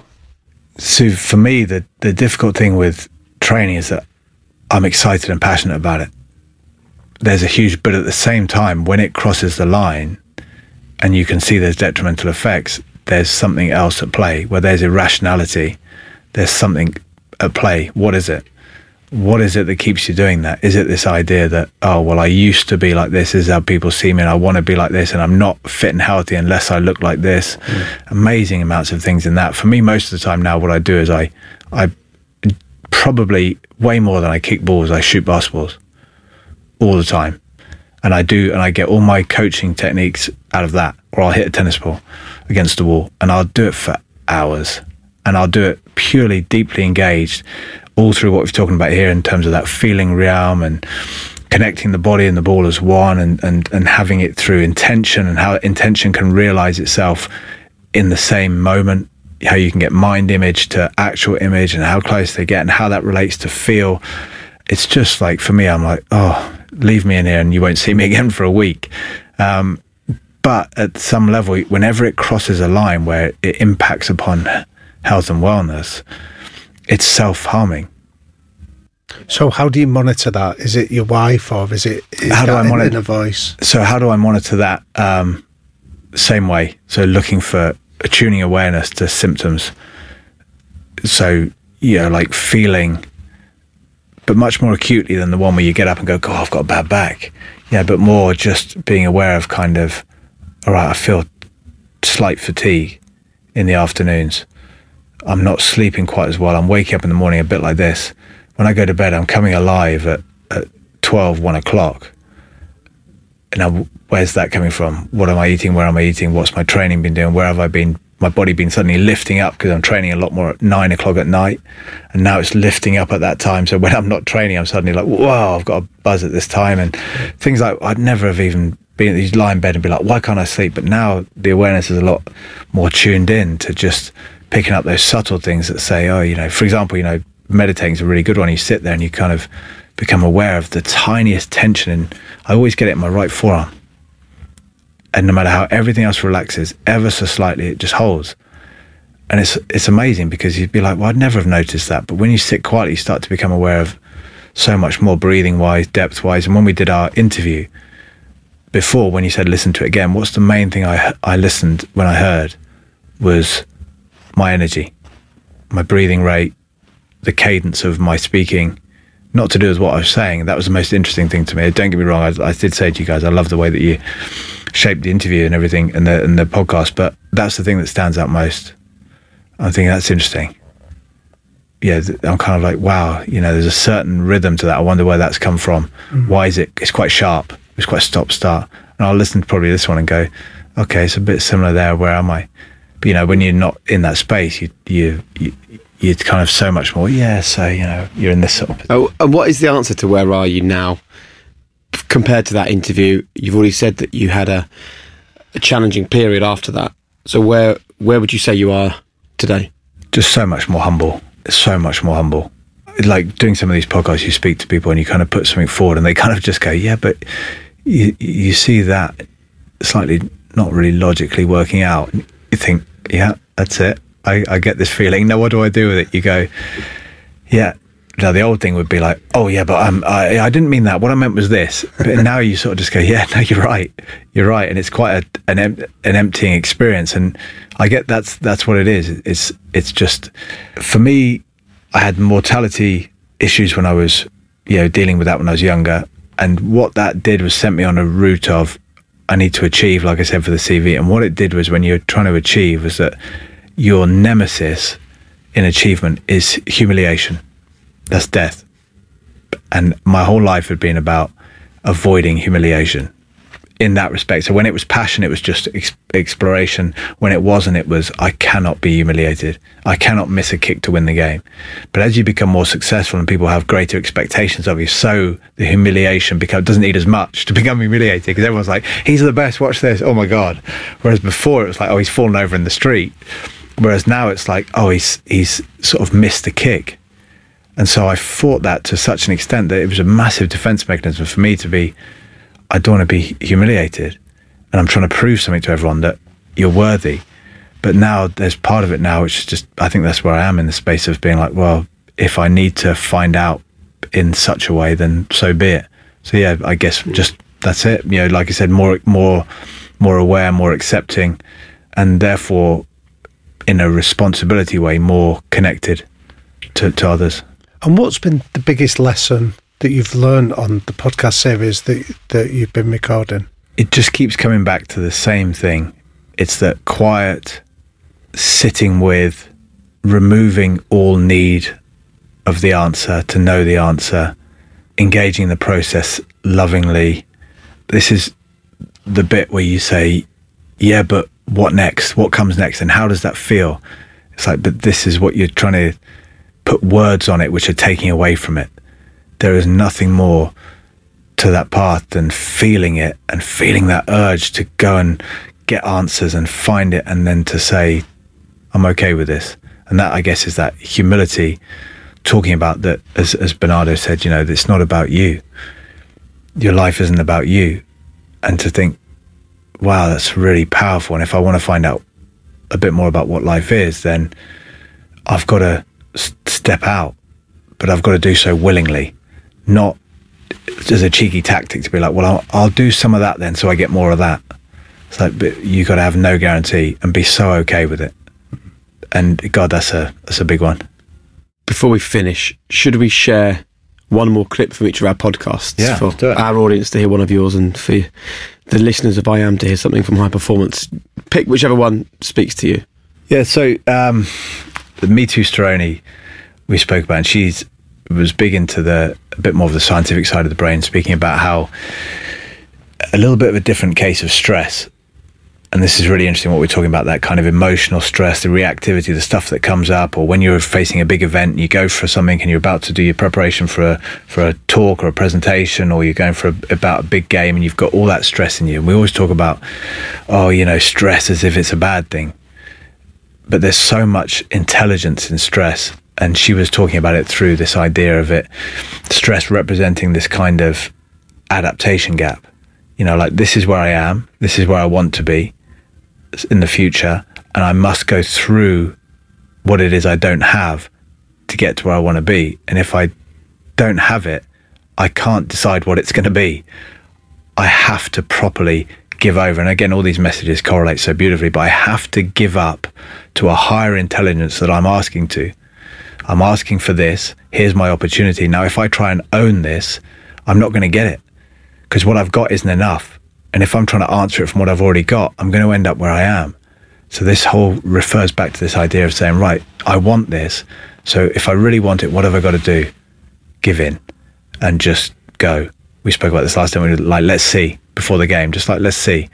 So for me, the the difficult thing with training is that I'm excited and passionate about it. There's a huge, but at the same time, when it crosses the line, and you can see there's detrimental effects, there's something else at play. Where there's irrationality, there's something at play. What is it? What is it that keeps you doing that? Is it this idea that, oh, well, I used to be like this, this is how people see me, and I want to be like this, and I'm not fit and healthy unless I look like this? Mm. Amazing amounts of things in that. For me, most of the time now, what I do is I, I probably way more than I kick balls, I shoot basketballs all the time. And I do, and I get all my coaching techniques out of that. Or I'll hit a tennis ball against the wall and I'll do it for hours. And I'll do it purely deeply engaged, all through what we're talking about here in terms of that feeling realm and connecting the body and the ball as one and, and, and having it through intention and how intention can realize itself in the same moment how you can get mind image to actual image and how close they get and how that relates to feel. It's just like for me, I'm like, oh, leave me in here and you won't see me again for a week. Um, but at some level, whenever it crosses a line where it impacts upon health and wellness, it's self harming. So, how do you monitor that? Is it your wife or is it is How do I monitor- in a voice? So, how do I monitor that? Um, same way. So, looking for tuning awareness to symptoms. So, you know, like feeling, but much more acutely than the one where you get up and go, God, I've got a bad back. Yeah, but more just being aware of kind of, all right, I feel slight fatigue in the afternoons. I'm not sleeping quite as well. I'm waking up in the morning a bit like this. When I go to bed, I'm coming alive at, at 12, 1 o'clock. Now, where's that coming from? What am I eating? Where am I eating? What's my training been doing? Where have I been? My body been suddenly lifting up because I'm training a lot more at nine o'clock at night, and now it's lifting up at that time. So when I'm not training, I'm suddenly like, "Whoa, I've got a buzz at this time," and things like I'd never have even been. You lie in bed and be like, "Why can't I sleep?" But now the awareness is a lot more tuned in to just picking up those subtle things that say, "Oh, you know," for example, you know, meditating is a really good one. You sit there and you kind of become aware of the tiniest tension, and I always get it in my right forearm and no matter how everything else relaxes ever so slightly, it just holds. And it's it's amazing because you'd be like, well, I'd never have noticed that. But when you sit quietly, you start to become aware of so much more breathing wise, depth wise. And when we did our interview before, when you said listen to it again, what's the main thing I I listened when I heard was my energy, my breathing rate, the cadence of my speaking. Not to do with what I was saying. That was the most interesting thing to me. Don't get me wrong. I, I did say to you guys, I love the way that you shaped the interview and everything and the and the podcast. But that's the thing that stands out most. I'm thinking that's interesting. Yeah, I'm kind of like, wow, you know, there's a certain rhythm to that. I wonder where that's come from. Mm. Why is it? It's quite sharp. It's quite stop start. And I'll listen to probably this one and go, okay, it's a bit similar there. Where am I? You know, when you're not in that space, you you you you're kind of so much more. Yeah, so you know, you're in this sort of Oh, and what is the answer to where are you now compared to that interview? You've already said that you had a, a challenging period after that. So where where would you say you are today? just so much more humble. So much more humble. Like doing some of these podcasts, you speak to people and you kind of put something forward, and they kind of just go, "Yeah, but you you see that slightly not really logically working out." And you think, "Yeah, that's it. I, I get this feeling. Now, what do I do with it?" You go, "Yeah." Now the old thing would be like, "Oh yeah, but um, I I didn't mean that. What I meant was this." But now you sort of just go, "Yeah, no, you're right. You're right," and it's quite a, an em- an emptying experience. And I get that's that's what it is. It's it's just for me. I had mortality issues when I was, you know, dealing with that when I was younger, and what that did was sent me on a route of I need to achieve, like I said for the CV. And what it did was when you're trying to achieve was that your nemesis in achievement is humiliation. That's death. And my whole life had been about avoiding humiliation in that respect. So when it was passion, it was just ex- exploration. When it wasn't, it was, I cannot be humiliated. I cannot miss a kick to win the game. But as you become more successful and people have greater expectations of you, so the humiliation become, doesn't need as much to become humiliated because everyone's like, he's the best, watch this. Oh my God. Whereas before it was like, oh, he's fallen over in the street. Whereas now it's like, oh, he's, he's sort of missed a kick. And so I fought that to such an extent that it was a massive defense mechanism for me to be, I don't want to be humiliated. And I'm trying to prove something to everyone that you're worthy. But now there's part of it now, which is just, I think that's where I am in the space of being like, well, if I need to find out in such a way, then so be it. So yeah, I guess just that's it. You know, like I said, more, more, more aware, more accepting, and therefore in a responsibility way, more connected to, to others. And what's been the biggest lesson that you've learned on the podcast series that that you've been recording? it just keeps coming back to the same thing. It's that quiet sitting with, removing all need of the answer to know the answer, engaging the process lovingly. This is the bit where you say, Yeah, but what next? What comes next? And how does that feel? It's like, but this is what you're trying to put words on it, which are taking away from it. There is nothing more to that path than feeling it and feeling that urge to go and get answers and find it and then to say i'm okay with this. And that i guess is that humility talking about that as, as bernardo said you know it's not about you. Your life isn't about you. And to think wow, that's really powerful. And if I want to find out a bit more about what life is, then I've got to step out, but I've got to do so willingly, not as a cheeky tactic to be like, well, I'll, I'll do some of that then, so I get more of that. It's like, but you got to have no guarantee and be so okay with it. And God, that's a that's a big one. Before we finish, should we share one more clip from each of our podcasts Yeah, for do it. our audience to hear one of yours and for the listeners of I Am to hear something from High Performance? Pick whichever one speaks to you. Yeah, so um, the Mithu Storoni we spoke about, and she's was big into the a bit more of the scientific side of the brain, speaking about how a little bit of a different case of stress. And this is really interesting what we're talking about that kind of emotional stress, the reactivity, the stuff that comes up, or when you're facing a big event, you go for something and you're about to do your preparation for a for a talk or a presentation, or you're going for a, about a big game and you've got all that stress in you. And we always talk about, oh, you know, stress as if it's a bad thing but there's so much intelligence in stress. And she was talking about it through this idea of it, stress representing this kind of adaptation gap. You know, like this is where I am, this is where I want to be in the future, and I must go through what it is I don't have to get to where I want to be. And if I don't have it, I can't decide what it's going to be. I have to properly give over. And again, all these messages correlate so beautifully, but I have to give up to a higher intelligence that I'm asking to. I'm asking for this. Here's my opportunity. Now, if I try and own this, I'm not going to get it because what I've got isn't enough. And if I'm trying to answer it from what I've already got, I'm going to end up where I am. So this whole refers back to this idea of saying, right, I want this. So if I really want it, what have I got to do? Give in and just go. We spoke about this last time. We were like, let's see before the game, just like let's see.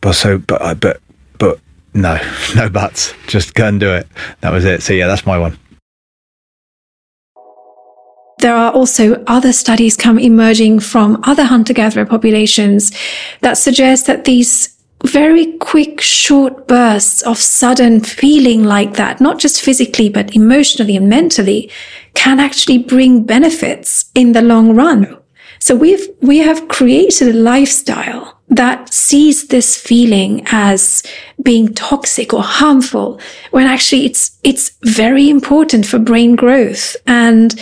But so, but but but no, no buts. Just go and do it. That was it. So yeah, that's my one. There are also other studies come emerging from other hunter-gatherer populations that suggest that these very quick, short bursts of sudden feeling like that, not just physically, but emotionally and mentally, can actually bring benefits in the long run. So we've, we have created a lifestyle that sees this feeling as being toxic or harmful when actually it's, it's very important for brain growth. And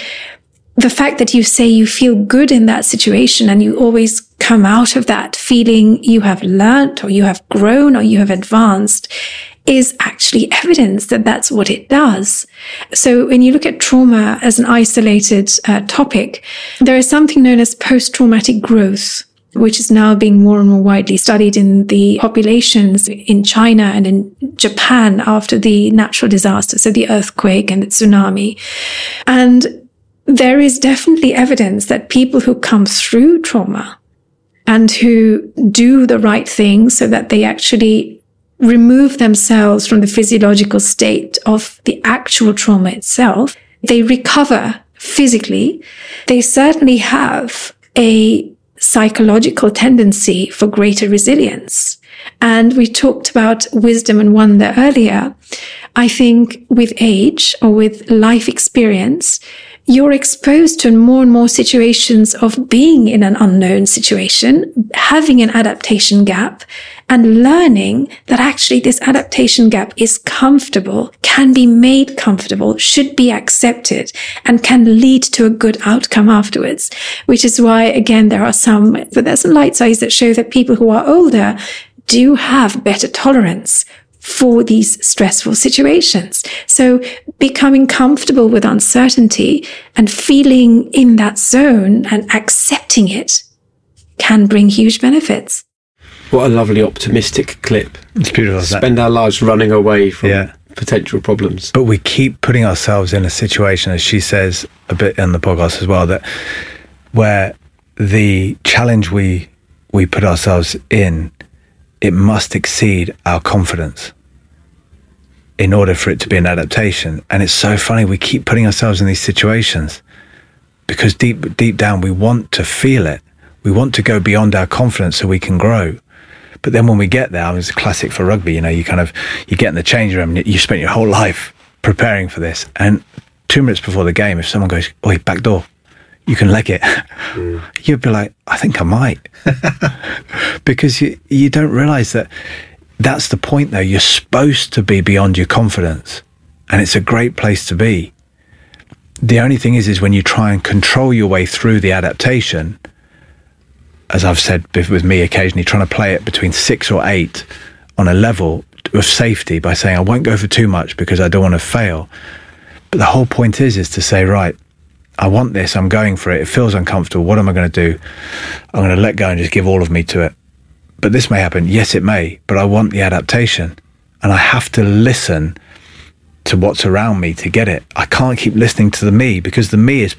the fact that you say you feel good in that situation and you always come out of that feeling you have learnt or you have grown or you have advanced is actually evidence that that's what it does. So when you look at trauma as an isolated uh, topic, there is something known as post-traumatic growth which is now being more and more widely studied in the populations in China and in Japan after the natural disaster, so the earthquake and the tsunami. And there is definitely evidence that people who come through trauma and who do the right thing so that they actually remove themselves from the physiological state of the actual trauma itself, they recover physically. They certainly have a psychological tendency for greater resilience. And we talked about wisdom and wonder earlier. I think with age or with life experience, you're exposed to more and more situations of being in an unknown situation, having an adaptation gap and learning that actually this adaptation gap is comfortable, can be made comfortable, should be accepted and can lead to a good outcome afterwards. Which is why, again, there are some, but there's some light studies that show that people who are older do have better tolerance for these stressful situations. So becoming comfortable with uncertainty and feeling in that zone and accepting it can bring huge benefits. What a lovely optimistic clip. It's beautiful. isn't it? Spend our lives running away from Yeah. potential problems. But we keep putting ourselves in a situation, as she says a bit in the podcast as well, that where the challenge we we put ourselves in, it must exceed our confidence in order for it to be an adaptation. And it's so funny we keep putting ourselves in these situations because deep deep down we want to feel it. We want to go beyond our confidence so we can grow. But then when we get there, I mean, it's a classic for rugby. You know, you kind of you get in the change room and you spent your whole life preparing for this, and two minutes before the game, if someone goes, "Oh, back door," you can leg it. Mm. You'd be like, I think I might. because you, you don't realize that that's the point, though. You're supposed to be beyond your confidence, and it's a great place to be. The only thing is, is when you try and control your way through the adaptation, as I've said with me occasionally, trying to play it between six or eight on a level of safety by saying, I won't go for too much because I don't want to fail. But the whole point is, is to say, right, I want this. I'm going for it. It feels uncomfortable. What am I going to do? I'm going to let go and just give all of me to it. But this may happen. Yes, it may. But I want the adaptation. And I have to listen to what's around me to get it. I can't keep listening to the me because the me is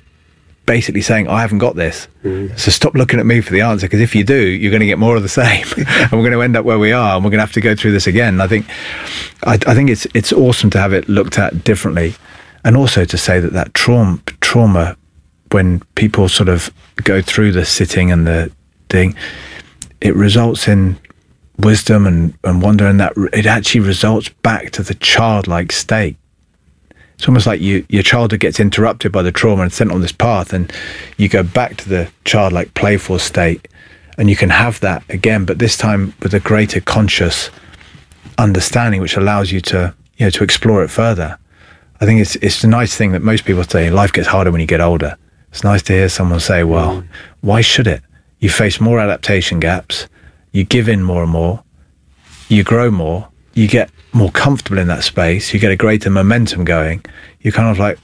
basically saying, I haven't got this. Mm. So stop looking at me for the answer because if you do, you're going to get more of the same. and we're going to end up where we are and we're going to have to go through this again. I think, I, I think it's, it's awesome to have it looked at differently. And also to say that that trauma, trauma, when people sort of go through the sitting and the thing, it results in wisdom and, and wonder, and that it actually results back to the childlike state. It's almost like you, your childhood gets interrupted by the trauma and sent on this path, and you go back to the childlike, playful state, and you can have that again, but this time with a greater conscious understanding, which allows you to, you know, to explore it further. I think it's it's a nice thing that most people say life gets harder when you get older. It's nice to hear someone say, "Well, mm. why should it? You face more adaptation gaps, you give in more and more, you grow more, you get more comfortable in that space, you get a greater momentum going. You're kind of like,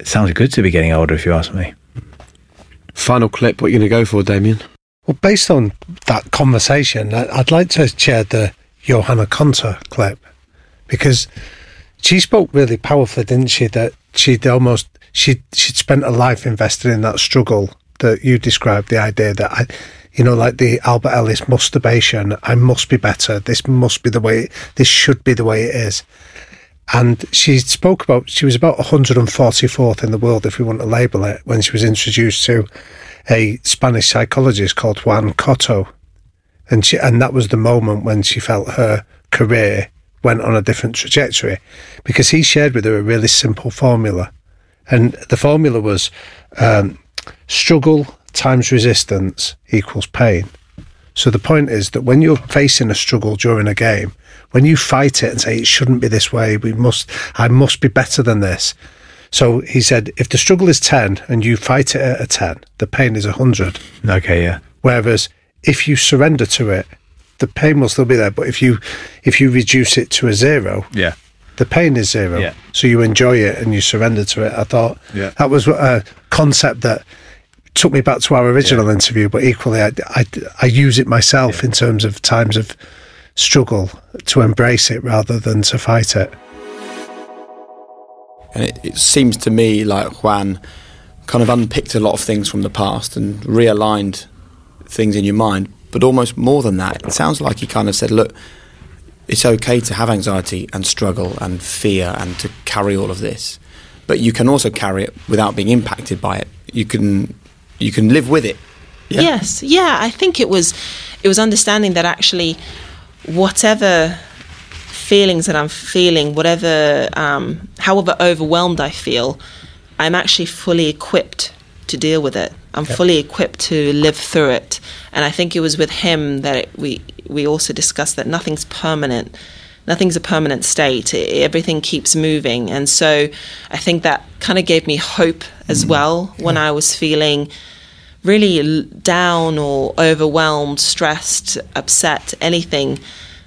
it sounds good to be getting older, if you ask me." Final clip. What are you going to go for, Damian? Well, based on that conversation, I- I'd like to share the Johanna Konta clip because she spoke really powerfully, didn't she? That she'd almost she she'd spent a life invested in that struggle that you described. The idea that I, you know, like the Albert Ellis musturbation. I must be better. This must be the way. This should be the way it is. And she spoke about she was about 144th in the world, if we want to label it, when she was introduced to a Spanish psychologist called Juan Coto, and she and that was the moment when she felt her career went on a different trajectory, because he shared with her a really simple formula, and the formula was um, struggle times resistance equals pain. So the point is that when you're facing a struggle during a game, when you fight it and say it shouldn't be this way, we must, I must be better than this. So he said, if the struggle is ten and you fight it at a ten, the pain is a hundred. Okay, yeah. Whereas if you surrender to it, the pain will still be there. But if you if you reduce it to a zero, Yeah. the pain is zero. Yeah. So you enjoy it and you surrender to it. I thought Yeah. that was a concept that took me back to our original interview, but equally I, I, I use it myself in terms of times of struggle to embrace it rather than to fight it. And it, it seems to me like Juan kind of unpicked a lot of things from the past and realigned things in your mind. But almost more than that, it sounds like he kind of said, look, it's okay to have anxiety and struggle and fear and to carry all of this. But you can also carry it without being impacted by it. You can you can live with it. Yeah. Yes, yeah. I think it was it was understanding that actually, whatever feelings that I'm feeling, whatever, um, however overwhelmed I feel, I'm actually fully equipped to deal with it. I'm Yep. fully equipped to live through it. And I think it was with him that it, we we also discussed that nothing's permanent. Nothing's a permanent state. Everything keeps moving, and so I think that kind of gave me hope as well when I was feeling really down or overwhelmed, stressed, upset, anything,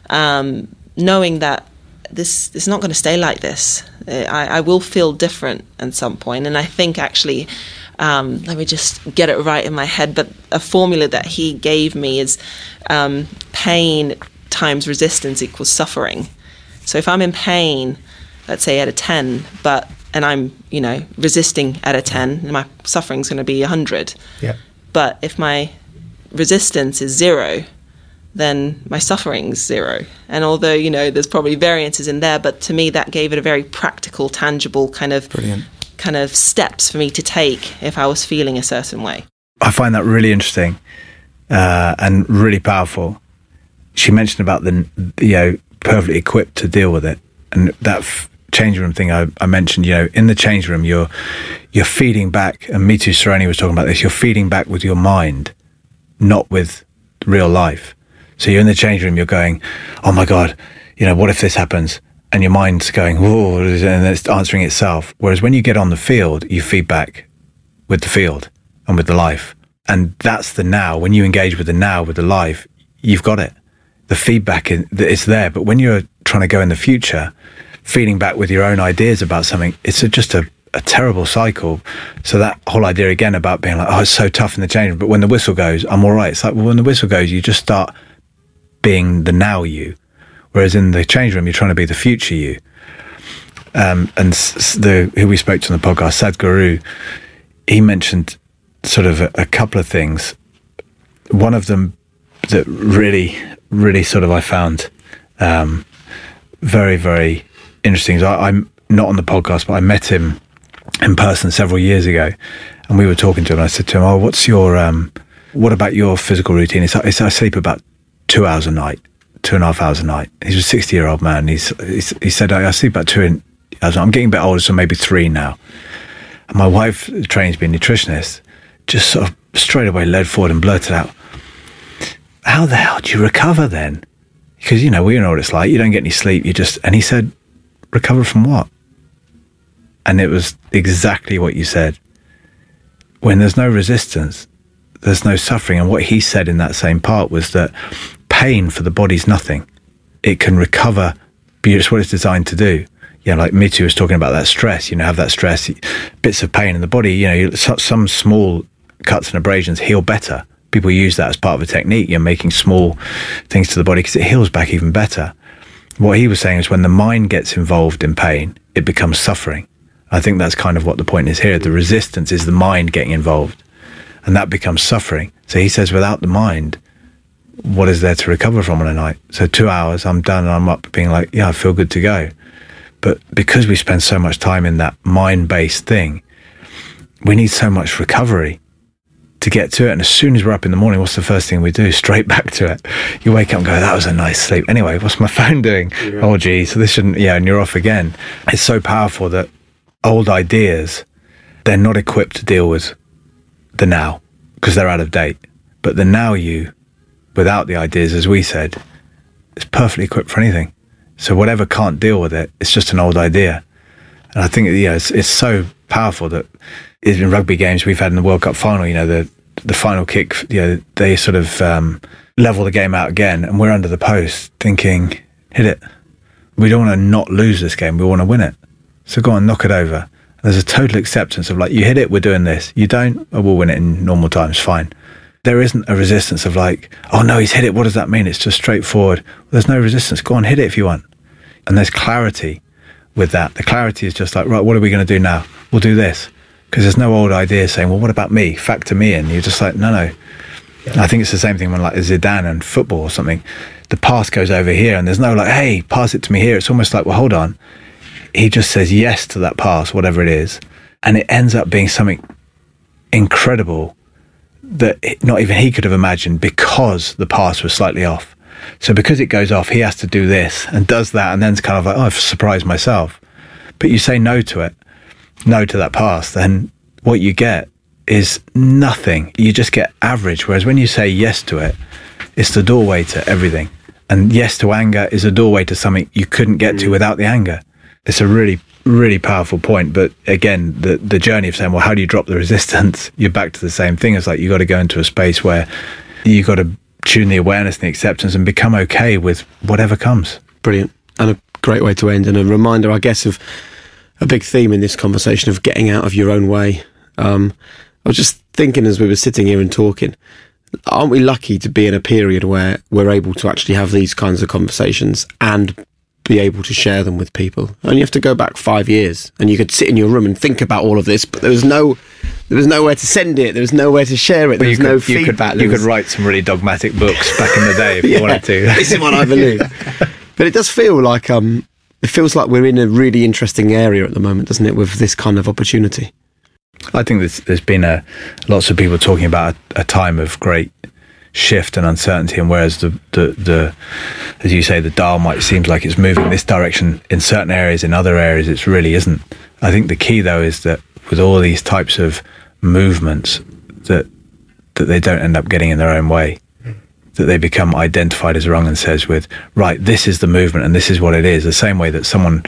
um, knowing that this is not going to stay like this. I, I will feel different at some point, and I think actually. Um, let me just get it right in my head. But a formula that he gave me is um, pain times resistance equals suffering. So if I'm in pain, let's say at a 10, but and I'm, you know, resisting at a 10, my suffering's going to be 100. Yeah. But if my resistance is zero, then my suffering's zero. And although, you know, there's probably variances in there, but to me that gave it a very practical, tangible kind of Brilliant. Kind of steps for me to take if I was feeling a certain way. I find that really interesting uh, and really powerful. She mentioned about the you know perfectly equipped to deal with it, and that f- change room thing I, I mentioned, you know, in the change room, you're you're feeding back, and Mithu Storoni was talking about this. You're feeding back with your mind, not with real life. So you're in the change room, you're going, "Oh my god, you know, what if this happens?" And your mind's going, "Whoa," and it's answering itself. Whereas when you get on the field, you feed back with the field and with the life, and that's the now. When you engage with the now, with the life, you've got it. The feedback is there. But when you're trying to go in the future, feeding back with your own ideas about something, it's a, just a, a terrible cycle. So that whole idea again about being like, oh, it's so tough in the change but when the whistle goes, I'm all right. It's like, well, when the whistle goes, you just start being the now you, whereas in the change room, you're trying to be the future you. Um, and the who we spoke to on the podcast, Sadhguru, he mentioned sort of a, a couple of things. One of them that really, really sort of I found um, very, very interesting. I, am not on the podcast, but I met him in person several years ago, and we were talking to him. And I said to him, "Oh, what's your um, what about your physical routine?" He said, "I sleep about two hours a night, two and a half hours a night." He's a sixty-year-old man. He's, he's, he said, "I sleep about two hours. I'm getting a bit older, so maybe three now." And my wife trains to be a nutritionist. Just sort of straight away led forward and blurted out, "How the hell do you recover then?" Because you know we know what it's like. You don't get any sleep. You just and he said, recover from what? And it was exactly what you said. When there's no resistance, there's no suffering. And what he said in that same part was that pain for the body's nothing. It can recover. It's what it's designed to do. You know, like Mithu was talking about that stress, you know, have that stress, bits of pain in the body, you know, some small cuts and abrasions heal better. People use that as part of a technique. You're making small things to the body because it heals back even better what he was saying is when the mind gets involved in pain, it becomes suffering. I think that's kind of what the point is here. The resistance is the mind getting involved, and that becomes suffering. So he says, without the mind, what is there to recover from on a night? So two hours, I'm done, and I'm up being like, yeah, I feel good to go. But because we spend so much time in that mind based thing, we need so much recovery to get to it. And as soon as we're up in the morning, what's the first thing we do? Straight back to it. You wake up and go, that was a nice sleep. Anyway, what's my phone doing? Yeah. Oh, gee, so this shouldn't, yeah, and you're off again. It's so powerful that old ideas, they're not equipped to deal with the now because they're out of date. But the now you, without the ideas, as we said, is perfectly equipped for anything. So whatever can't deal with it, it's just an old idea. And I think, yeah, it's, it's so powerful that in rugby games we've had in the World Cup final, you know, the the final kick, you know, they sort of um, level the game out again, and we're under the post thinking, hit it. We don't want to not lose this game. We want to win it. So go on, knock it over. There's a total acceptance of like, you hit it, we're doing this. You don't, oh, we'll win it in normal times. Fine. There isn't a resistance of like, oh no, he's hit it. What does that mean? It's just straightforward. There's no resistance. Go on, hit it if you want. And there's clarity with that. The clarity is just like, right, what are we going to do now? We'll do this because there's no old idea saying, well, what about me? Factor me in. You're just like, no, no. Yeah. I think it's the same thing when like Zidane and football or something. The pass goes over here, and there's no like, hey, pass it to me here. It's almost like, well, hold on. He just says yes to that pass, whatever it is, and it ends up being something incredible that not even he could have imagined because the pass was slightly off. So because it goes off, he has to do this and does that, and then it's kind of like, oh, I've surprised myself. But you say no to it, no to that pass, then what you get is nothing. You just get average. Whereas when you say yes to it, it's the doorway to everything. And yes to anger is a doorway to something you couldn't get to mm. without the anger. It's a really, really powerful point. But again, the, the journey of saying, well, how do you drop the resistance? You're back to the same thing. It's like you've got to go into a space where you've got to tune the awareness and the acceptance and become okay with whatever comes. Brilliant. And a great way to end. And a reminder, I guess, of a big theme in this conversation of getting out of your own way. Um, I was just thinking as we were sitting here and talking, aren't we lucky to be in a period where we're able to actually have these kinds of conversations and be able to share them with people? And you have to go back five years, and you could sit in your room and think about all of this, but there was no, there was nowhere to send it. There was nowhere to share it. There was could, no you feedback. Could, you could write some really dogmatic books back in the day if yeah, you wanted to. this is what I believe. But it does feel like um, it feels like we're in a really interesting area at the moment, doesn't it, with this kind of opportunity? I think there's, there's been a, lots of people talking about a, a time of great shift and uncertainty. And whereas the, the, the, as you say, the dial might seem like it's moving this direction in certain areas, in other areas, it really isn't. I think the key though is that with all these types of movements, that that they don't end up getting in their own way, that they become identified, as wrong and says, with right, this is the movement and this is what it is. The same way that someone,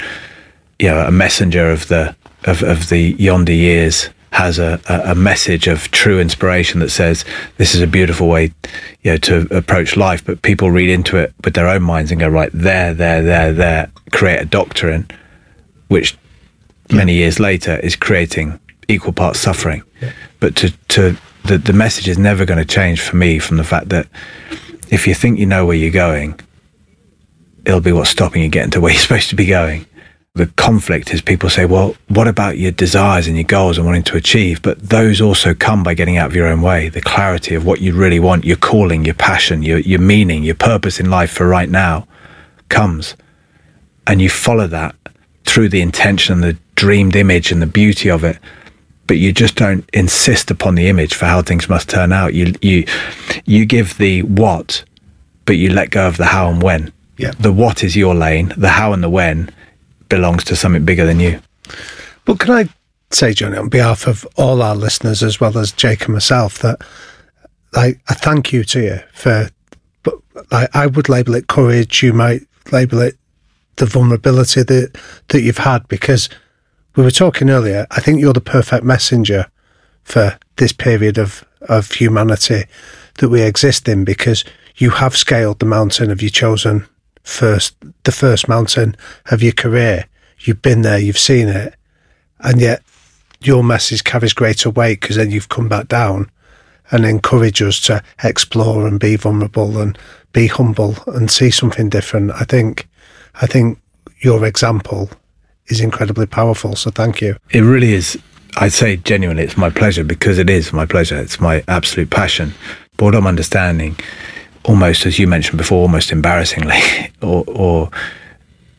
you know, a messenger of the of, of the yonder years has a, a message of true inspiration that says this is a beautiful way you know to approach life. But people read into it with their own minds and go right there there there there create a doctrine which many years later is creating equal parts suffering. Yeah. but to to the, the message is never going to change for me from the fact that if you think you know where you're going it'll be what's stopping you getting to where you're supposed to be going the conflict is people say, well, what about your desires and your goals and wanting to achieve? But those also come by getting out of your own way. The clarity of what you really want, your calling, your passion, your, your meaning, your purpose in life for right now comes. And you follow that through the intention, the dreamed image and the beauty of it. But you just don't insist upon the image for how things must turn out. You, you, you give the what, but you let go of the how and when. Yeah. The what is your lane, the how and the when belongs to something bigger than you. But can I say, Jonny, on behalf of all our listeners as well as Jake and myself, that like I thank you to you for, but like I would label it courage. You might label it the vulnerability that that you've had because we were talking earlier. I think you're the perfect messenger for this period of of humanity that we exist in because you have scaled the mountain of your chosen first the first mountain of your career. You've been there, you've seen it, and yet your message carries greater weight because then you've come back down and encourage us to explore and be vulnerable and be humble and see something different. I think, I think your example is incredibly powerful. So thank you. It really is. I'd say genuinely, it's my pleasure because it is my pleasure. It's my absolute passion. But understanding almost, as you mentioned before, almost embarrassingly, or, or,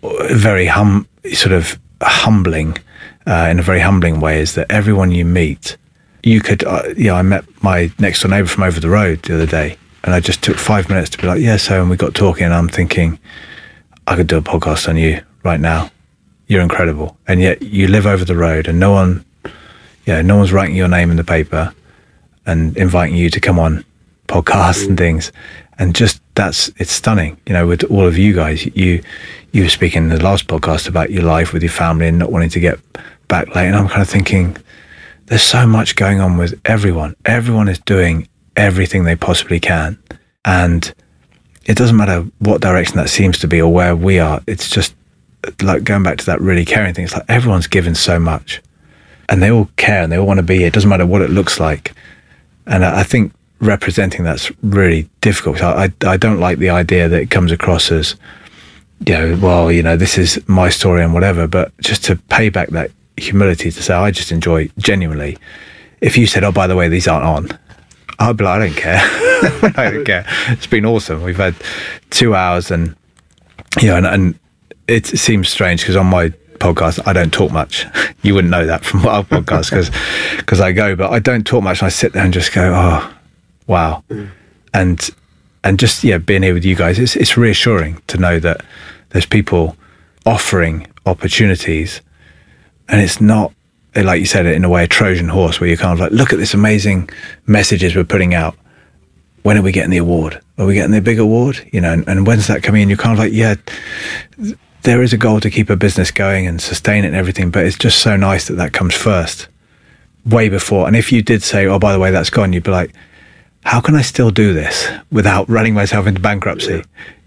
or very hum, sort of humbling, uh, in a very humbling way, is that everyone you meet, you could, uh, know, I met my next door neighbor from over the road the other day, and I just took five minutes to be like, yeah, so, and we got talking, and I'm thinking, I could do a podcast on you right now. You're incredible. And yet you live over the road, and no one, yeah, no one's writing your name in the paper and inviting you to come on podcasts and things and just that's it's stunning you know with all of you guys. You you were speaking in the last podcast about your life with your family and not wanting to get back late. And i'm kind of thinking there's so much going on with everyone. Everyone is doing everything they possibly can. And it doesn't matter what direction that seems to be or where we are. It's just like going back to that really caring thing it's like everyone's given so much. And they all care and they all want to be here. It doesn't matter what it looks like. And i think representing that's really difficult. I, I, I don't like the idea that it comes across as, you know, well, you know, this is my story and whatever. But just to pay back that humility to say, I just enjoy genuinely. If you said, oh, by the way, these aren't on, I'd be like, I don't care. I don't care. It's been awesome. We've had two hours and, you know, and, and it seems strange because on my podcast, I don't talk much. You wouldn't know that from our podcast because I go, but I don't talk much. I sit there and just go, oh, wow. Mm. And and just yeah, being here with you guys, it's it's reassuring to know that there's people offering opportunities, and it's not like you said it in a way a Trojan horse where you're kind of like, look at this amazing messages we're putting out. When are we getting the award? Are we getting the big award? You know, and, and when's that coming in? You're kind of like, yeah, there is a goal to keep a business going and sustain it and everything, but it's just so nice that that comes first, way before. And if you did say, oh, by the way, that's gone, you'd be like, how can I still do this without running myself into bankruptcy? Yeah.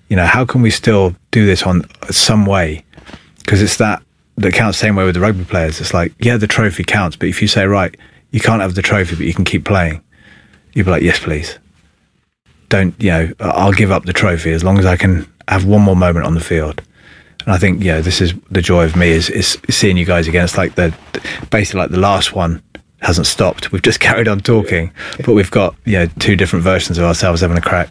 You know, how can we still do this on some way? Because it's that that counts the same way with the rugby players. It's like, yeah, the trophy counts, but if you say, right, you can't have the trophy, but you can keep playing, you'd be like, yes, please. Don't, you know, I'll give up the trophy as long as I can have one more moment on the field. And I think, yeah, this is the joy of me is, is seeing you guys again. It's like the, basically like the last one hasn't stopped. We've just carried on talking, but we've got you know two different versions of ourselves having a crack.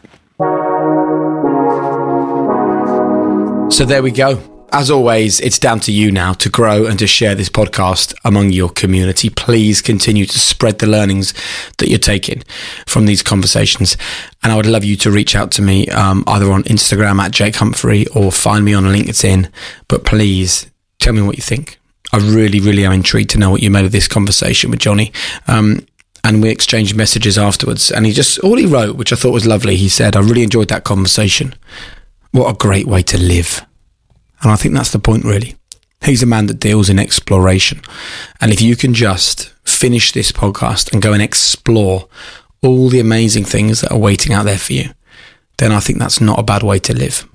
So there we go. as always, it's down to you now to grow and to share this podcast among your community. Please continue to spread the learnings that you're taking from these conversations. And I would love you to reach out to me um, either on Instagram at Jake Humphrey or find me on LinkedIn. But please tell me what you think. I really, really am intrigued to know what you made of this conversation with Jonny. Um, and we exchanged messages afterwards. And he just, all he wrote, which I thought was lovely, he said, I really enjoyed that conversation. What a great way to live. And I think that's the point, really. He's a man that deals in exploration. And if you can just finish this podcast and go and explore all the amazing things that are waiting out there for you, then I think that's not a bad way to live.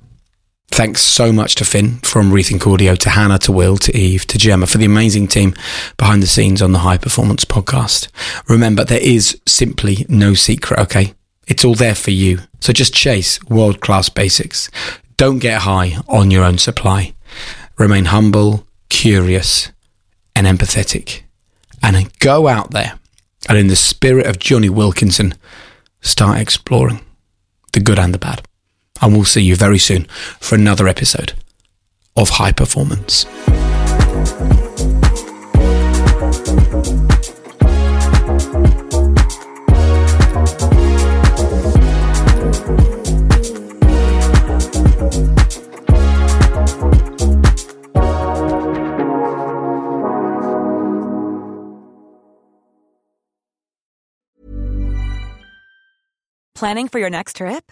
Thanks so much to Finn from Rethink Audio, to Hannah, to Will, to Eve, to Gemma for the amazing team behind the scenes on the High Performance Podcast. Remember, there is simply no secret, okay? It's all there for you. So just chase world class basics. Don't get high on your own supply. Remain humble, curious, and empathetic. And go out there and, in the spirit of Jonny Wilkinson, start exploring the good and the bad. And we'll see you very soon for another episode of High Performance. Planning for your next trip?